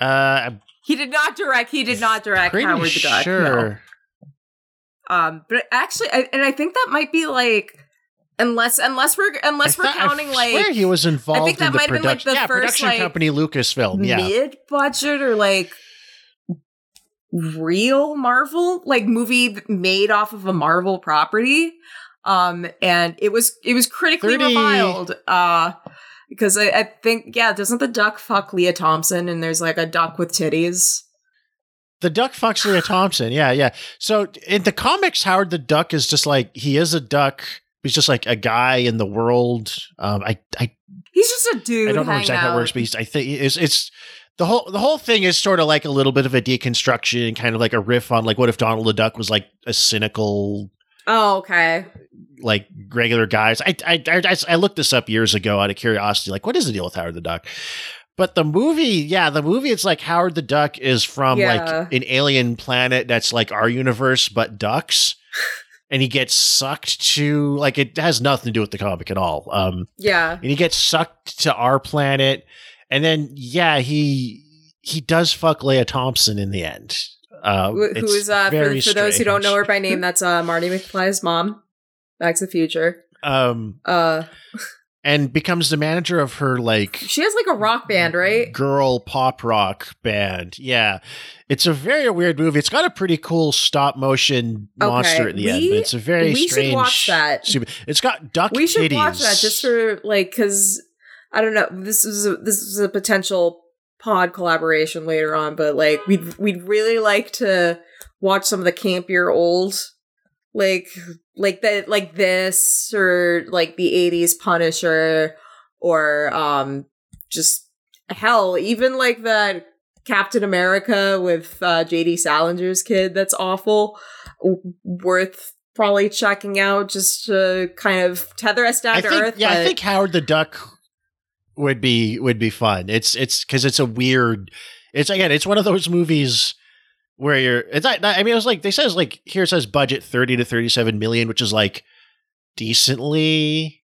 [SPEAKER 2] uh,
[SPEAKER 1] He did not direct. He did not direct Howard the Duck. no.
[SPEAKER 2] sure.
[SPEAKER 1] Um, but actually, I, and I think that might be like, unless unless we're unless we're
[SPEAKER 2] I thought-
[SPEAKER 1] counting
[SPEAKER 2] I
[SPEAKER 1] like
[SPEAKER 2] swear he was involved I
[SPEAKER 1] think that
[SPEAKER 2] in the
[SPEAKER 1] might have been, like, the
[SPEAKER 2] yeah,
[SPEAKER 1] first,
[SPEAKER 2] production
[SPEAKER 1] like,
[SPEAKER 2] company Lucasfilm. Yeah,
[SPEAKER 1] mid budget or like real Marvel like movie made off of a Marvel property. Um, and it was it was critically
[SPEAKER 2] 30
[SPEAKER 1] reviled. Uh, because I, I think yeah, doesn't the duck fuck Lea Thompson and there's like a duck with titties?
[SPEAKER 2] The duck fucks Lea Thompson. Yeah, yeah. So in the comics, Howard the Duck is just like he is a duck. He's just like a guy in the world. Um, I I,
[SPEAKER 1] He's just a dude.
[SPEAKER 2] I don't know exactly how it works, but he's, I think it's it's the whole the whole thing is sort of like a little bit of a deconstruction, kind of like a riff on like what if Donald the Duck was like a cynical
[SPEAKER 1] Oh, okay.
[SPEAKER 2] like regular guys. I, I I I looked this up years ago out of curiosity. Like, what is the deal with Howard the Duck? But the movie, yeah, the movie, it's like Howard the Duck is from
[SPEAKER 1] Yeah.
[SPEAKER 2] like an alien planet that's like our universe, but ducks. And he gets sucked to like it has nothing to do with the comic at all. Um,
[SPEAKER 1] Yeah.
[SPEAKER 2] and he gets sucked to our planet, and then yeah, he he does fuck Lea Thompson in the end. Uh,
[SPEAKER 1] Who who uh for, for those who don't know her by name, that's uh Marty McFly's mom. Back to the Future.
[SPEAKER 2] um,
[SPEAKER 1] Uh
[SPEAKER 2] and becomes the manager of her like
[SPEAKER 1] she has like a rock band, right?
[SPEAKER 2] girl pop rock band. Yeah. It's a very weird movie. It's got a pretty cool stop motion monster at the end, but it's a very
[SPEAKER 1] we should
[SPEAKER 2] strange.
[SPEAKER 1] watch that.
[SPEAKER 2] super- It's got duck
[SPEAKER 1] We should
[SPEAKER 2] titties.
[SPEAKER 1] watch that just for like because I don't know. This is a, this is a potential pod collaboration later on, but like we'd we'd really like to watch some of the campier old like like the like this or like the 80s Punisher or um just hell even like that Captain America with uh, JD Salinger's kid that's awful worth probably checking out just to kind of tether us down
[SPEAKER 2] I
[SPEAKER 1] to
[SPEAKER 2] think,
[SPEAKER 1] earth.
[SPEAKER 2] yeah, I think Howard the Duck would be would be fun. It's it's because it's a weird. It's again, it's one of those movies where you're. It's not. I mean, it was like they says like here it says budget thirty to thirty seven million, which is like decently.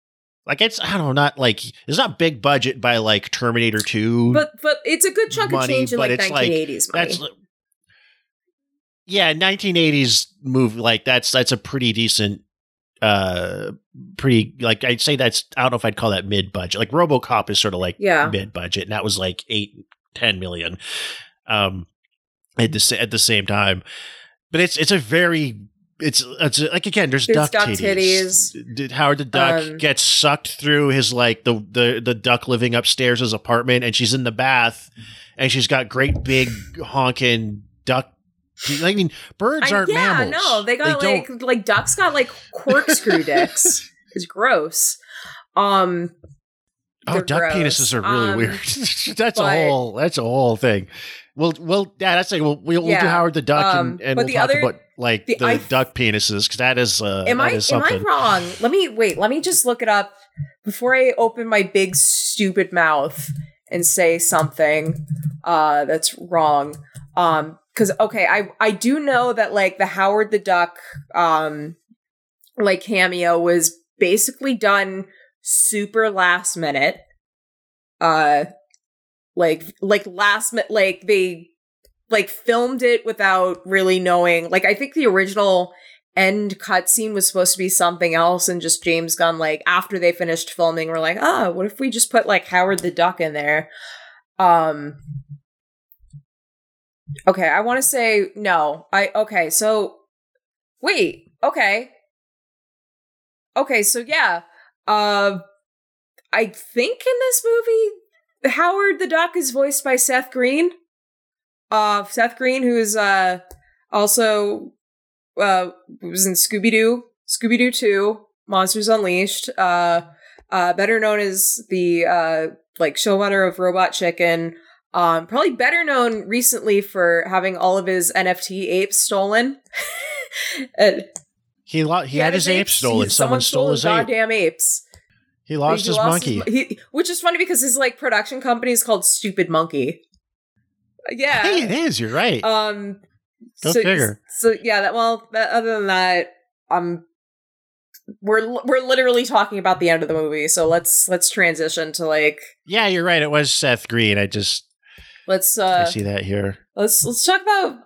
[SPEAKER 2] Like it's I don't know, not like it's not big budget by like Terminator Two.
[SPEAKER 1] but but it's a good chunk of change in
[SPEAKER 2] but
[SPEAKER 1] like
[SPEAKER 2] it's like-
[SPEAKER 1] 1980s money.
[SPEAKER 2] yeah, nineteen eighties move like that's that's a pretty decent uh pretty like I'd say that's I don't know if I'd call that mid budget. Like RoboCop is sort of like
[SPEAKER 1] Yeah.
[SPEAKER 2] mid budget, and that was like eight ten million um at the at the same time. But it's it's a very it's it's like again there's,
[SPEAKER 1] There's
[SPEAKER 2] duck,
[SPEAKER 1] duck
[SPEAKER 2] titties.
[SPEAKER 1] titties.
[SPEAKER 2] Did Howard the Duck
[SPEAKER 1] Um,
[SPEAKER 2] gets sucked through his like the the the duck living upstairs his apartment and she's in the bath and she's got great big honking duck I mean birds aren't
[SPEAKER 1] yeah,
[SPEAKER 2] mammals.
[SPEAKER 1] no, they got
[SPEAKER 2] don't-
[SPEAKER 1] like like ducks got like corkscrew dicks. It's gross. Um
[SPEAKER 2] Oh, duck
[SPEAKER 1] gross.
[SPEAKER 2] penises are really
[SPEAKER 1] Um,
[SPEAKER 2] weird. that's a whole. That's a whole thing. We'll, we'll, yeah, that's like we'll, we'll, we'll do Howard the Duck
[SPEAKER 1] um,
[SPEAKER 2] and, and we'll talk
[SPEAKER 1] other-
[SPEAKER 2] about like
[SPEAKER 1] the-
[SPEAKER 2] the,
[SPEAKER 1] I-
[SPEAKER 2] duck penises because that is uh,
[SPEAKER 1] am
[SPEAKER 2] that
[SPEAKER 1] I
[SPEAKER 2] is
[SPEAKER 1] am I wrong? Let me wait, let me just look it up before I open my big stupid mouth and say something uh that's wrong. Um cuz okay, I I do know that like the Howard the Duck um like cameo was basically done super last minute. Uh like like last like they like filmed it without really knowing like I think the original end cutscene was supposed to be something else and just James Gunn like after they finished filming we're like, "Oh, what if we just put like Howard the Duck in there?" Um Okay, I want to say no. I okay, so wait. Okay. Okay, so yeah. Uh I think in this movie Howard the Duck is voiced by Seth Green. Uh Seth Green who is uh also uh was in Scooby Doo, Scooby Doo 2, Monsters Unleashed, uh uh better known as the uh like showrunner of Robot Chicken. Um probably better known recently for having all of his NFT apes stolen. and
[SPEAKER 2] he lo- he, had, his apes stolen. Someone, stole his ape.
[SPEAKER 1] goddamn apes.
[SPEAKER 2] He lost
[SPEAKER 1] He
[SPEAKER 2] his monkey.
[SPEAKER 1] mon- he- which is funny because his like production company is called Stupid Monkey. Yeah.
[SPEAKER 2] hey, it is. You're right.
[SPEAKER 1] Um.
[SPEAKER 2] Go
[SPEAKER 1] so,
[SPEAKER 2] figure.
[SPEAKER 1] So yeah. That well. That, other than that, um, we're we're literally talking about the end of the movie. So let's let's transition to like
[SPEAKER 2] yeah, you're right. It was Seth Green. I just
[SPEAKER 1] let's uh,
[SPEAKER 2] I
[SPEAKER 1] uh
[SPEAKER 2] see that here.
[SPEAKER 1] let's let's talk about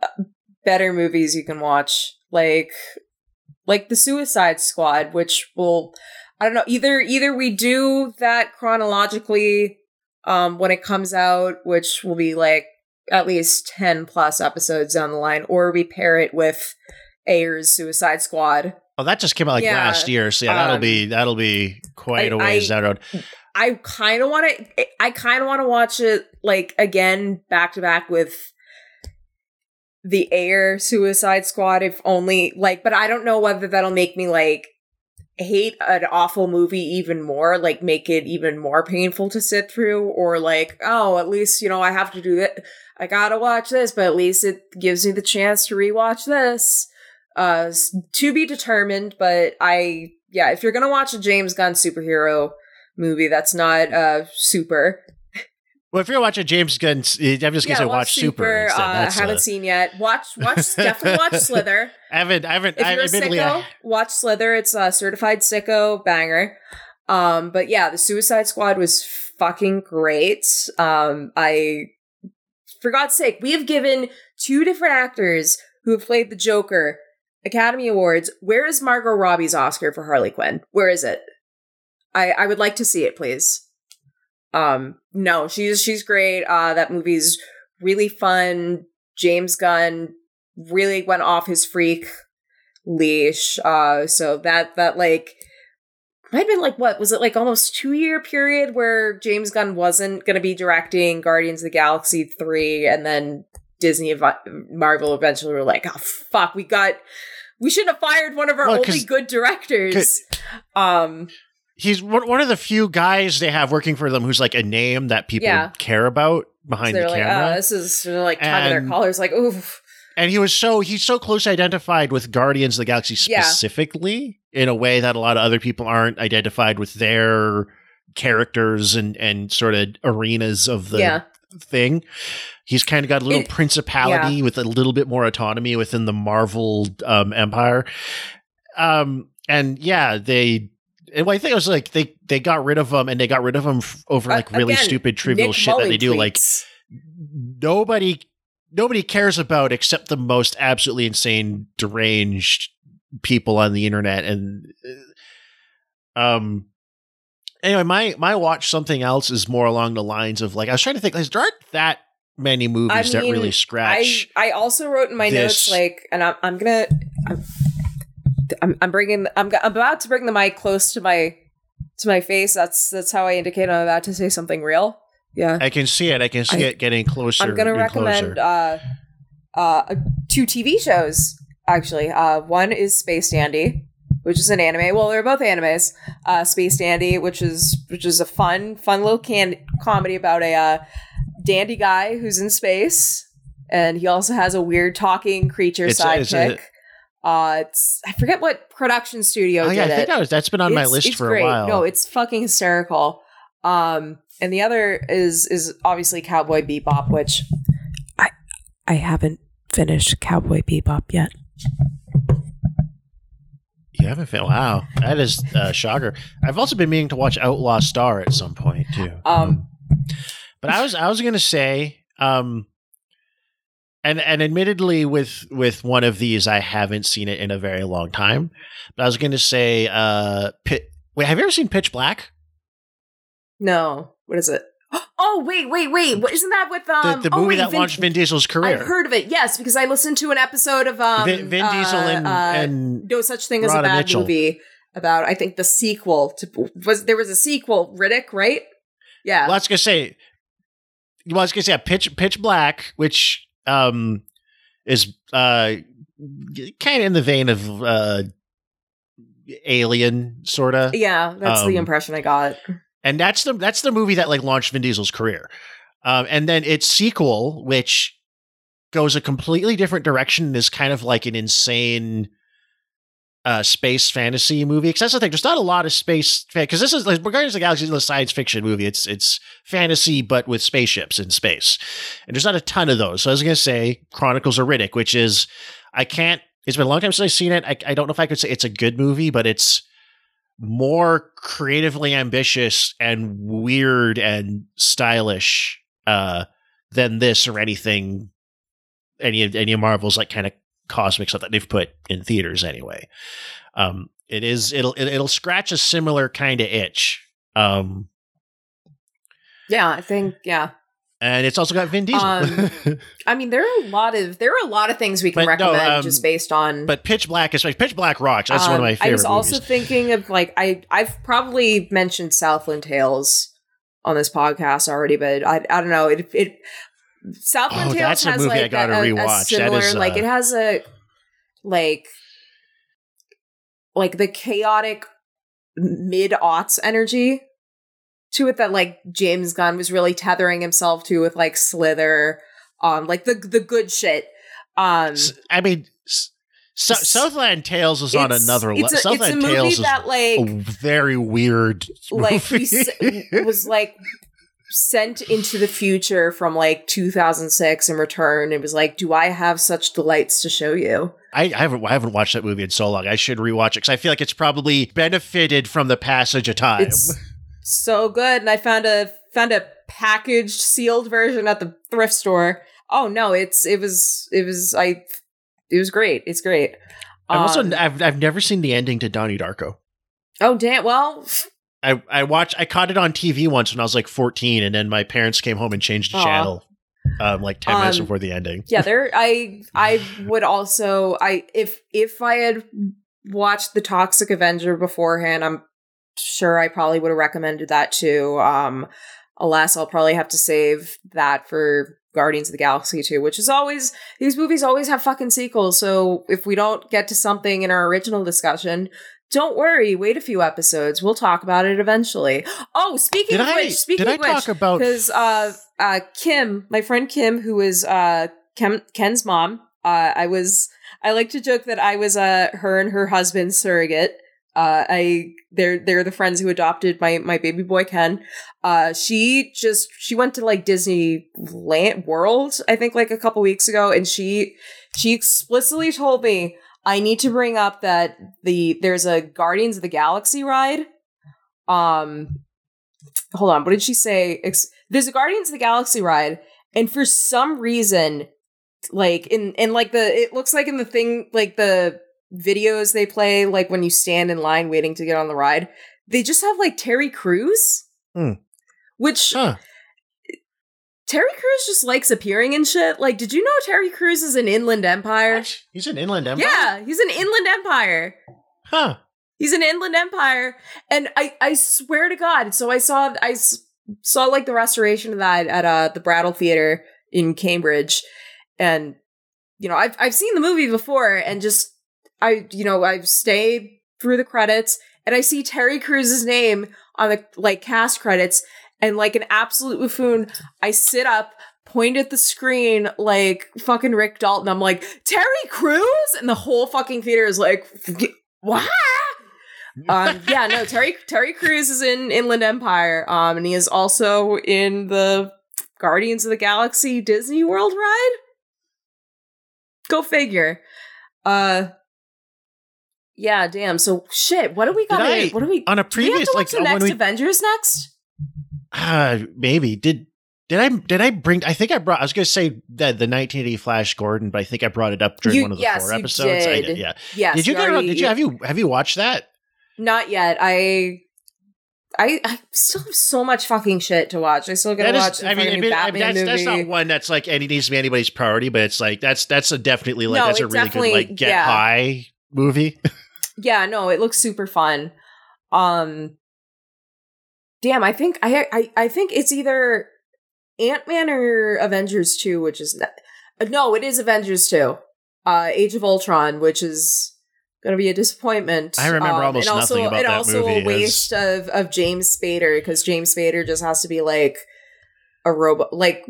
[SPEAKER 1] better movies you can watch like like the suicide squad which will i don't know either either we do that chronologically um when it comes out which will be like at least 10 plus episodes down the line or we pair it with ayer's suicide squad
[SPEAKER 2] Oh, that just came out like
[SPEAKER 1] Yeah,
[SPEAKER 2] last year. So yeah, that'll
[SPEAKER 1] um,
[SPEAKER 2] be that'll be quite
[SPEAKER 1] I-
[SPEAKER 2] a ways
[SPEAKER 1] I-
[SPEAKER 2] down road.
[SPEAKER 1] I kind of want to. I kind of want to watch it like again back to back with the Ayer Suicide Squad. If only like, but I don't know whether that'll make me like hate an awful movie even more, like make it even more painful to sit through, or like, oh, at least you know I have to do that. I gotta watch this, but at least it gives me the chance to rewatch this. Uh, to be determined, but I yeah, if you're gonna watch a James Gunn superhero movie that's not uh super.
[SPEAKER 2] Well, if you're watching James Gunn, I'm just gonna
[SPEAKER 1] yeah,
[SPEAKER 2] say watch Super. instead.
[SPEAKER 1] Uh,
[SPEAKER 2] That's,
[SPEAKER 1] haven't
[SPEAKER 2] uh,
[SPEAKER 1] seen yet. Watch, watch, definitely watch Slither.
[SPEAKER 2] I haven't. I haven't.
[SPEAKER 1] If
[SPEAKER 2] I
[SPEAKER 1] you're a
[SPEAKER 2] admittedly,
[SPEAKER 1] sicko,
[SPEAKER 2] I-
[SPEAKER 1] watch Slither. It's a certified sicko banger. Um, but yeah, the Suicide Squad was fucking great. Um, I, for God's sake, we have given two different actors who have played the Joker Academy Awards. Where is Margot Robbie's Oscar for Harley Quinn? Where is it? I I would like to see it, please. Um, no, she's she's great. Uh, that movie's really fun. James Gunn really went off his freak leash. Uh, so that that like might have been like what was it like almost two year period where James Gunn wasn't going to be directing Guardians of the Galaxy three, and then Disney ev- Marvel eventually were like, oh fuck, we got we shouldn't have fired one of our
[SPEAKER 2] Well,
[SPEAKER 1] only good directors. Um,
[SPEAKER 2] he's one of the few guys they have working for them who's like a name that people
[SPEAKER 1] Yeah.
[SPEAKER 2] care about
[SPEAKER 1] so
[SPEAKER 2] behind
[SPEAKER 1] they're
[SPEAKER 2] the
[SPEAKER 1] like,
[SPEAKER 2] camera.
[SPEAKER 1] oh, this is like tugging their
[SPEAKER 2] And-
[SPEAKER 1] collars, like, oof.
[SPEAKER 2] and he was so he's so close identified with Guardians of the Galaxy
[SPEAKER 1] Yeah.
[SPEAKER 2] specifically in a way that a lot of other people aren't identified with their characters and and sort of arenas of the
[SPEAKER 1] Yeah.
[SPEAKER 2] thing. He's kind of got a little
[SPEAKER 1] It-
[SPEAKER 2] principality
[SPEAKER 1] yeah.
[SPEAKER 2] with a little bit more autonomy within the Marvel um, empire. Um, and yeah, they. And I think it was like they they got rid of them, and they got rid of them f- over like really
[SPEAKER 1] Again,
[SPEAKER 2] stupid trivial
[SPEAKER 1] Nick
[SPEAKER 2] shit that they do. Like nobody nobody cares about except the most absolutely insane deranged people on the internet and uh, um anyway my my watch something else is more along the lines of like i was trying to think like there aren't that many movies that really scratch
[SPEAKER 1] I, I also wrote in my notes like, and I'm, I'm gonna, I'm, I'm, I'm bringing, I'm, I'm about to bring the mic close to my, to my face. That's that's how I indicate I'm about to say something real. Yeah,
[SPEAKER 2] i can see it i can see
[SPEAKER 1] I-
[SPEAKER 2] it getting closer
[SPEAKER 1] I'm gonna recommend
[SPEAKER 2] closer.
[SPEAKER 1] uh, uh, two TV shows actually. Uh, one is Space Dandy, which is an anime. Well, they're both animes. Uh, Space Dandy, which is which is a fun, fun little can- comedy about a uh, dandy guy who's in space, and he also has a weird talking creature
[SPEAKER 2] It's- it's a-
[SPEAKER 1] sidekick. Uh, it's I forget what production studio
[SPEAKER 2] oh
[SPEAKER 1] did
[SPEAKER 2] yeah i
[SPEAKER 1] it.
[SPEAKER 2] think that was, that's been on my list
[SPEAKER 1] it's
[SPEAKER 2] for
[SPEAKER 1] great.
[SPEAKER 2] a while
[SPEAKER 1] No, it's fucking hysterical. Um, and the other is is obviously Cowboy Bebop, which I I haven't finished Cowboy Bebop yet.
[SPEAKER 2] you haven't found wow that is uh shocker i've also been meaning to watch outlaw star at some point too
[SPEAKER 1] Um,
[SPEAKER 2] But I was I was gonna say, um, and and admittedly, with with one of these, I haven't seen it in a very long time. But I was gonna say, uh, Pit. Wait, have you ever seen Pitch Black?
[SPEAKER 1] no, what is it? Oh wait, wait, wait! What isn't that with
[SPEAKER 2] The,
[SPEAKER 1] um
[SPEAKER 2] the
[SPEAKER 1] oh,
[SPEAKER 2] movie
[SPEAKER 1] wait,
[SPEAKER 2] that
[SPEAKER 1] Vin-
[SPEAKER 2] launched Vin Diesel's career.
[SPEAKER 1] I've heard of it. Yes, because I listened to an episode of um
[SPEAKER 2] Vin, Vin Diesel
[SPEAKER 1] uh,
[SPEAKER 2] and,
[SPEAKER 1] uh,
[SPEAKER 2] and
[SPEAKER 1] no such thing as a bad
[SPEAKER 2] Mitchell.
[SPEAKER 1] movie about I think the sequel to was there was a sequel Riddick right? Yeah.
[SPEAKER 2] Well, I was gonna say. Well, I was gonna say Pitch Pitch Black, which um is uh kind of in the vein of uh Alien, sort of.
[SPEAKER 1] yeah, that's the
[SPEAKER 2] Um,
[SPEAKER 1] impression I got.
[SPEAKER 2] and that's the that's the movie that like launched Vin Diesel's career. Um, and then its sequel, which goes a completely different direction, is kind of like an insane uh, space fantasy movie. Because that's the thing, there's not a lot of space because this is like of the Galaxy is a science fiction movie. It's it's fantasy but with spaceships in space, and there's not a ton of those. So I was gonna say Chronicles of Riddick, which is I can't. It's been a long time since I've seen it. I, I don't know if I could say it's a good movie, but it's more creatively ambitious and weird and stylish uh, than this or anything any of any of Marvel's like kind of cosmic stuff that they've put in theaters anyway. Um, it is it'll it, it'll scratch a similar kind of itch. Um,
[SPEAKER 1] Yeah, I think yeah.
[SPEAKER 2] and it's also got Vin Diesel.
[SPEAKER 1] Um, I mean, there are a lot of there are a lot of things we can
[SPEAKER 2] But no,
[SPEAKER 1] recommend
[SPEAKER 2] um,
[SPEAKER 1] just based on.
[SPEAKER 2] but Pitch Black is like Pitch Black rocks. That's one of
[SPEAKER 1] Um,
[SPEAKER 2] my favorite
[SPEAKER 1] I was also
[SPEAKER 2] movies.
[SPEAKER 1] thinking of like I I've probably mentioned Southland Tales on this podcast already, but I I don't know it it Southland
[SPEAKER 2] Oh,
[SPEAKER 1] Tales has
[SPEAKER 2] movie I
[SPEAKER 1] like
[SPEAKER 2] gotta
[SPEAKER 1] a, a
[SPEAKER 2] rewatch. That
[SPEAKER 1] similar
[SPEAKER 2] is,
[SPEAKER 1] like
[SPEAKER 2] uh,
[SPEAKER 1] it has a like like the chaotic mid aughts energy to it that like James Gunn was really tethering himself to with like Slither, um, like the the good shit. Um,
[SPEAKER 2] I mean, so, Southland Tales is on another level.
[SPEAKER 1] a- it's a
[SPEAKER 2] Southland
[SPEAKER 1] movie
[SPEAKER 2] Tales is
[SPEAKER 1] that, like-
[SPEAKER 2] a very weird
[SPEAKER 1] like
[SPEAKER 2] movie.
[SPEAKER 1] s- was like sent into the future from like 2006 and returned and was like do i have such delights to show you
[SPEAKER 2] I, I haven't I haven't watched that movie in so long. I should rewatch it because I feel like it's probably benefited from the passage of time.
[SPEAKER 1] it's so good and i found a found a packaged sealed version at the thrift store oh no it's it was it was i it was great it's great
[SPEAKER 2] I've also
[SPEAKER 1] Um,
[SPEAKER 2] I've I've never seen the ending to Donnie Darko.
[SPEAKER 1] oh damn well
[SPEAKER 2] I I watched I caught it on TV once when I was like 14, and then my parents came home and changed the
[SPEAKER 1] Aw.
[SPEAKER 2] channel um, like 10 minutes
[SPEAKER 1] Um,
[SPEAKER 2] before the ending.
[SPEAKER 1] yeah there i i would also i if if i had watched the toxic avenger beforehand i'm sure i probably would have recommended that too um alas i'll probably have to save that for guardians of the galaxy 2 which is always these movies always have fucking sequels so if we don't get to something in our original discussion don't worry wait a few episodes we'll talk about it eventually oh speaking
[SPEAKER 2] Did
[SPEAKER 1] of
[SPEAKER 2] I-
[SPEAKER 1] which speaking
[SPEAKER 2] did I
[SPEAKER 1] of which
[SPEAKER 2] about-
[SPEAKER 1] because uh uh kim my friend kim who is uh Ken, ken's mom Uh, I was. I like to joke that I was uh, her and her husband's surrogate. Uh, I they're they're the friends who adopted my my baby boy Ken. Uh, she just she went to like Disney Land World, I think, like a couple weeks ago, and she she explicitly told me I need to bring up that the there's a Guardians of the Galaxy ride. Um, hold on, what did she say? Ex- there's a Guardians of the Galaxy ride, and for some reason, like in in like the it looks like in the thing like the videos they play like when you stand in line waiting to get on the ride, they just have like Terry Crews,
[SPEAKER 2] Hmm.
[SPEAKER 1] which. Terry Crews just likes appearing in shit. Like, did you know Terry Crews is an Inland Empire?
[SPEAKER 2] He's an Inland Empire.
[SPEAKER 1] Yeah, he's an Inland Empire.
[SPEAKER 2] Huh.
[SPEAKER 1] He's an Inland Empire, and I I swear to God. So I saw I s- saw like the restoration of that at uh the Brattle Theater in Cambridge, and you know I've I've seen the movie before, and just I you know I've stayed through the credits, and I see Terry Crews' name on the like cast credits, and like an absolute buffoon, I sit up. Point at the screen like fucking Rick Dalton. I'm like, Terry Crews? And the whole fucking theater is like, what? um yeah no terry terry Crews is in inland empire um and he is also in the guardians of the galaxy disney world ride go figure uh yeah damn so shit what do we got what do we
[SPEAKER 2] on a
[SPEAKER 1] do we have
[SPEAKER 2] previous-
[SPEAKER 1] to
[SPEAKER 2] like,
[SPEAKER 1] watch the
[SPEAKER 2] uh,
[SPEAKER 1] next
[SPEAKER 2] we-
[SPEAKER 1] avengers next
[SPEAKER 2] Uh, maybe did did I did I bring? I think I brought. I was going to say that the 1980 Flash Gordon, but I think I brought it up during
[SPEAKER 1] You-
[SPEAKER 2] one of the
[SPEAKER 1] yes,
[SPEAKER 2] four episodes. I
[SPEAKER 1] did.
[SPEAKER 2] yeah.
[SPEAKER 1] Yes,
[SPEAKER 2] Did you
[SPEAKER 1] you
[SPEAKER 2] get?
[SPEAKER 1] already-
[SPEAKER 2] Did you have you have you watched that?
[SPEAKER 1] not yet i I, I still have so much fucking shit to watch. I still gotta watch.
[SPEAKER 2] I mean, I mean,
[SPEAKER 1] Batman
[SPEAKER 2] that's,
[SPEAKER 1] movie.
[SPEAKER 2] that's not one that's like any needs to be anybody's priority, but it's like that's that's a definitely like
[SPEAKER 1] No,
[SPEAKER 2] that's a really good like get
[SPEAKER 1] yeah.
[SPEAKER 2] high movie.
[SPEAKER 1] yeah no it looks super fun um damn i think i i, I think it's either ant-man or avengers 2 which is not, no it is avengers 2 uh age of ultron which is gonna be a disappointment.
[SPEAKER 2] I remember
[SPEAKER 1] Um,
[SPEAKER 2] almost
[SPEAKER 1] and also,
[SPEAKER 2] nothing about
[SPEAKER 1] and
[SPEAKER 2] that
[SPEAKER 1] also
[SPEAKER 2] movie
[SPEAKER 1] a
[SPEAKER 2] as-
[SPEAKER 1] waste of of james spader because james spader just has to be like a robot like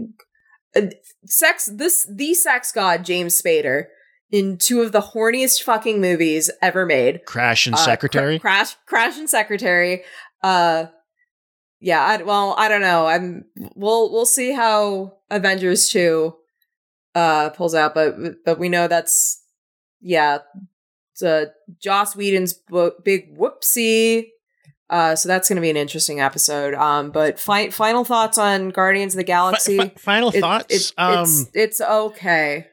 [SPEAKER 1] sex this the sex god james spader in two of the horniest fucking movies ever made.
[SPEAKER 2] Crash and
[SPEAKER 1] uh,
[SPEAKER 2] Secretary.
[SPEAKER 1] crash crash and secretary. Uh yeah I, well i don't know. I'm we'll we'll see how avengers 2 uh pulls out but but we know that's yeah it's uh joss whedon's bo- big whoopsie. Uh so that's gonna be an interesting episode. Um but fi- final thoughts on guardians of the galaxy
[SPEAKER 2] fi- final
[SPEAKER 1] It-
[SPEAKER 2] thoughts?
[SPEAKER 1] it- it's
[SPEAKER 2] Um,
[SPEAKER 1] it's okay.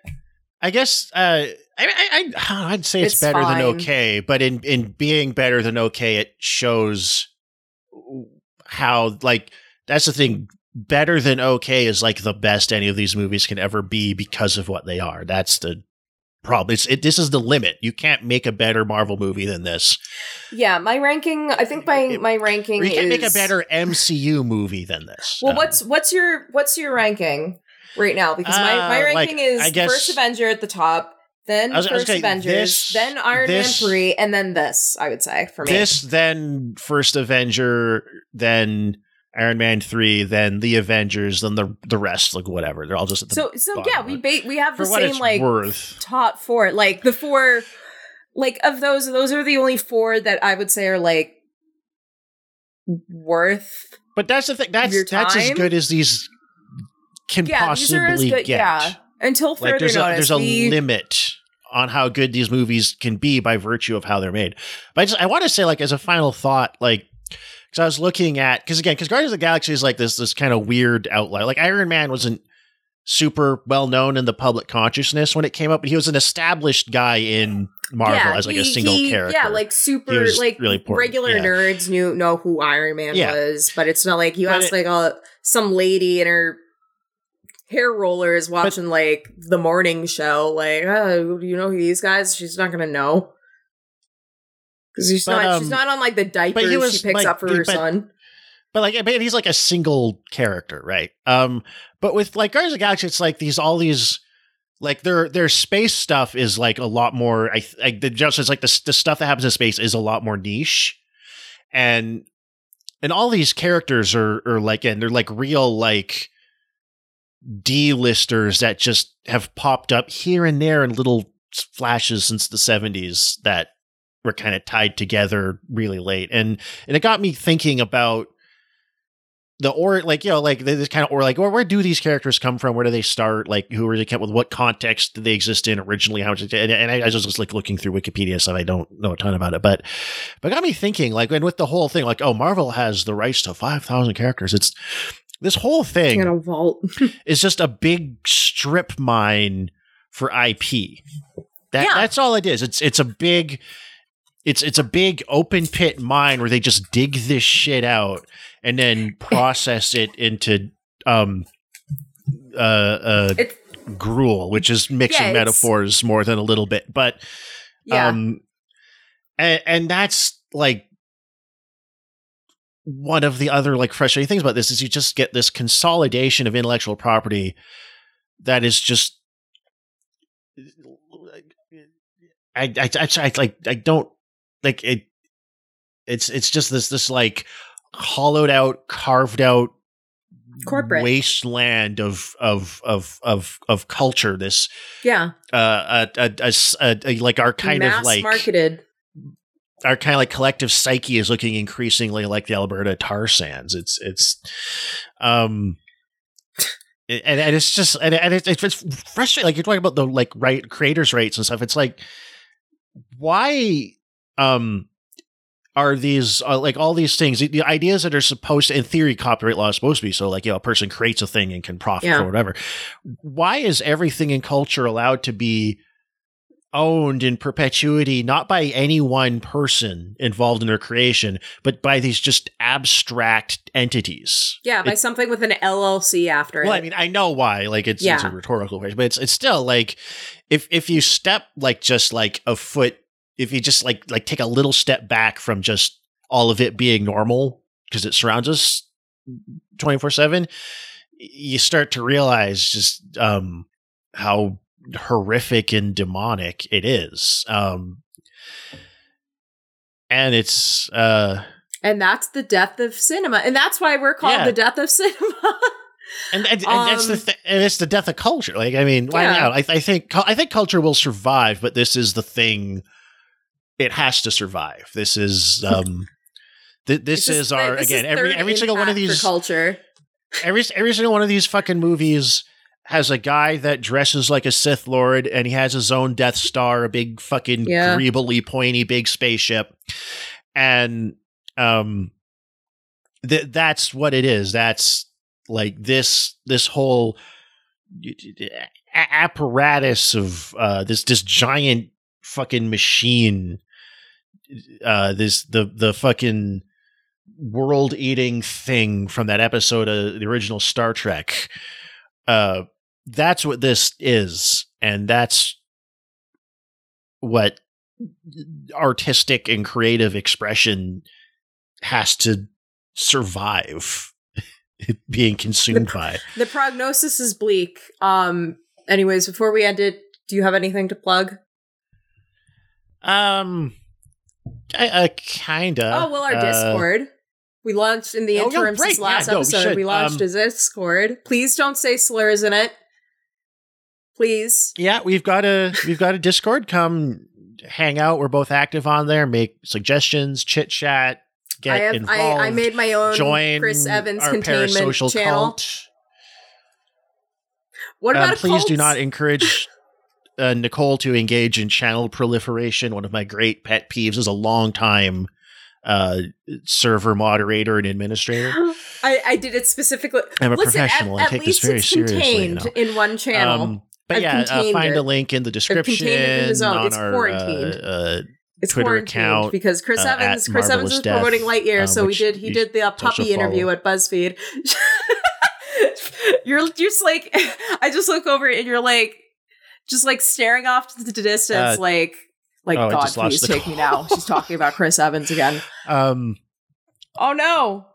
[SPEAKER 2] I guess uh, I, I, I I'd say it's,
[SPEAKER 1] It's
[SPEAKER 2] better than okay, but in in being better than okay, it shows how like that's the thing. Better than okay is like the best any of these movies can ever be because of what they are. That's the problem. It's it. This is the limit. You can't make a better Marvel movie than this.
[SPEAKER 1] yeah my ranking i think my my ranking
[SPEAKER 2] you can't
[SPEAKER 1] is
[SPEAKER 2] make a better MCU movie than this.
[SPEAKER 1] Well,
[SPEAKER 2] Um,
[SPEAKER 1] what's what's your what's your ranking right now? Because my,
[SPEAKER 2] Uh,
[SPEAKER 1] my
[SPEAKER 2] like,
[SPEAKER 1] ranking is
[SPEAKER 2] I guess-
[SPEAKER 1] first Avenger at the top, then
[SPEAKER 2] was-
[SPEAKER 1] first Avengers,
[SPEAKER 2] this-
[SPEAKER 1] then Iron
[SPEAKER 2] this-
[SPEAKER 1] Man three, and then this. I would say for me.
[SPEAKER 2] this then first Avenger, then Iron Man three, then the Avengers, then the the rest, like whatever. They're all just at the
[SPEAKER 1] so so yeah, we ba- we have the same like
[SPEAKER 2] worth.
[SPEAKER 1] top four, like the four, like of those. Those are the only four that I would say are like worth.
[SPEAKER 2] But that's the thing. That's that's as good as these can
[SPEAKER 1] Yeah, these are as
[SPEAKER 2] possibly
[SPEAKER 1] good.
[SPEAKER 2] get.
[SPEAKER 1] Yeah, until further
[SPEAKER 2] Like there's a
[SPEAKER 1] notice,
[SPEAKER 2] there's a
[SPEAKER 1] we-
[SPEAKER 2] limit on how good these movies can be by virtue of how they're made. But I just I want to say like as a final thought, like because I was looking at because again because Guardians of the Galaxy is like this this kind of weird outlier. Like Iron Man wasn't super well known in the public consciousness when it came up, but he was an established guy in Marvel
[SPEAKER 1] Yeah,
[SPEAKER 2] as like a single
[SPEAKER 1] he-
[SPEAKER 2] character.
[SPEAKER 1] Yeah, like super, like
[SPEAKER 2] really important,
[SPEAKER 1] regular
[SPEAKER 2] yeah.
[SPEAKER 1] nerds knew know who Iron Man
[SPEAKER 2] Yeah.
[SPEAKER 1] was, but it's not like you
[SPEAKER 2] But
[SPEAKER 1] ask
[SPEAKER 2] it-
[SPEAKER 1] like a some lady in her hair rollers watching like the morning show, like, oh, do you know who these guys? She's not gonna know because she's
[SPEAKER 2] But,
[SPEAKER 1] not. she's
[SPEAKER 2] um,
[SPEAKER 1] not on like the diapers
[SPEAKER 2] he was,
[SPEAKER 1] she picks
[SPEAKER 2] like,
[SPEAKER 1] up for her
[SPEAKER 2] but-
[SPEAKER 1] son.
[SPEAKER 2] But like, but he's like a single character, right? Um, but with like Guardians of the Galaxy, it's like these all these like their their space stuff is like a lot more. I like the just like the the stuff that happens in space is a lot more niche, and and all these characters are are like and they're like real like D-listers that just have popped up here and there in little flashes since the 70s that were kind of tied together really late. And and it got me thinking about the or like you know like this kind of or like where, where do these characters come from? Where do they start? Like who are they kept with? What context did they exist in originally? How much and, and I, I was just like looking through wikipedia stuff. I don't know a ton about it but but it got me thinking like and with the whole thing like oh marvel has the rights to 5000 characters. It's this whole thing
[SPEAKER 1] in a vault
[SPEAKER 2] is just a big strip mine for ip that
[SPEAKER 1] Yeah.
[SPEAKER 2] that's all it is it's it's a big it's it's a big open pit mine where they just dig this shit out and then process it into um uh uh gruel which is mixing
[SPEAKER 1] Yeah,
[SPEAKER 2] metaphors more than a little bit but
[SPEAKER 1] Yeah.
[SPEAKER 2] um and, and that's like one of the other like frustrating things about this is you just get this consolidation of intellectual property that is just I I, I, I like I don't like it it's it's just this this like hollowed out carved out
[SPEAKER 1] Corporate.
[SPEAKER 2] wasteland of of of of of culture this
[SPEAKER 1] yeah
[SPEAKER 2] uh a, a, a a- like our kind
[SPEAKER 1] mass
[SPEAKER 2] of like
[SPEAKER 1] marketed
[SPEAKER 2] our kind of like collective psyche is looking increasingly like the Alberta tar sands. It's it's um and, and it's just and, and it's, it's frustrating. Like you're talking about the like right creators rights and stuff. It's like why um are these uh, like all these things the, ideas that are supposed to in theory copyright law is supposed to be so like you know a person creates a thing and can profit
[SPEAKER 1] Yeah.
[SPEAKER 2] or whatever why is everything in culture allowed to be owned in perpetuity not by any one person involved in their creation but by these just abstract entities
[SPEAKER 1] yeah by
[SPEAKER 2] It-
[SPEAKER 1] something with an llc after
[SPEAKER 2] well,
[SPEAKER 1] it Well,
[SPEAKER 2] I mean, I know why. Like, it's, it's a rhetorical question, but it's it's still like if if you step like just like a foot, if you just like like take a little step back from just all of it being normal because it surrounds us twenty four seven, you start to realize just um how horrific and demonic it is. Um, and it's uh
[SPEAKER 1] and that's the death of cinema and that's why we're called
[SPEAKER 2] Yeah.
[SPEAKER 1] the death of cinema
[SPEAKER 2] and, and, and that's the
[SPEAKER 1] Um,
[SPEAKER 2] th- and it's the death of culture. Like I mean, why
[SPEAKER 1] Yeah.
[SPEAKER 2] not? I, I think I think culture will survive, but this is the thing. It has to survive. This is um, th- this is our
[SPEAKER 1] this
[SPEAKER 2] again
[SPEAKER 1] is
[SPEAKER 2] every every single one of these
[SPEAKER 1] culture
[SPEAKER 2] every every single one of these fucking movies has a guy that dresses like a Sith Lord and he has his own Death Star, a big fucking
[SPEAKER 1] Yeah.
[SPEAKER 2] greebly pointy big spaceship, and um, th- that's what it is. That's like this this whole a- apparatus of uh, this this giant fucking machine. Uh, this the the fucking world eating thing from that episode of the original Star Trek. Uh, that's what this is, and that's what artistic and creative expression has to survive being consumed by.
[SPEAKER 1] the prognosis is bleak um anyways before we end it do you have anything to plug
[SPEAKER 2] Um, I, I kinda.
[SPEAKER 1] oh well our
[SPEAKER 2] uh,
[SPEAKER 1] discord we launched in the
[SPEAKER 2] Oh,
[SPEAKER 1] interim
[SPEAKER 2] right.
[SPEAKER 1] since last
[SPEAKER 2] Yeah, no, we
[SPEAKER 1] episode we launched
[SPEAKER 2] Um,
[SPEAKER 1] a discord please don't say slurs in it please
[SPEAKER 2] Yeah, we've got a we've got a Discord. Come hang out. We're both active on there. Make suggestions, chit chat, get
[SPEAKER 1] I, have,
[SPEAKER 2] involved.
[SPEAKER 1] I, I made my own
[SPEAKER 2] join
[SPEAKER 1] Chris Evans
[SPEAKER 2] our
[SPEAKER 1] containment
[SPEAKER 2] parasocial
[SPEAKER 1] channel.
[SPEAKER 2] cult.
[SPEAKER 1] What
[SPEAKER 2] Um,
[SPEAKER 1] about a
[SPEAKER 2] please do not encourage uh, Nicole to engage in channel proliferation. One of my great pet peeves is a long time uh, server moderator and administrator.
[SPEAKER 1] I, I did it specifically.
[SPEAKER 2] I'm a
[SPEAKER 1] Listen,
[SPEAKER 2] professional.
[SPEAKER 1] At,
[SPEAKER 2] I take
[SPEAKER 1] least
[SPEAKER 2] this very
[SPEAKER 1] it's
[SPEAKER 2] seriously, you
[SPEAKER 1] contained
[SPEAKER 2] know.
[SPEAKER 1] in one channel.
[SPEAKER 2] Um, but
[SPEAKER 1] I've
[SPEAKER 2] yeah, uh, find
[SPEAKER 1] it.
[SPEAKER 2] a link in the description
[SPEAKER 1] in
[SPEAKER 2] on
[SPEAKER 1] It's
[SPEAKER 2] our
[SPEAKER 1] quarantined.
[SPEAKER 2] uh, uh,
[SPEAKER 1] It's
[SPEAKER 2] Twitter
[SPEAKER 1] quarantined
[SPEAKER 2] account
[SPEAKER 1] because Chris
[SPEAKER 2] uh,
[SPEAKER 1] Evans, Chris Evans is
[SPEAKER 2] Death,
[SPEAKER 1] promoting Lightyear,
[SPEAKER 2] uh,
[SPEAKER 1] so he did he did the uh, puppy interview
[SPEAKER 2] follow.
[SPEAKER 1] at BuzzFeed. you're just like I just look over and you're like just like staring off to the distance, like like
[SPEAKER 2] oh,
[SPEAKER 1] God, please take me now. She's talking about Chris Evans again.
[SPEAKER 2] Um,
[SPEAKER 1] Oh no!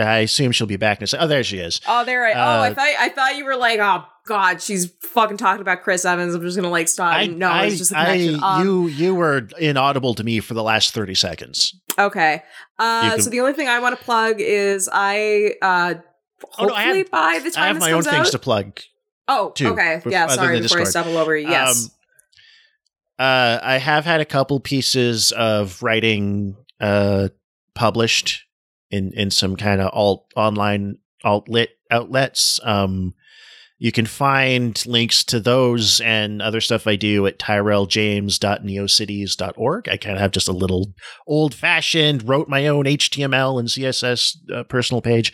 [SPEAKER 2] I assume she'll be back in a second. Oh, there she is.
[SPEAKER 1] Oh, there I. oh, I
[SPEAKER 2] Uh,
[SPEAKER 1] thought I thought you were like, oh God, she's fucking talking about Chris Evans. I'm just gonna like stop.
[SPEAKER 2] I,
[SPEAKER 1] no,
[SPEAKER 2] I,
[SPEAKER 1] it's just a
[SPEAKER 2] I,
[SPEAKER 1] connection. um,
[SPEAKER 2] you, you were inaudible to me for the last thirty seconds.
[SPEAKER 1] Okay. Uh,
[SPEAKER 2] can-
[SPEAKER 1] so the only thing I want to plug is I uh
[SPEAKER 2] Oh,
[SPEAKER 1] hopefully
[SPEAKER 2] no, I have-
[SPEAKER 1] by the
[SPEAKER 2] I
[SPEAKER 1] time
[SPEAKER 2] have
[SPEAKER 1] this
[SPEAKER 2] my own
[SPEAKER 1] comes
[SPEAKER 2] things to plug.
[SPEAKER 1] Oh,
[SPEAKER 2] too,
[SPEAKER 1] okay. Yeah, sorry. Before I
[SPEAKER 2] Discord.
[SPEAKER 1] all over you. Yes.
[SPEAKER 2] Um, uh, I have had a couple pieces of writing uh, published in in some kind of alt online alt lit outlets. Um, you can find links to those and other stuff I do at tyrelljames.neocities.org. I kind of have just a little old fashioned, wrote my own HTML and CSS uh, personal page.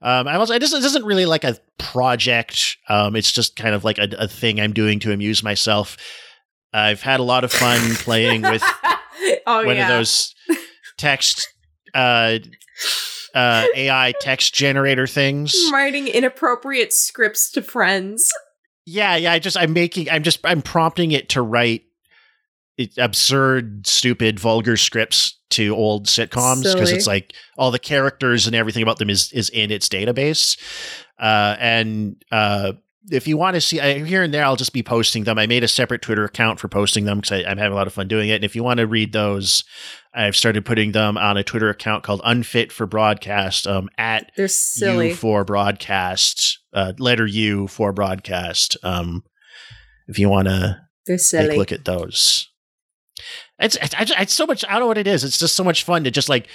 [SPEAKER 2] Um, I also, it doesn't, it isn't really like a project. Um, it's just kind of like a, a thing I'm doing to amuse myself. I've had a lot of fun playing with
[SPEAKER 1] oh
[SPEAKER 2] one
[SPEAKER 1] yeah.
[SPEAKER 2] of those text uh, uh, AI text generator things.
[SPEAKER 1] writing inappropriate scripts to friends.
[SPEAKER 2] Yeah, yeah. I just I'm making I'm just I'm prompting it to write absurd, stupid, vulgar scripts to old sitcoms because it's like all the characters and everything about them is is in its database. Uh, and uh, if you want to see I, here and there, I'll just be posting them. I made a separate Twitter account for posting them because I'm having a lot of fun doing it. And if you want to read those, I've started putting them on a Twitter account called Unfit for Broadcast. Um, at
[SPEAKER 1] They're silly.
[SPEAKER 2] U for broadcast, uh, letter U for broadcast. Um, if you want to take a look at those, it's, it's it's it's so much. I don't know what it is. It's just so much fun to just like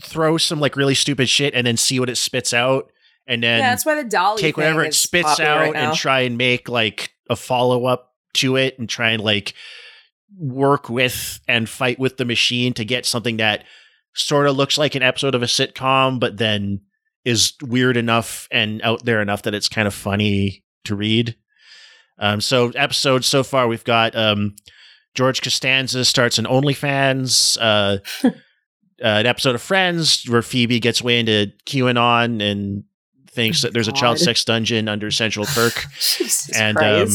[SPEAKER 2] throw some like really stupid shit and then see what it spits out, and then
[SPEAKER 1] yeah, that's why the dolly
[SPEAKER 2] take whatever
[SPEAKER 1] thing
[SPEAKER 2] it spits out
[SPEAKER 1] right
[SPEAKER 2] and try and make like a follow up to it and try and like work with and fight with the machine to get something that sort of looks like an episode of a sitcom, but then is weird enough and out there enough that it's kind of funny to read. Um, so episodes so far we've got um, George Costanza starts an OnlyFans. Uh, uh, an episode of Friends where Phoebe gets way into QAnon and thinks that there's a child sex dungeon under Central Perk. And um,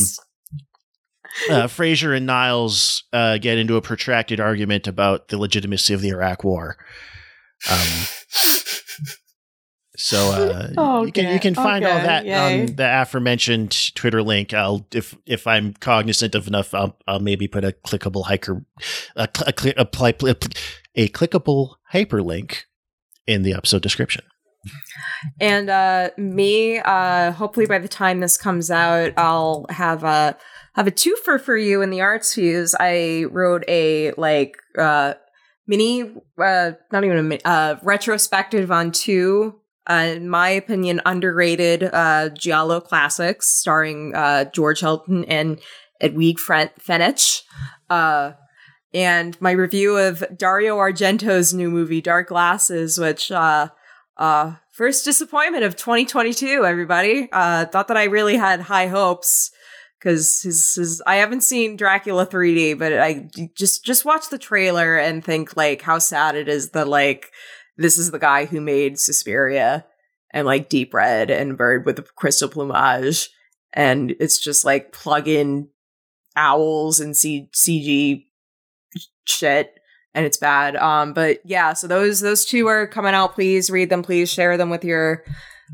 [SPEAKER 2] uh, Frasier and Niles uh, get into a protracted argument about the legitimacy of the Iraq War. Um, so uh, you can you can find all that
[SPEAKER 1] yay.
[SPEAKER 2] on the aforementioned Twitter link. I'll if if I'm cognizant of enough, I'll, I'll maybe put a clickable hiker a, cl- a, cli- a, pli- a clickable hyperlink in the episode description.
[SPEAKER 1] And uh me, uh hopefully by the time this comes out, I'll have a have a twofer for you in the arts views. I wrote a like uh mini uh not even a mi- uh retrospective on two uh, in my opinion underrated uh giallo classics starring uh George Hilton and Edwige Fen- Fenech. Uh and my review of Dario Argento's new movie Dark Glasses which uh uh, first disappointment of 2022, everybody. Uh, thought that I really had high hopes because his, his I haven't seen Dracula 3D, but I just just watch the trailer and think like how sad it is that like this is the guy who made Suspiria and like Deep Red and Bird with the Crystal Plumage, and it's just like plug in owls and C- CG shit and it's bad. Um, but yeah, so those those two are coming out. Please read them. Please share them with your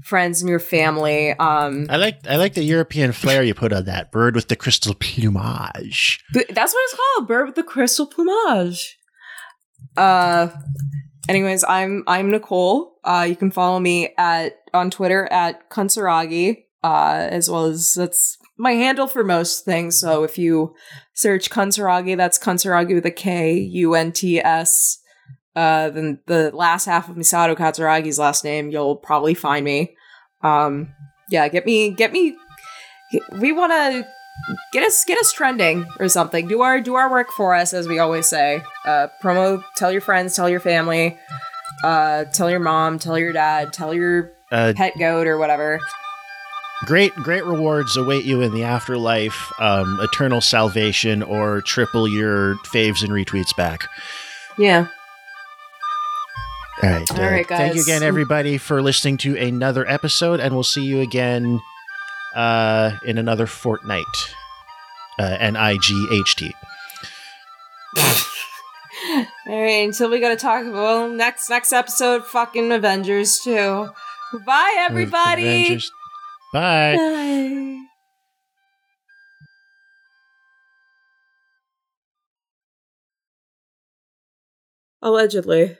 [SPEAKER 1] friends and your family. Um,
[SPEAKER 2] I like I like the European flair you put on that bird with the crystal plumage.
[SPEAKER 1] that's what it's called, bird with the crystal plumage. Uh, anyways, I'm I'm Nicole. Uh, you can follow me at on Twitter at Kuntsaragi. Uh, as well as that's my handle for most things. So if you search Kuntsaragi, that's Kuntsaragi with a K U N T S. Uh, then the last half of Misato Katsuragi's last name, you'll probably find me. Um, yeah, get me, get me. We want to get us, get us trending or something. Do our, do our work for us, as we always say. Uh, promo. Tell your friends, tell your family, uh, tell your mom, tell your dad, tell your
[SPEAKER 2] Uh,
[SPEAKER 1] pet goat or whatever.
[SPEAKER 2] Great, great rewards await you in the afterlife. Um, eternal salvation or triple your faves and retweets back.
[SPEAKER 1] Yeah.
[SPEAKER 2] All right.
[SPEAKER 1] All right,
[SPEAKER 2] Thank you again, everybody, for listening to another episode, and we'll see you again uh, in another fortnight. Uh, N I G H T.
[SPEAKER 1] All right, until we gotta talk about well, next next episode, fucking Avengers too. Bye, everybody.
[SPEAKER 2] Avengers. Bye.
[SPEAKER 1] Bye. Allegedly.